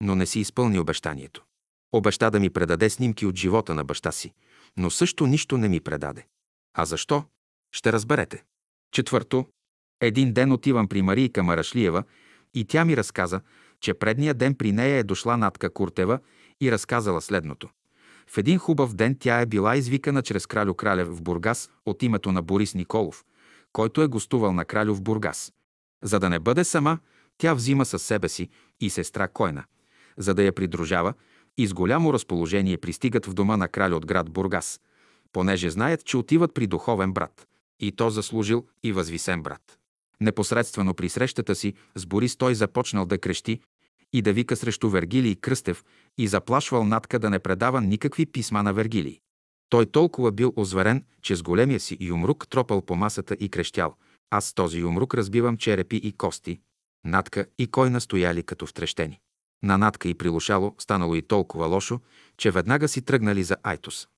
но не си изпълни обещанието. Обеща да ми предаде снимки от живота на баща си, но също нищо не ми предаде. А защо? Ще разберете. Четвърто, един ден отивам при Марийка Марашлиева и тя ми разказа, че предния ден при нея е дошла Натка Куртева и разказала следното. В един хубав ден тя е била извикана чрез Кралю Кралев в Бургас от името на Борис Николов, който е гостувал на Кралю в Бургас. За да не бъде сама, тя взима със себе си и сестра Койна, за да я придружава и с голямо разположение пристигат в дома на краля от град Бургас, понеже знаят, че отиват при духовен брат, и то заслужил и възвисен брат. Непосредствено при срещата си с Борис той започнал да крещи и да вика срещу Вергилий Кръстев и заплашвал Натка да не предава никакви писма на Вергилий. Той толкова бил озверен, че с големия си юмрук тропал по масата и крещял. Аз с този юмрук разбивам черепи и кости. Натка и кой настояли като втрещени. На Натка и прилушало станало и толкова лошо, че веднага си тръгнали за Айтос.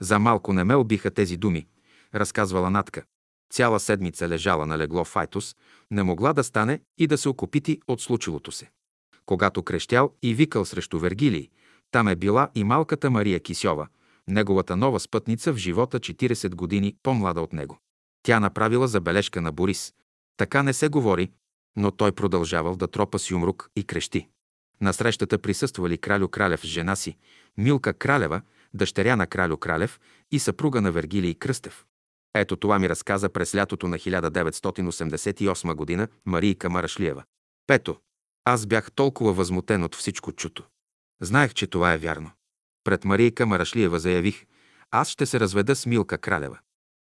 За малко не ме убиха тези думи, разказвала Натка. Цяла седмица лежала на легло в Айтос, не могла да стане и да се окупити от случилото се. Когато крещял и викал срещу Вергилий, там е била и малката Мария Кисьова, неговата нова спътница в живота 40 години по-млада от него. Тя направила забележка на Борис. Така не се говори, но той продължавал да тропа с юмрук и крещи. На срещата присъствали кралю Кралев с жена си, Милка Кралева, дъщеря на кралю Кралев и съпруга на Вергилий Кръстев. Ето това ми разказа през лятото на 1988 година Марийка Марашлиева. Пето. Аз бях толкова възмутен от всичко чуто. Знаех, че това е вярно. Пред Марийка Марашлиева заявих, аз ще се разведа с Милка Кралева.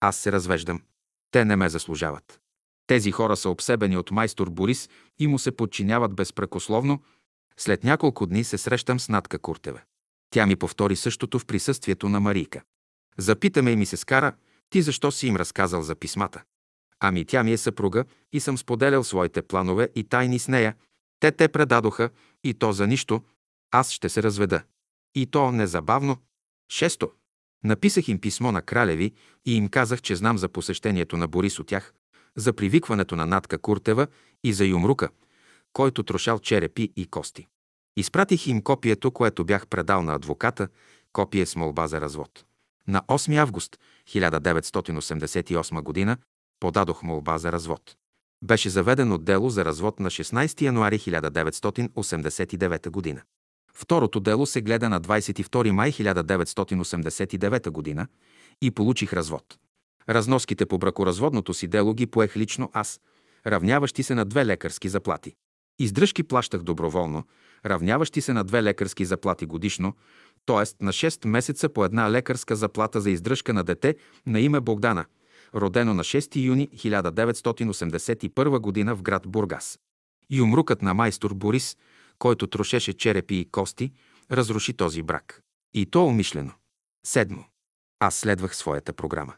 Аз се развеждам. Те не ме заслужават. Тези хора са обсебени от майстор Борис и му се подчиняват безпрекословно. След няколко дни се срещам с Натка Куртева. Тя ми повтори същото в присъствието на Марийка. Запитаме и ми се скара, ти защо си им разказал за писмата? Ами тя ми е съпруга и съм споделял своите планове и тайни с нея. Те те предадоха и то за нищо. Аз ще се разведа. И то незабавно. Шесто. Написах им писмо на Кралеви и им казах, че знам за посещението на Борис от тях, за привикването на Натка Куртева и за Юмрука, който трошал черепи и кости. Изпратих им копието, което бях предал на адвоката, копие с молба за развод. На 8 август 1988 г. подадох молба за развод. Беше заведено дело за развод на 16 януари 1989 г. Второто дело се гледа на 22 май 1989 г. и получих развод. Разноските по бракоразводното си дело ги поех лично аз, равняващи се на две лекарски заплати. Издръжки плащах доброволно, равняващи се на две лекарски заплати годишно, т.е. на 6 месеца по една лекарска заплата за издръжка на дете на име Богдана, родено на 6 юни 1981 г. в град Бургас. Юмрукът на майстор Борис, който трошеше черепи и кости, разруши този брак. И то умишлено. Седмо. Аз следвах своята програма.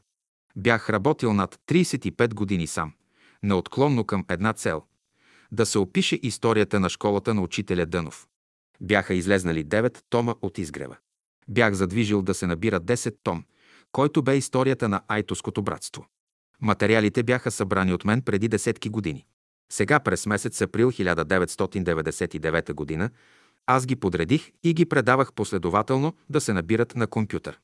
Бях работил над 35 години сам, неотклонно към една цел – да се опише историята на школата на учителя Дънов. Бяха излезнали 9 тома от изгрева. Бях задвижил да се набира 10 том, който бе историята на Айтоското братство. Материалите бяха събрани от мен преди десетки години. Сега през месец април 1999 г. аз ги подредих и ги предавах последователно да се набират на компютър.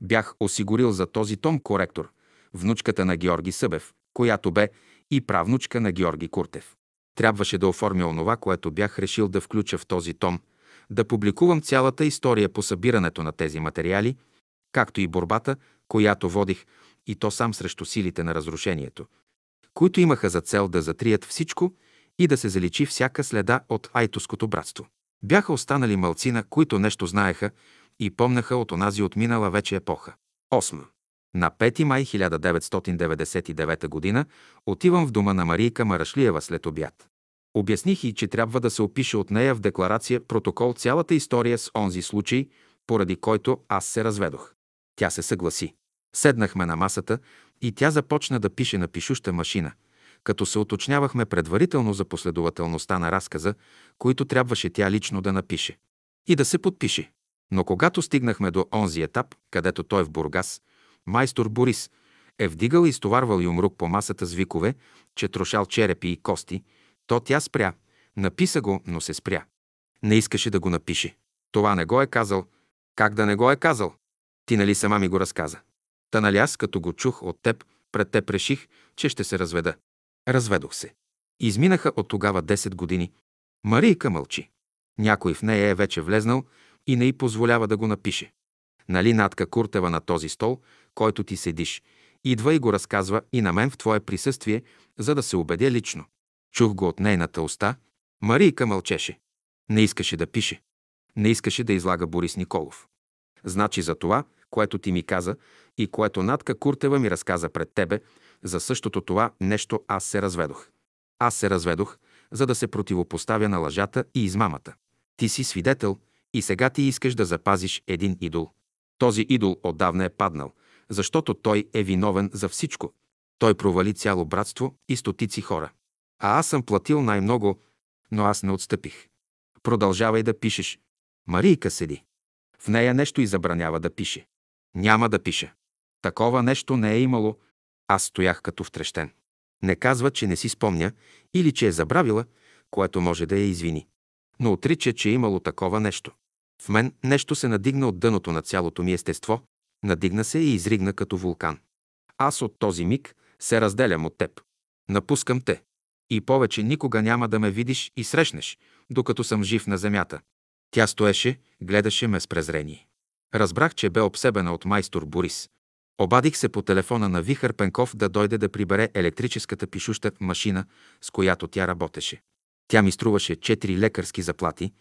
Бях осигурил за този том коректор, внучката на Георги Събев, която бе и правнучка на Георги Куртев. Трябваше да оформя онова, което бях решил да включа в този том, да публикувам цялата история по събирането на тези материали, както и борбата, която водих, и то сам срещу силите на разрушението, които имаха за цел да затрият всичко и да се заличи всяка следа от Айтоското братство. Бяха останали мълцина, които нещо знаеха и помнаха от онази отминала вече епоха. 8. На 5 май 1999 г. отивам в дома на Марийка Марашлиева след обяд. Обясних и, че трябва да се опише от нея в декларация протокол цялата история с онзи случай, поради който аз се разведох. Тя се съгласи. Седнахме на масата и тя започна да пише на пишуща машина, като се уточнявахме предварително за последователността на разказа, които трябваше тя лично да напише. И да се подпише. Но когато стигнахме до онзи етап, където той в Бургас, майстор Борис е вдигал и стоварвал юмрук по масата с викове, че трошал черепи и кости, то тя спря. Написа го, но се спря. Не искаше да го напише. Това не го е казал. Как да не го е казал? Ти нали сама ми го разказа? Та нали аз, като го чух от теб, пред теб реших, че ще се разведа. Разведох се. Изминаха от тогава 10 години. Марийка мълчи. Някой в нея е вече влезнал и не й позволява да го напише. Нали Натка Куртева на този стол, който ти седиш, идва и го разказва и на мен в твое присъствие, за да се убедя лично. Чух го от нейната уста. Марийка мълчеше. Не искаше да пише. Не искаше да излага Борис Николов. Значи за това, което ти ми каза и което Натка Куртева ми разказа пред тебе, за същото това нещо аз се разведох. Аз се разведох, за да се противопоставя на лъжата и измамата. Ти си свидетел и сега ти искаш да запазиш един идол. Този идол отдавна е паднал, защото той е виновен за всичко. Той провали цяло братство и стотици хора. А аз съм платил най-много, но аз не отстъпих. Продължавай да пишеш. Марийка седи. В нея нещо и забранява да пише. Няма да пиша. Такова нещо не е имало. Аз стоях като втрещен. Не казва, че не си спомня или че е забравила, което може да я извини. Но отрича, че е имало такова нещо. В мен нещо се надигна от дъното на цялото ми естество, надигна се и изригна като вулкан. Аз от този миг се разделям от теб. Напускам те. И повече никога няма да ме видиш и срещнеш, докато съм жив на земята. Тя стоеше, гледаше ме с презрение. Разбрах, че бе обсебена от майстор Борис. Обадих се по телефона на Вихър Пенков да дойде да прибере електрическата пишуща машина, с която тя работеше. Тя ми струваше четири лекарски заплати,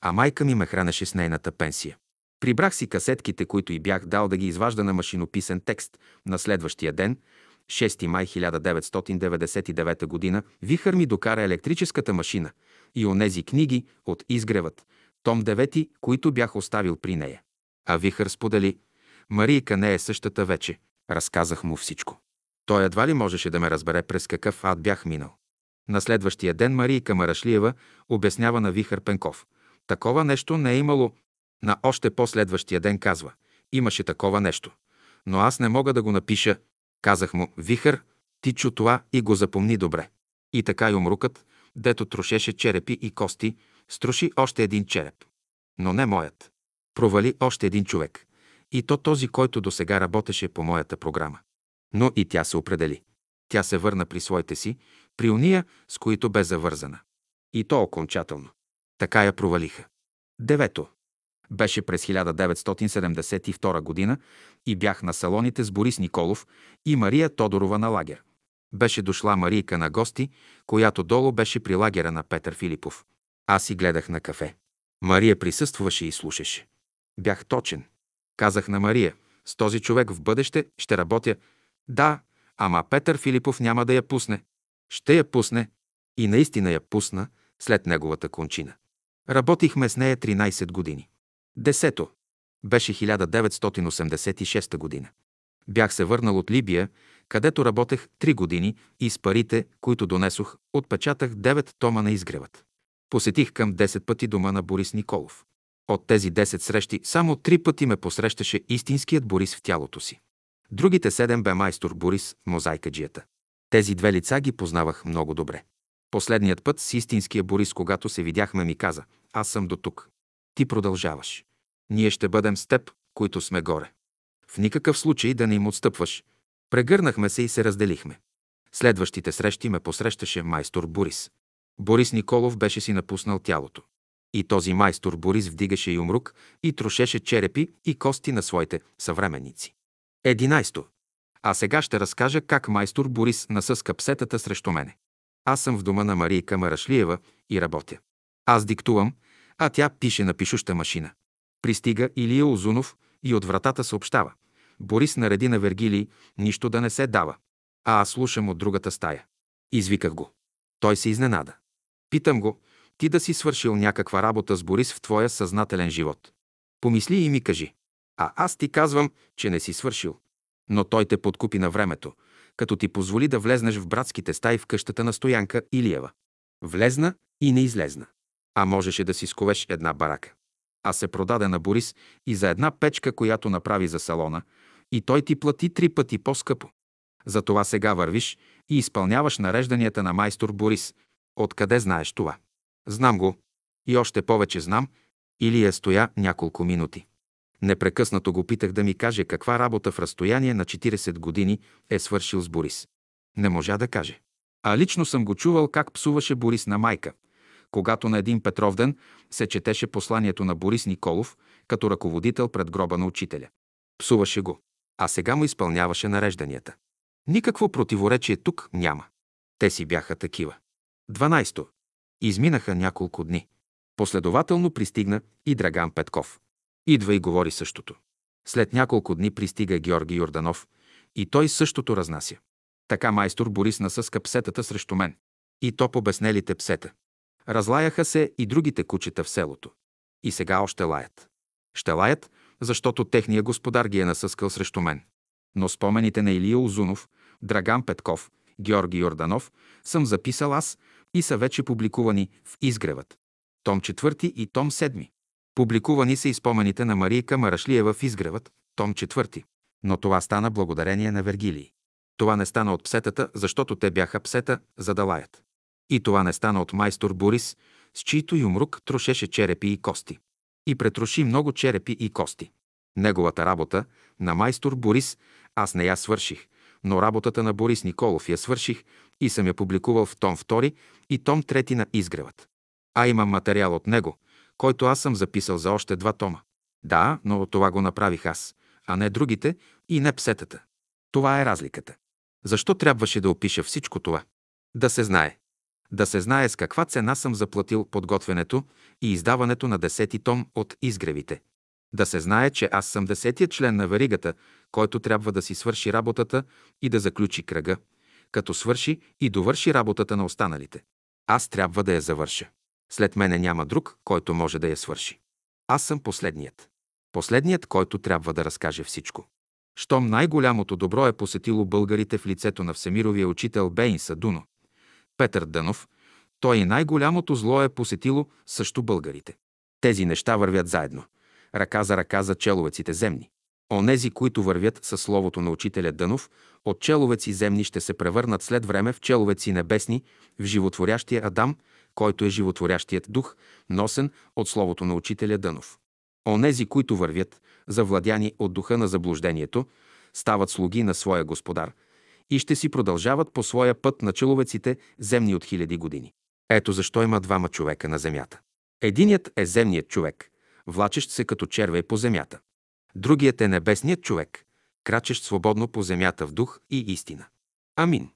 а майка ми ме хранеше с нейната пенсия. Прибрах си касетките, които и бях дал да ги изважда на машинописен текст. На следващия ден, 6 май 1999 г., Вихър ми докара електрическата машина и онези книги от изгревът, том 9, които бях оставил при нея. А Вихър сподели, Марийка не е същата вече. Разказах му всичко. Той едва ли можеше да ме разбере през какъв ад бях минал. На следващия ден Марийка Марашлиева обяснява на Вихър Пенков. Такова нещо не е имало. На още последващия ден казва. Имаше такова нещо. Но аз не мога да го напиша. Казах му, Вихър, ти чу това и го запомни добре. И така и умрукът, дето трошеше черепи и кости, струши още един череп. Но не моят. Провали още един човек. И то този, който до сега работеше по моята програма. Но и тя се определи. Тя се върна при своите си, при уния, с които бе завързана. И то окончателно. Така я провалиха. Девето. Беше през 1972 година и бях на салоните с Борис Николов и Мария Тодорова на лагер. Беше дошла Марийка на гости, която долу беше при лагера на Петър Филипов. Аз си гледах на кафе. Мария присъстваше и слушаше. Бях точен. Казах на Мария, с този човек в бъдеще ще работя. Да, ама Петър Филипов няма да я пусне. Ще я пусне. И наистина я пусна след неговата кончина. Работихме с нея 13 години. Десето. Беше 1986 година. Бях се върнал от Либия, където работех 3 години и с парите, които донесох, отпечатах 9 тома на изгревът. Посетих към 10 пъти дома на Борис Николов. От тези 10 срещи само 3 пъти ме посрещаше истинският Борис в тялото си. Другите 7 бе майстор Борис, мозайкаджията. Тези две лица ги познавах много добре. Последният път с истинския Борис, когато се видяхме, ми каза «Аз съм до тук. Ти продължаваш. Ние ще бъдем с теб, които сме горе. В никакъв случай да не им отстъпваш. Прегърнахме се и се разделихме. Следващите срещи ме посрещаше майстор Борис. Борис Николов беше си напуснал тялото. И този майстор Борис вдигаше и умрук и трошеше черепи и кости на своите съвременници. Единайсто. А сега ще разкажа как майстор Борис насъска псетата срещу мене. Аз съм в дома на Марийка Марашлиева и работя. Аз диктувам, а тя пише на пишуща машина. Пристига Илия Озунов и от вратата съобщава. Борис нареди на Вергилий нищо да не се дава. А аз слушам от другата стая. Извиках го. Той се изненада. Питам го, ти да си свършил някаква работа с Борис в твоя съзнателен живот. Помисли и ми кажи. А аз ти казвам, че не си свършил. Но той те подкупи на времето, като ти позволи да влезнеш в братските стаи в къщата на Стоянка Илиева. Влезна и не излезна. А можеше да си сковеш една барака. А се продаде на Борис и за една печка, която направи за салона, и той ти плати три пъти по-скъпо. Затова сега вървиш и изпълняваш нарежданията на майстор Борис. Откъде знаеш това? Знам го. И още повече знам. Или я стоя няколко минути. Непрекъснато го питах да ми каже каква работа в разстояние на 40 години е свършил с Борис. Не можа да каже. А лично съм го чувал как псуваше Борис на майка, когато на един Петровден се четеше посланието на Борис Николов като ръководител пред гроба на учителя. Псуваше го, а сега му изпълняваше нарежданията. Никакво противоречие тук няма. Те си бяха такива. 12. Изминаха няколко дни. Последователно пристигна и Драган Петков. Идва и говори същото. След няколко дни пристига Георги Йорданов и той същото разнася. Така майстор Борис насъска псетата срещу мен. И то по безнелите псета. Разлаяха се и другите кучета в селото. И сега още лаят. Ще лаят, защото техният господар ги е насъскал срещу мен. Но спомените на Илия Озунов, Драган Петков, Георги Йорданов съм записал аз и са вече публикувани в Изгревът. Том 4 и Том 7. Публикувани са и спомените на Марийка Марашлиева в Изгревът, Том 4. Но това стана благодарение на Вергилий. Това не стана от псетата, защото те бяха псета, за да лаят. И това не стана от майстор Борис, с чийто юмрук трошеше черепи и кости. И претроши много черепи и кости. Неговата работа, на майстор Борис, аз не я свърших, но работата на Борис Николов я свърших и съм я публикувал в том 2 и том 3 на Изгревът. А имам материал от него, който аз съм записал за още два тома. Да, но това го направих аз, а не другите и не псетата. Това е разликата. Защо трябваше да опиша всичко това? Да се знае. Да се знае с каква цена съм заплатил подготвянето и издаването на десети том от изгревите. Да се знае, че аз съм десетия член на веригата, който трябва да си свърши работата и да заключи кръга, като свърши и довърши работата на останалите. Аз трябва да я завърша. След мене няма друг, който може да я свърши. Аз съм последният. Последният, който трябва да разкаже всичко. Щом най-голямото добро е посетило българите в лицето на всемировия учител Бейн Садуно, Петър Дънов, той и най-голямото зло е посетило също българите. Тези неща вървят заедно, ръка за ръка за человеците земни. Онези, които вървят със словото на учителя Дънов, от человеци земни ще се превърнат след време в человеци небесни, в животворящия Адам, който е животворящият дух, носен от словото на учителя Дънов. Онези, които вървят, завладяни от духа на заблуждението, стават слуги на своя господар и ще си продължават по своя път на человеците земни от хиляди години. Ето защо има двама човека на земята. Единият е земният човек, влачещ се като червей по земята. Другият е небесният човек, крачещ свободно по земята в дух и истина. Амин.